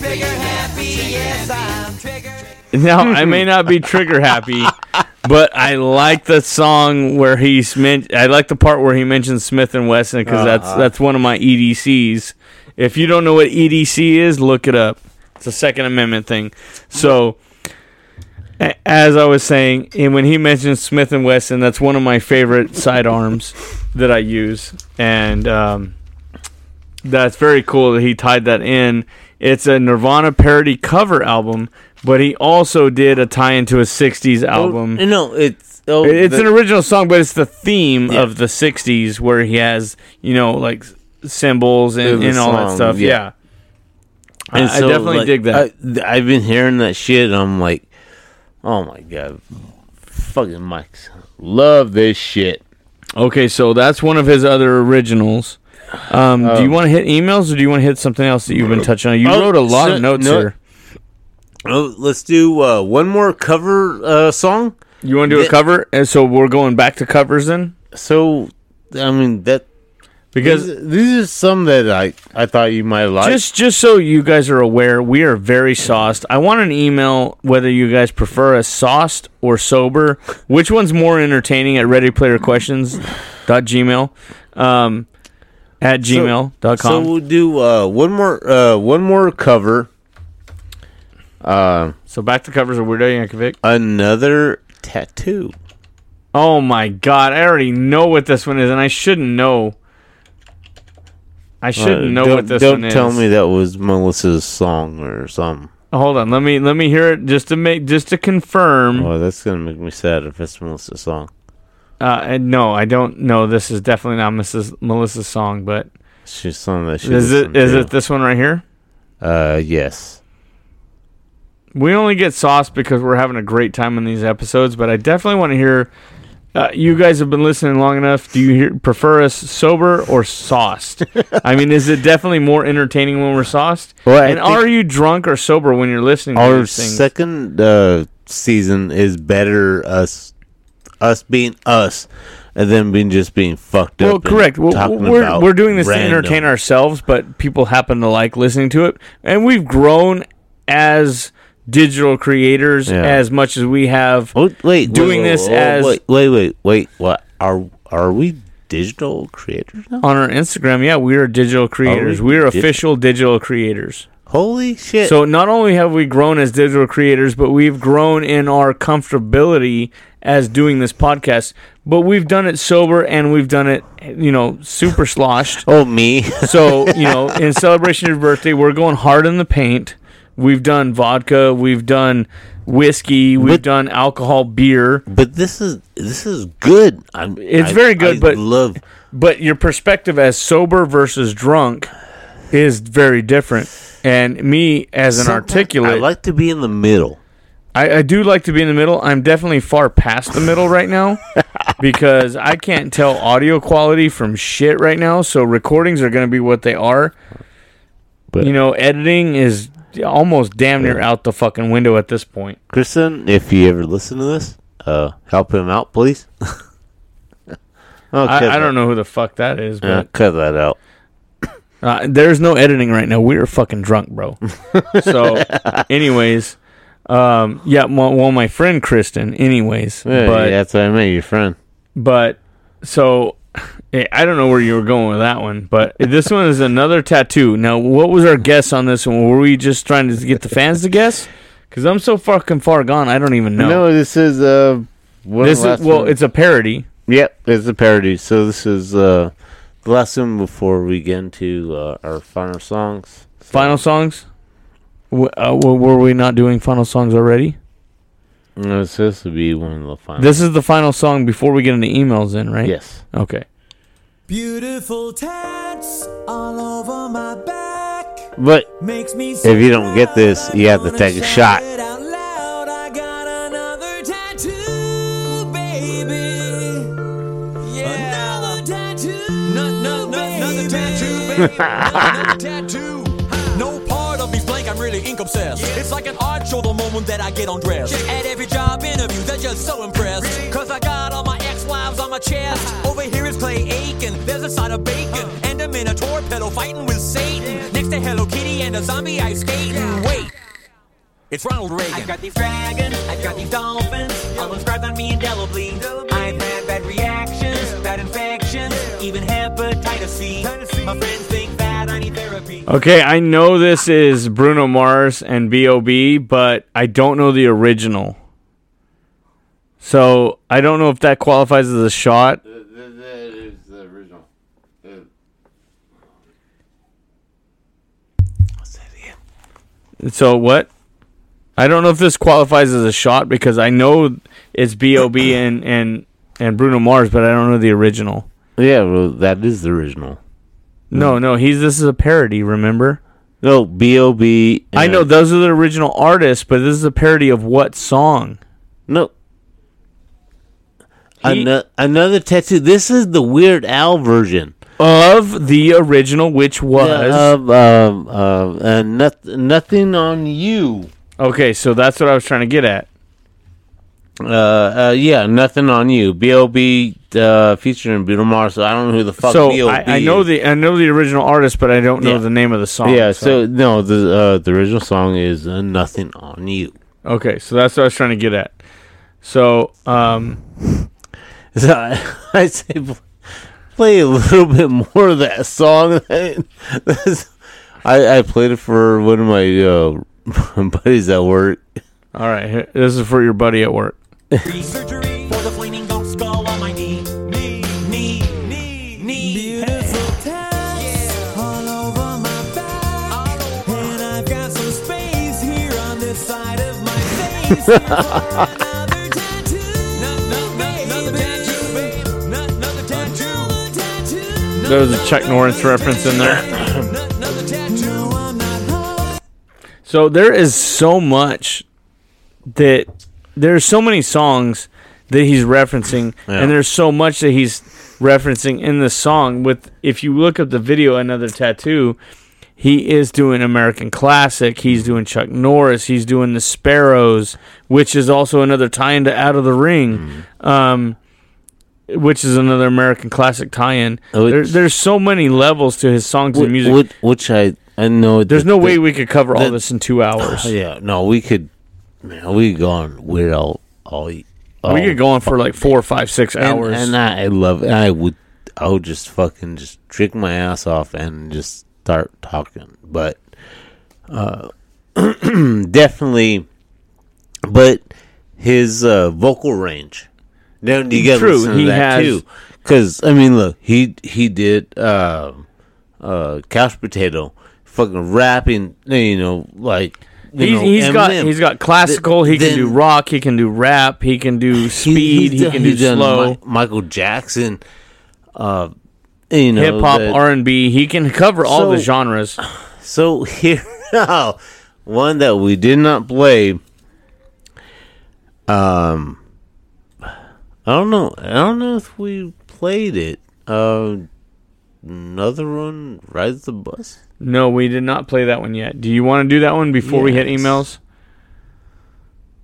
S3: trigger happy, yes I'm trigger.
S1: Now I may not be trigger happy, but I like the song where he's meant. I like the part where he mentions Smith and Wesson because that's
S2: Uh-huh.
S1: that's one of my EDCs. If you don't know what EDC is, look it up. It's a Second Amendment thing. So, as I was saying, and when he mentions Smith and Wesson, that's one of my favorite sidearms that I use, and um, that's very cool that he tied that in. It's a Nirvana parody cover album, but he also did a tie into a '60s album.
S2: Oh, no, it's oh,
S1: it's
S2: the-
S1: an original song, but it's the theme
S2: Yeah.
S1: of the '60s where he has you know like symbols and, and all that stuff.
S2: yeah.
S1: Yeah,
S2: And
S1: I
S2: so,
S1: definitely
S2: like,
S1: dig that.
S2: I, I've been hearing that shit. And I'm like, oh my god, fucking Mike, love this shit.
S1: okay, so that's one of his other originals. Um, do you want to hit emails or do you want to hit something else that you've been touching on? You
S2: Oh,
S1: wrote a lot
S2: so-
S1: of notes
S2: no-
S1: here.
S2: Oh, let's do uh, one more cover uh, song.
S1: You want to do a cover? And so we're going back to covers then?
S2: So, I mean that
S1: Because
S2: these, these are some that I I thought you might like.
S1: just just so you guys are aware, we are very sauced. I want an email whether you guys prefer us sauced or sober. Which one's more entertaining at readyplayerquestions.gmail um, at gmail.com.
S2: So we'll do uh, one more uh, one more cover. Uh,
S1: So back to covers of Weird Al Yankovic.
S2: another tattoo.
S1: Oh my god, I already know what this one is, and I shouldn't know. I shouldn't
S2: Uh,
S1: know what this is.
S2: don't
S1: one is.
S2: tell me that was Melissa's song or something.
S1: Hold on, let me let me hear it just to make just to confirm.
S2: Oh, that's gonna make me sad if it's Melissa's song.
S1: Uh, no, I don't know. This is definitely not Mrs. Melissa's song, but
S2: She's song that she
S1: is it is
S2: to.
S1: it this one right here?
S2: Uh, yes.
S1: We only get sauce because we're having a great time in these episodes, but I definitely want to hear. Uh, you guys have been listening long enough. Do you hear, prefer us sober or sauced? I mean, is it definitely more entertaining when we're sauced?
S2: Well, I
S1: and
S2: think-
S1: are you drunk or sober when you're listening to
S2: Our
S1: these things?
S2: second uh, season is better us us being us and then being just being fucked
S1: well,
S2: up. and
S1: correct. Well,
S2: talking
S1: we're
S2: about
S1: we're doing this
S2: random.
S1: to entertain ourselves, but people happen to like listening to it, and we've grown as digital creators
S2: Yeah.
S1: as much as we have.
S2: Wait,
S1: doing
S2: wait,
S1: this
S2: wait,
S1: as
S2: wait, wait, wait, wait. What are are we digital creators now?
S1: on our Instagram. Yeah, we are digital creators.
S2: we
S1: we are
S2: digital?
S1: official digital creators.
S2: Holy shit!
S1: So not only have we grown as digital creators, but we've grown in our comfortability as doing this podcast. But we've done it sober and we've done it, you know, super sloshed.
S2: oh me.
S1: So, you know, in celebration of your birthday, we're going hard in the paint. We've done vodka, we've done whiskey, we've
S2: But-
S1: done alcohol, beer.
S2: but this is this is good. I'm,
S1: It's
S2: I-
S1: very good,
S2: I
S1: but
S2: love.
S1: but your perspective as sober versus drunk is very different. And me as an
S2: Sometimes
S1: articulate,
S2: I like to be in the middle.
S1: I, I do like to be in the middle. I'm definitely far past the middle right now because I can't tell audio quality from shit right now. So recordings are going to be what they are.
S2: But-
S1: you know, editing is almost damn near out the fucking window at this point.
S2: Kristen, if you ever listen to this, uh, help him out, please.
S1: I, I don't know who the fuck that is,
S2: Yeah,
S1: but
S2: cut that out.
S1: uh, there's no editing right now. We're fucking drunk, bro. so, anyways, um, yeah, well, well, my friend Kristen, anyways,
S2: Yeah,
S1: but
S2: that's what I meant. Your friend.
S1: But so I don't know where you were going with that one, but this one is another tattoo. Now, what was our guess on this one? Were we just trying to get the fans to guess? Because I'm so fucking far gone, I don't even know.
S2: No, this is uh,
S1: this is well,
S2: one-
S1: it's a parody.
S2: Yep, it's a parody. So this is uh, the last one before we get into uh, our final songs.
S1: Final songs. W- uh, w- were we not doing final songs already?
S2: No, it's supposed to be one of the final.
S1: This is the final song before we get into emails, in right?
S2: Yes.
S1: Okay.
S12: Beautiful tats all over my back.
S2: But
S12: Makes me
S2: if you don't get this, you have to take a shot.
S12: it out loud. I got another tattoo,
S10: ink obsessed. It's like an art show the moment that I get undressed. At every job interview, they're just so impressed. Cause I got all my ex-wives on my chest. Over here is Clay Aiken, there's a side of bacon. And a minotaur pedal fighting with Satan. Next to Hello Kitty and a zombie ice skating. Wait. It's Ronald Reagan.
S3: I've got these dragons, I've got these dolphins, all inscribed on me indelibly. I've had bad reactions, bad infections, even hepatitis C. My friends
S1: Okay, I know this is Bruno Mars and B.O.B., but I don't know the original. So I don't know if that qualifies as a shot.
S2: That is the original.
S1: Uh, so what? I don't know if this qualifies as a shot because I know it's B.O.B. and, and, and Bruno Mars, but I don't know the original.
S2: Yeah, well, that is the original.
S1: No, no, he's this is a parody, remember?
S2: No, B.O.B.
S1: I know those are the original artists, but this is a parody of what song?
S2: No.
S1: He-
S2: Ano- another tattoo. This is the Weird Al version.
S1: Of the original, which was.
S2: Of um, um, uh, not- nothing on you.
S1: Okay, so that's what I was trying to get at.
S2: Uh, uh, yeah, nothing on you. B.O.B. Uh, featuring Bruno Mars. So I don't know who the fuck
S1: so
S2: B.O.B.
S1: I, I know
S2: is.
S1: the I know the original artist, but I don't know
S2: Yeah.
S1: the name of the song.
S2: Yeah, so no, the uh, the original song is uh, "Nothing on You."
S1: okay, so that's what I was trying to get at. So, um,
S2: So I, I say play a little bit more of that song. I I played it for one of my uh, buddies at work.
S1: all right, this is for your buddy at work.
S3: Surgery for the flaming goat skull on my knee. Knee, knee, knee, knee.
S12: Beautiful tats all over my back. And I've got some space here on this side of my face. another tattoo. No, no, no, another tattoo, babe. No, another tattoo.
S1: There was a Chuck Norris reference in there.
S12: Another tattoo. No, I'm not home.
S1: So there is so much that there's so many songs that he's referencing,
S2: Yeah.
S1: and there's so much that he's referencing in the song. With if you look up the video, another tattoo, he is doing American classic. He's doing Chuck Norris. He's doing the Sparrows, which is also another tie-in to Out of the Ring. Um, which is another American classic tie-in.
S2: Oh,
S1: There, there's so many levels to his songs and music.
S2: Which, which I I know.
S1: There's no
S2: the-
S1: way we could cover all
S2: the-
S1: this in two hours.
S2: Yeah, no, we could. Man, we could go on Weird Al all. all
S1: we could go on for like four, five, six hours.
S2: and I, I love. it. I would. I would just fucking just trick my ass off and just start talking. But uh, definitely. But his uh, vocal range, now you got to
S1: True,
S2: listen to
S1: he
S2: that
S1: has-
S2: too. Because I mean, look, he he did uh, uh, couch potato, fucking rapping, you know, like.
S1: He's,
S2: know,
S1: he's got he's got classical. He can
S2: Then-
S1: do rock. He can do rap. He can do speed. He,
S2: he's
S1: can do slow.
S2: Mi- Michael Jackson, uh, you know,
S1: hip hop, R and B. He can cover all the genres.
S2: So here now, one that we did not play. Um, I don't know. I don't know if we played it. Uh, another one, rides the bus.
S1: No, we did not play that one yet. Do you want to do that one before we hit emails?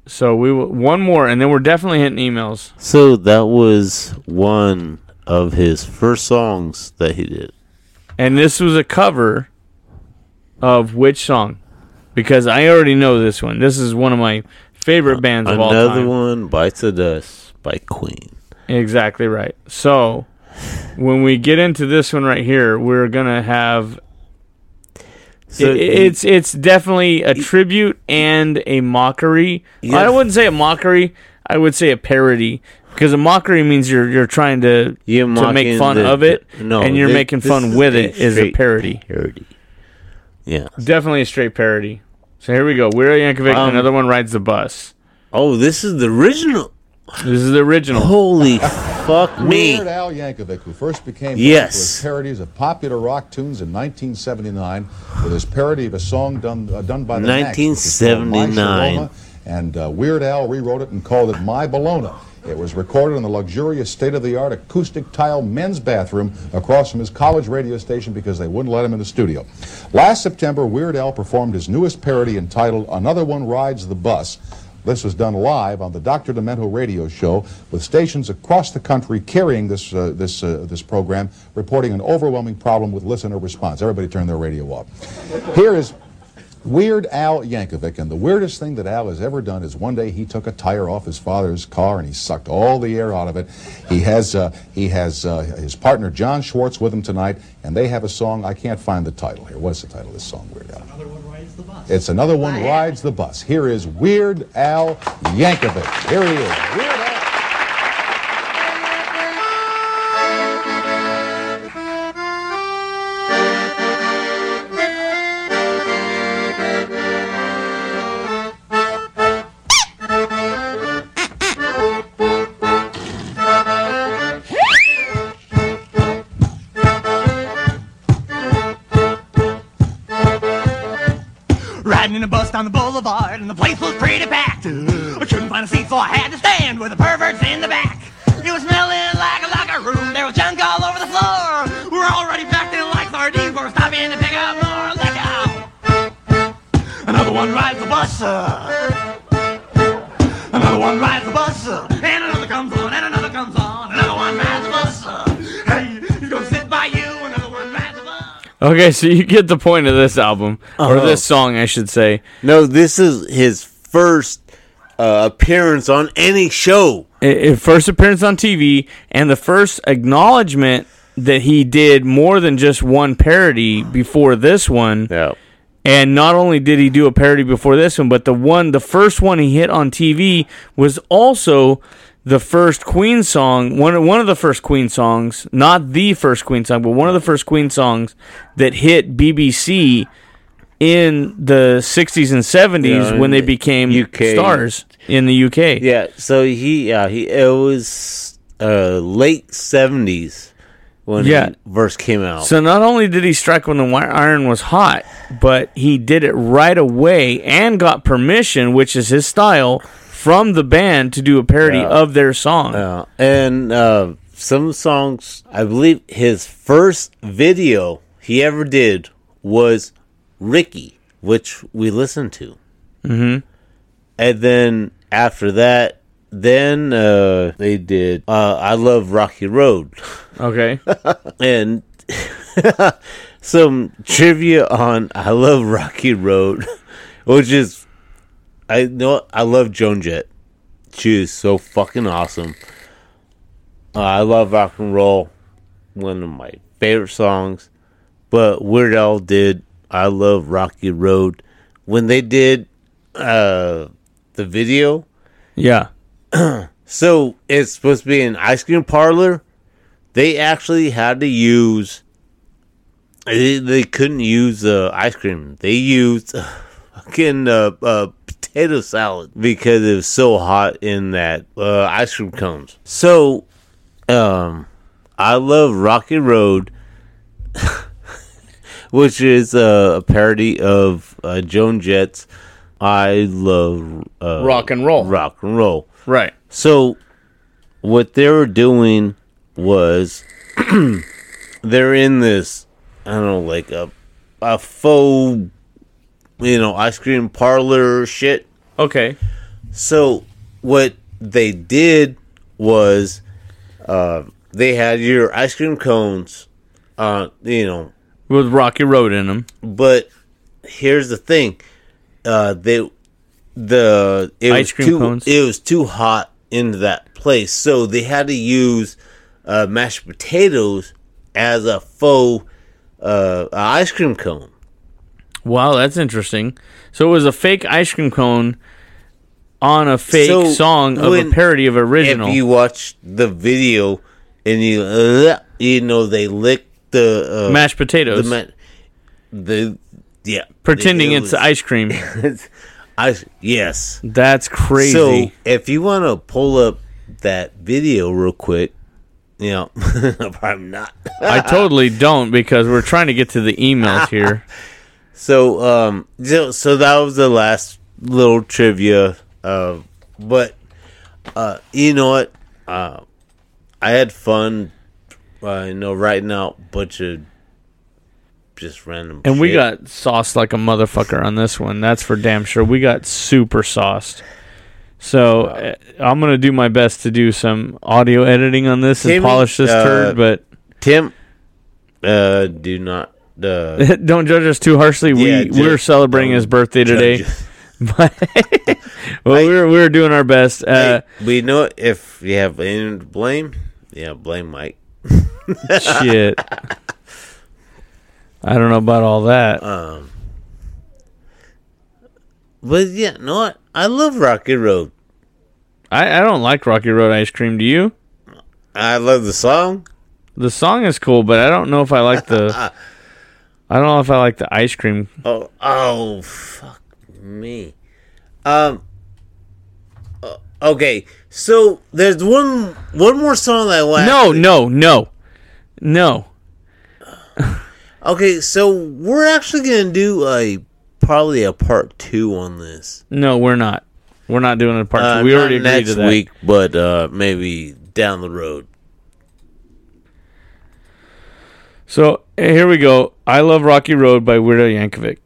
S1: So we will, one more, and then we're definitely hitting emails.
S2: So that was one of his first songs that he did.
S1: And this was a cover of which song? Because I already know this one. This is one of my favorite uh, bands of all
S2: Another one, "Bites of Dust" by Queen.
S1: Exactly right. So when we get into this one right here, we're gonna have.
S2: So
S1: it- it's it's definitely a tribute and a mockery.
S2: Yeah.
S1: I wouldn't say a mockery. I would say a parody because a mockery means you're you're trying to
S2: You're
S1: to make fun
S2: the-
S1: of it,
S2: no,
S1: and you're
S2: thi-
S1: making fun with it is a parody.
S2: Parody. Yeah.
S1: Definitely a straight parody. So here we go. Al Yankovic.
S2: Um,
S1: another one rides the bus.
S2: Oh, this is the original.
S1: This is the original.
S2: Holy fuck me!
S13: Weird Al Yankovic, who first became known
S2: Yes.
S13: for his parodies of popular rock tunes in 1979, with his parody of a song done uh, done by the Knack, which is called My
S2: 1979.
S13: Sharona, and uh, Weird Al rewrote it and called it My Bologna. It was recorded in the luxurious, state-of-the-art acoustic tile men's bathroom across from his college radio station because they wouldn't let him in the studio. Last September, Weird Al performed his newest parody entitled "Another One Rides the Bus." This was done live on the Dr. Demento radio show with stations across the country carrying this, uh, this, uh, this program, reporting an overwhelming problem with listener response. Everybody turn their radio off. Here is Weird Al Yankovic, and the weirdest thing that Al has ever done is one day he took a tire off his father's car and he sucked all the air out of it. He has uh, he has uh, his partner Jon Schwartz with him tonight, and they have a song. I can't find the title here. What's the title of this song, Weird Al? It's another one rides the bus. Here is Weird Al Yankovic. Here he is. Weird Al.
S14: Down the boulevard, and the place was pretty packed. I couldn't find a seat, so I had to stand with the perverts in the back. It was smelling like a locker room. There was junk all over the floor. We're already packed in like sardines. We're stopping to pick up more liquor. Another one rides the bus. Uh. Another one rides the bus.
S1: Okay, so you get the point of this album or
S2: Uh-huh.
S1: this song, I should say.
S2: No, this is his first uh, appearance on any show.
S1: I- I- first appearance on TV and the first acknowledgement that he did more than just one parody before this one.
S2: Yeah.
S1: And not only did he do a parody before this one, but the one, the first one he hit on TV was also the first Queen song, one one of the first Queen songs, not the first Queen song, but one of the first Queen songs that hit BBC in the 60s and 70s
S2: Yeah,
S1: when they became
S2: UK.
S1: stars in the UK.
S2: Yeah, so he yeah he it was uh, late seventies when
S1: Yeah.
S2: verse came out.
S1: So not only did he strike when the iron was hot, but he did it right away and got permission, which is his style, from the band to do a parody
S2: Yeah.
S1: of their song.
S2: Yeah, and uh, some songs, I believe his first video he ever did was Ricky, which we listened to.
S1: Mm-hmm.
S2: And then after that, then uh, they did uh, I Love Rocky Road.
S1: Okay.
S2: and some trivia on I Love Rocky Road, which is I know I love Joan Jett. She is so fucking awesome. Uh, I love rock and roll, one of my favorite songs. But Weird Al did I Love Rocky Road, when they did uh the video,
S1: Yeah.
S2: so it's supposed to be an ice cream parlor. They actually had to use. They, they couldn't use uh, ice cream. They used uh, fucking uh, uh, potato salad because it was so hot in that uh, ice cream cones. So, um, I love Rocky Road, which is uh, a parody of uh, Joan Jett's I love uh,
S1: Rock and roll.
S2: Rock and roll.
S1: Right.
S2: So, what they were doing was they're in this, I don't know, like a a faux, you know, ice cream parlor shit.
S1: Okay.
S2: So, what they did was uh, they had your ice cream cones, uh, you know,
S1: With Rocky Road in them.
S2: but here's the thing: uh, they the it
S1: Ice
S2: was
S1: cream
S2: too,
S1: cones?
S2: It was too hot in that place, so they had to use uh, mashed potatoes as a faux uh, ice cream cone.
S1: Wow, that's interesting. So it was a fake ice cream cone on a fake
S2: So,
S1: song of a
S2: when-
S1: parody of original.
S2: If you watch the video and you uh, you know they lick the uh,
S1: Mashed potatoes.
S2: the, ma- the yeah,
S1: pretending
S2: it
S1: it's ice cream.
S2: I yes.
S1: That's crazy.
S2: So if you want to pull up that video real quick, you know, probably not.
S1: I totally don't because we're trying to get to the emails here.
S2: So um, so, so that was the last little trivia. Uh, but uh, you know what? Uh, I had fun. Uh, you know, writing out bunch of just random.
S1: And we got sauced like a motherfucker on this one. That's for damn sure. We got super sauced. So uh, I'm gonna do my best to do some audio editing on this and polish this
S2: uh,
S1: turd. But
S2: Tim, uh, do not. Uh,
S1: don't judge us too harshly. We
S2: Yeah, ju-
S1: we're celebrating his birthday today. But well, we're we're doing our best. Uh,
S2: hey, we know if you have anyone to blame, yeah, blame Mike.
S1: shit. I don't know about all that.
S2: Um, but yeah, no, what? I love Rocky Road.
S1: I, I don't like Rocky Road ice cream. Do you?
S2: I love the song.
S1: The song is cool, but I don't know if I like the. I don't know if I like the ice cream.
S2: Oh, oh, fuck me. Um. uh, okay, so there's one one more song that I want.
S1: No, no, no, no.
S2: Okay, so we're actually gonna do a probably a part two on this.
S1: No, we're not. We're not doing a part
S2: Uh,
S1: two. We
S2: not
S1: already agreed
S2: next
S1: to that.
S2: week, but uh, maybe down the road.
S1: So eh, here we go. I love Rocky Road by Weird Al Yankovic.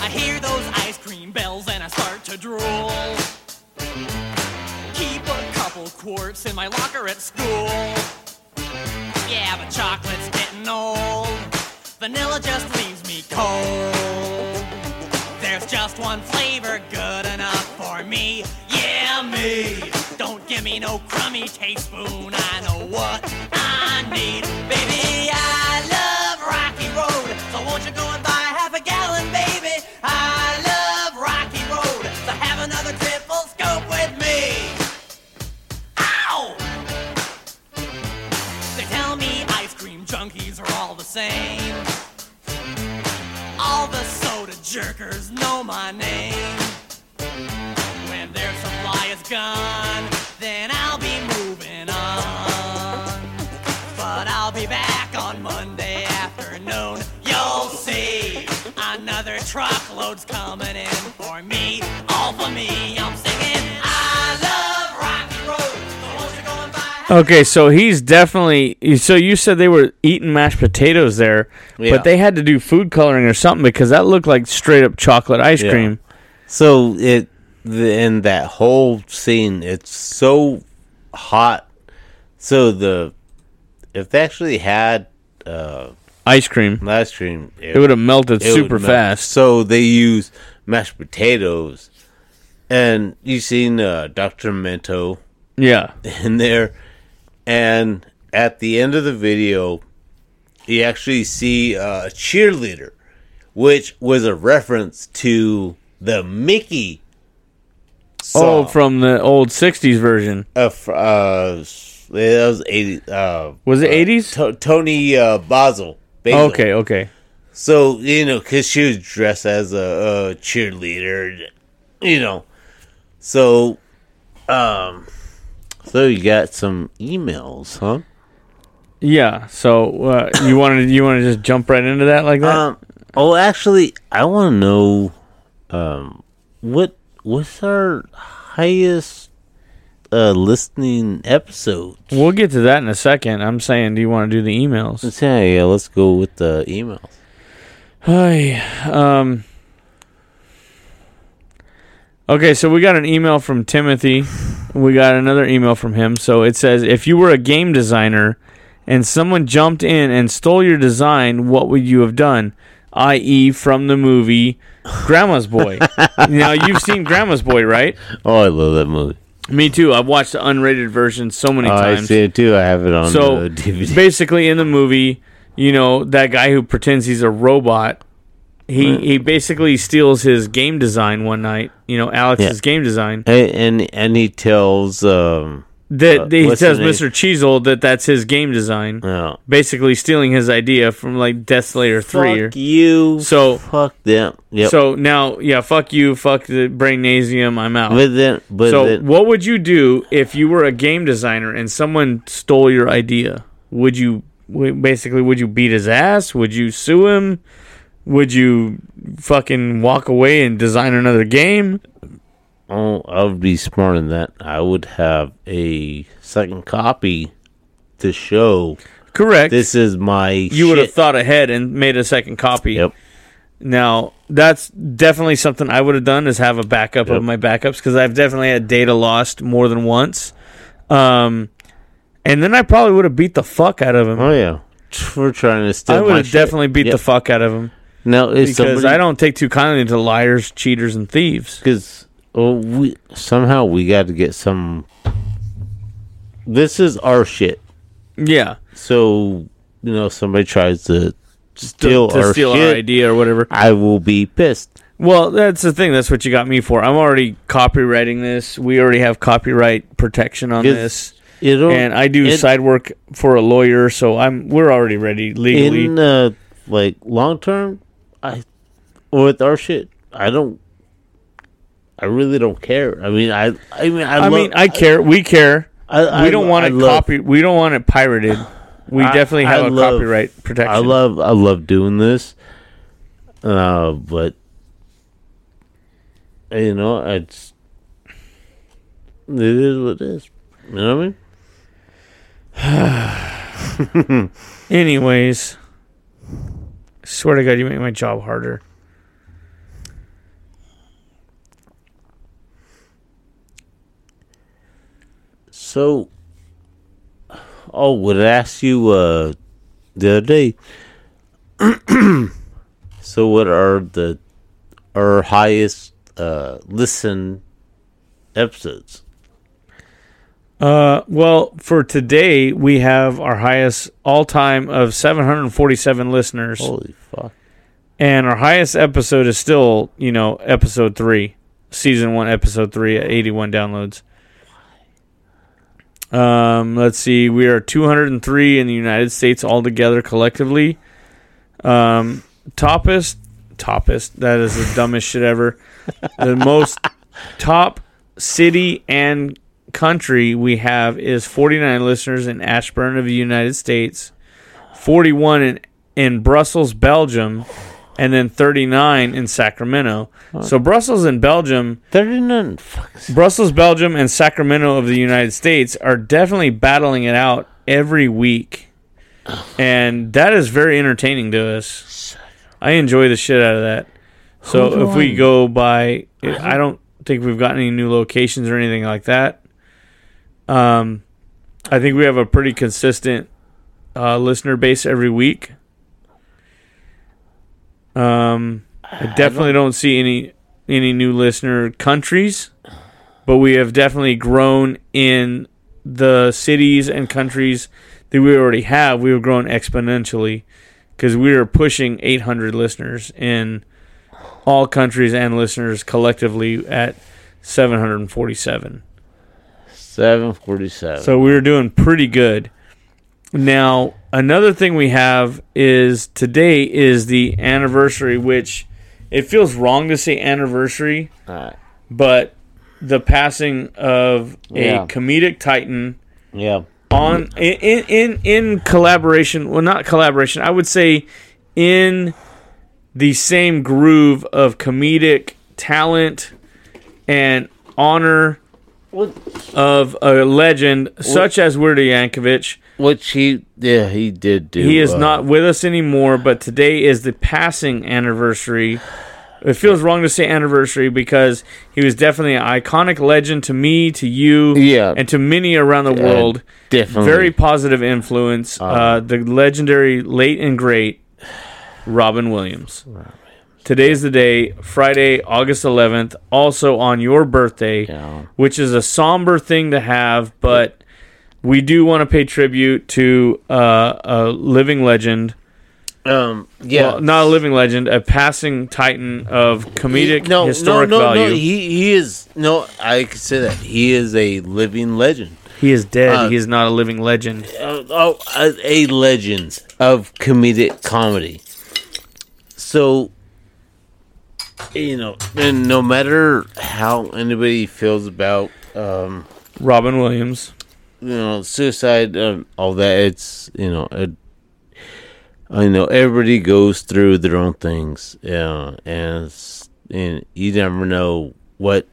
S3: I hear those ice cream bells and I start to drool. Keep a couple quarts in my locker at school. Vanilla just leaves me cold. There's just one flavor good enough for me. Yeah, me. Don't give me no crummy teaspoon. I know what I need. Baby, I love Rocky Road. So won't you go and buy half a gallon, baby? I love Rocky Road. So have another triple scope with me. Ow! They tell me ice cream junkies are all the same. Jerkers know my name. When their supply is gone, then I'll be moving on. But I'll be back on Monday afternoon. You'll see another truckload's coming in for me. All for me.
S1: Okay, so he's definitely. So you said they were eating mashed potatoes there,
S2: Yeah.
S1: but they had to do food coloring or something because that looked like straight up chocolate ice
S2: Yeah.
S1: cream.
S2: So it in that whole scene, it's so hot. So the if they actually had uh,
S1: ice cream.
S2: ice cream.
S1: It would have melted super
S2: melt.
S1: fast.
S2: So they use mashed potatoes, and you've seen uh, Doctor Demento
S1: Yeah.
S2: in there, and at the end of the video, you actually see uh, a cheerleader, which was a reference to the Mickey.
S1: Oh, from the old '60s version.
S2: Of, uh, that was eighty. Uh,
S1: Was it
S2: uh,
S1: 80s?
S2: To- Toni uh, Basil. Basil.
S1: Okay, okay.
S2: So you know, because she was dressed as a, a cheerleader, you know. So, um, so you got some emails, huh?
S1: Yeah. So uh, you wanted you want to just jump right into that like that?
S2: Um, oh, actually, I want to know, um, what what's our highest uh listening episode?
S1: we'll get to that in a second. I'm saying, do you want to do the emails?
S2: Let's yeah, yeah, let's go with the emails.
S1: Hi. Um. Okay, so we got an email from Timothy. We got another email from him. So it says, if you were a game designer and someone jumped in and stole your design, what would you have done? I.e., from the movie Grandma's Boy. now you've seen Grandma's Boy, right?
S2: Oh, I love that movie.
S1: Me too. I've watched the unrated version so many
S2: Oh, I
S1: times.
S2: see it too. I have it on
S1: so uh,
S2: the DVD.
S1: basically, in the movie, you know that guy who pretends he's a robot. He
S2: Right.
S1: he basically steals his game design one night. You know Alex's
S2: Yeah.
S1: game design.
S2: and, and and he tells um
S1: That
S2: uh,
S1: he tells? Mr. Cheezel that that's his game design.
S2: Yeah.
S1: Basically stealing his idea from like Death Slayer three. or-
S2: Fuck you.
S1: So
S2: fuck them. Yep.
S1: So now, yeah, fuck you, fuck the Brainasium. I'm out.
S2: But then- but
S1: so
S2: then-
S1: what would you do if you were a game designer and someone stole your idea? Would you basically would you beat his ass? Would you sue him? Would you fucking walk away and design another game?
S2: Oh, I would be smarter than that. I would have a second copy to show.
S1: Correct.
S2: This is my.
S1: You would have thought ahead and made a second copy.
S2: Yep.
S1: Now that's definitely something I would have done is have a backup
S2: Yep.
S1: of my backups because I've definitely had data lost more than once. Um, and then I probably would have beat the fuck out of him.
S2: Oh yeah, for trying to steal.
S1: I would have definitely beat the fuck out of him.
S2: Now, if
S1: because
S2: somebody-
S1: I don't take too kindly to liars, cheaters, and thieves.
S2: Because oh, we somehow we got to get some. This is our shit.
S1: Yeah.
S2: So you know, somebody tries to steal
S1: to
S2: our
S1: steal our idea or whatever.
S2: I will be pissed.
S1: Well, that's the thing. That's what you got me for. I'm already copywriting this. We already have copyright protection on
S2: It's-
S1: this.
S2: it'll-
S1: and I do
S2: it-
S1: side work for a lawyer, so I'm we're already ready legally.
S2: In uh, like long term, I with our shit, I don't. I really don't care. I mean, I. I mean, I,
S1: I,
S2: love-
S1: mean, I care. We care.
S2: I- I
S1: we don't want it
S2: love-
S1: copy. We don't want it pirated. We definitely have a
S2: love-
S1: copyright protection.
S2: I love I love doing this, uh, but you know it's it is what it is. You know what I mean?
S1: Anyways, swear to God, you make my job harder.
S2: So, oh, would I ask you uh, the other day? so, what are the our highest uh, listen episodes?
S1: Uh, well, for today, we have our highest all time of 747 listeners.
S2: Holy fuck.
S1: And our highest episode is still, you know, episode three, season one, episode three at 81 downloads. Um, let's see, we are 203 in the United States altogether collectively. Um, toppest, toppest, that is the dumbest shit ever. The most top city and country we have is 49 listeners in Ashburn of the United States, 41 in, in Brussels, Belgium, and then 39 in Sacramento. So Brussels and Belgium,
S2: 39
S1: Brussels, Belgium, and Sacramento of the United States are definitely battling it out every week. And that is very entertaining to us. I enjoy the shit out of that. So if we go by, I don't think we've got any new locations or anything like that. Um, I think we have a pretty consistent uh, listener base every week. Um, I definitely don't see any any new listener countries, but we have definitely grown in the cities and countries that we already have. We have grown exponentially because we are pushing 800 listeners in all countries and listeners collectively at 747.
S2: 747.
S1: So we were doing pretty good. Now, another thing we have is today is the anniversary, which it feels wrong to say anniversary, but the passing of a
S2: Yeah.
S1: comedic titan.
S2: Yeah.
S1: On in, in in collaboration, well, not collaboration. I would say in the same groove of comedic talent and honor of a legend such as Weird Yankovic.
S2: Which he, yeah, he did do.
S1: He is
S2: uh,
S1: not with us anymore, but today is the passing anniversary. It feels wrong to say anniversary because he was definitely an iconic legend to me, to you,
S2: Yeah.
S1: and to many around the
S2: Yeah,
S1: world.
S2: definitely.
S1: Very positive influence. uh, the legendary late and great Robin Williams. Today's the day, Friday, August 11th, also on your birthday, which is a somber thing to have, but we do want to pay tribute to uh, a living legend.
S2: Um, yeah.
S1: Well, not a living legend, a passing titan of comedic
S2: no,
S1: historic
S2: no, no,
S1: value.
S2: No, he, he is, no, I could say that. He is a living legend.
S1: he is dead.
S2: Uh,
S1: he is not a living legend.
S2: uh, oh, a, a legend of comedic comedy. So, you know, and no matter how anybody feels about, um,
S1: Robin Williams,
S2: you know, suicide, um, all that, it's, you know, it, I know everybody goes through their own things, yeah, and, and you never know what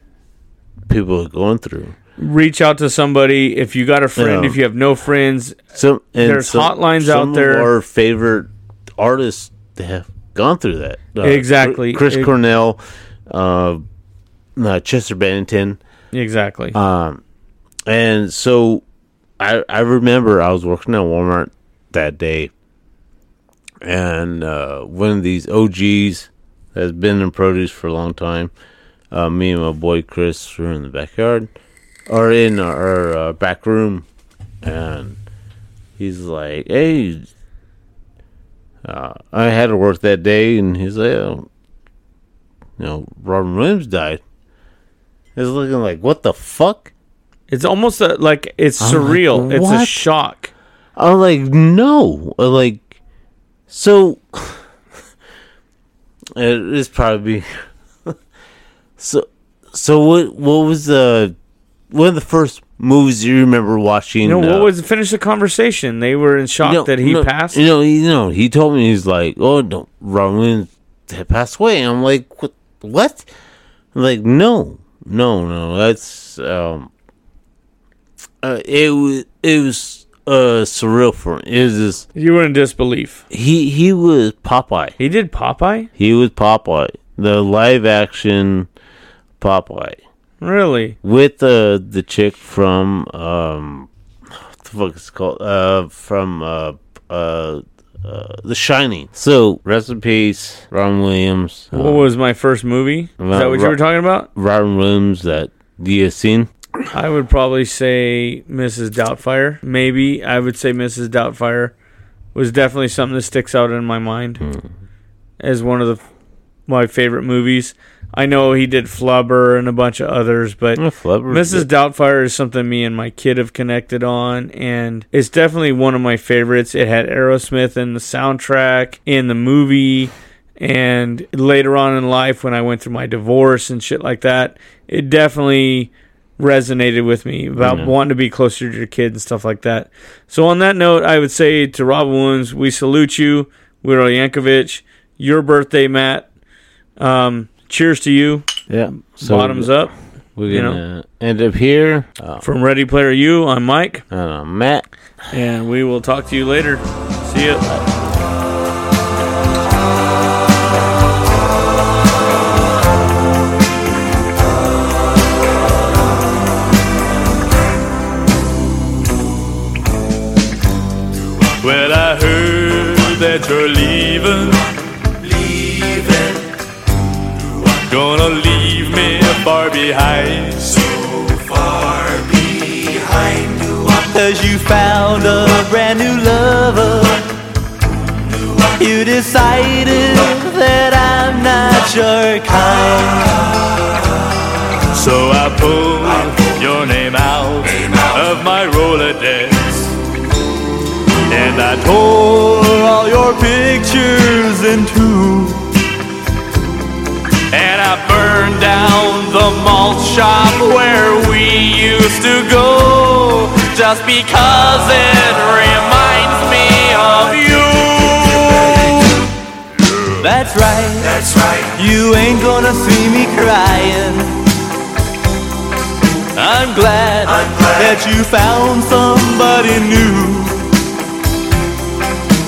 S2: people are going through.
S1: reach out to somebody if you got a friend.
S2: Yeah.
S1: If you have no friends,
S2: Some and
S1: there's
S2: some-
S1: hotlines
S2: some
S1: out there.
S2: Our favorite artists have gone through that. Uh,
S1: Exactly.
S2: Chris
S1: Ex-
S2: Cornell, uh, uh, Chester Bennington.
S1: Exactly.
S2: Um, and so I I remember I was working at Walmart that day, and uh, one of these OGs that's been in produce for a long time. Uh, me and my boy Chris were in the backyard, or in our uh, back room, and he's like, "Hey." Uh, I had to work that day, and he's like, oh, "You know, Robin Williams died." It's looking like, "What the fuck?"
S1: It's almost a, like it's
S2: I'm like,
S1: surreal. it's a shock.
S2: I'm like, no, like, so it is probably so. So what? What was the one of the first movies you remember watching?
S1: You know
S2: uh,
S1: what was finish the conversation? They were in shock
S2: no,
S1: that he
S2: no,
S1: passed.
S2: You know, you know, he told me he's like, oh, no, Robin Williams had passed away. I'm like, what? What? I'm like, no, no, no. That's um, uh, it was it was uh surreal for him. It was just
S1: you were in disbelief.
S2: he he was Popeye.
S1: He did Popeye.
S2: He was Popeye, the live action Popeye
S1: Really?
S2: with the the chick from um what the fuck is it called uh from uh uh, uh The Shining. So rest in peace, Robin Williams.
S1: What
S2: uh,
S1: was my first movie? Is that what you were talking about?
S2: Robin Williams that you have seen?
S1: I would probably say Mrs. Doubtfire. Maybe I would say Mrs. Doubtfire was definitely something that sticks out in my mind
S2: Hmm.
S1: as one of the my favorite movies. I know he did Flubber and a bunch of others, but
S2: Flubber's
S1: Mrs. Doubtfire is something me and my kid have connected on, and it's definitely one of my favorites. It had Aerosmith in the soundtrack, in the movie, and later on in life when I went through my divorce and shit like that, it definitely resonated with me about
S2: Yeah.
S1: wanting to be closer to your kids and stuff like that. So on that note, I would say to Rob Williams, we salute you, Weird Al Yankovic. Your birthday, Matt. Um, cheers to you.
S2: Yeah.
S1: Bottoms up.
S2: We're gonna
S1: know.
S2: end up here. Uh,
S1: From Ready Player U, I'm Mike.
S2: And I'm Matt.
S1: And we will talk to you later. See ya.
S12: Far behind. So far behind. Cause you found a brand new lover. You decided that I'm not your kind. So I pulled your name out of my Rolodex. And I tore all your pictures in two. Down the malt shop where we used to go. Just because it reminds me of you. That's right. That's right. You ain't gonna see me crying. I'm glad, that you found somebody new.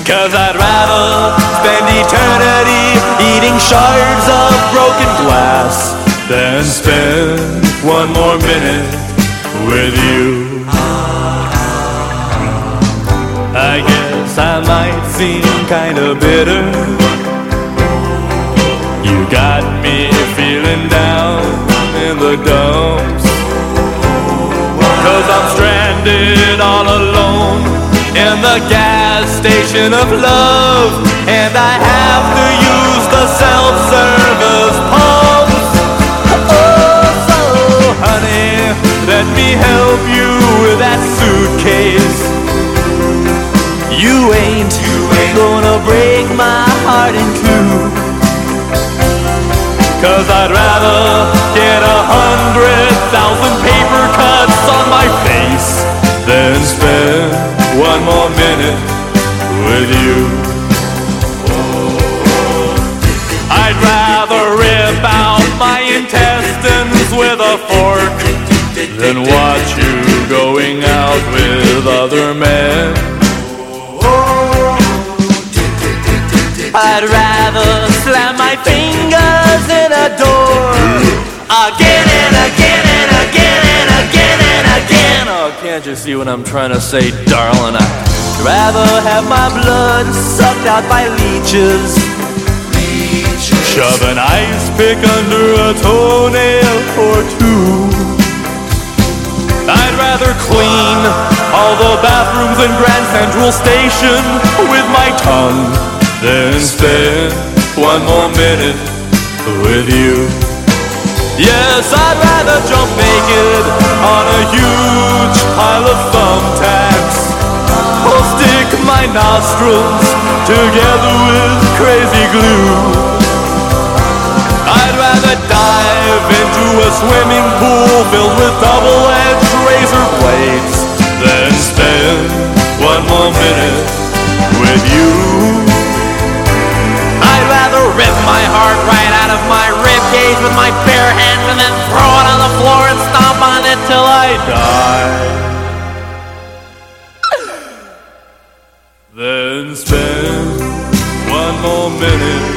S12: Cause I'd rather spend eternity eating shards of broken glass than spend one more minute with you. I guess I might seem kinda bitter. You got me feeling down in the dumps. Cause I'm stranded all alone in the gas station of love. And I have to use the self service pumps. Help you with that suitcase. You ain't, gonna break my heart in two. Cause I'd rather get a hundred thousand paper cuts on my face than spend one more minute with you. Than watch you going out with other men. I'd rather slam my fingers in a door again and again and again and again and again. Oh, can't you see what I'm trying to say, darling? I'd rather have my blood sucked out by leeches. Shove an ice pick under a toenail or two. Rather clean all the bathrooms in Grand Central Station with my tongue than spend one more minute with you. Yes, I'd rather jump naked on a huge pile of thumbtacks or stick my nostrils together with crazy glue. I'd rather dive into a swimming pool filled with double-edged razor blades than spend one more minute with you. I'd rather rip my heart right out of my ribcage with my bare hands and then throw it on the floor and stomp on it till I die. Then spend one more minute.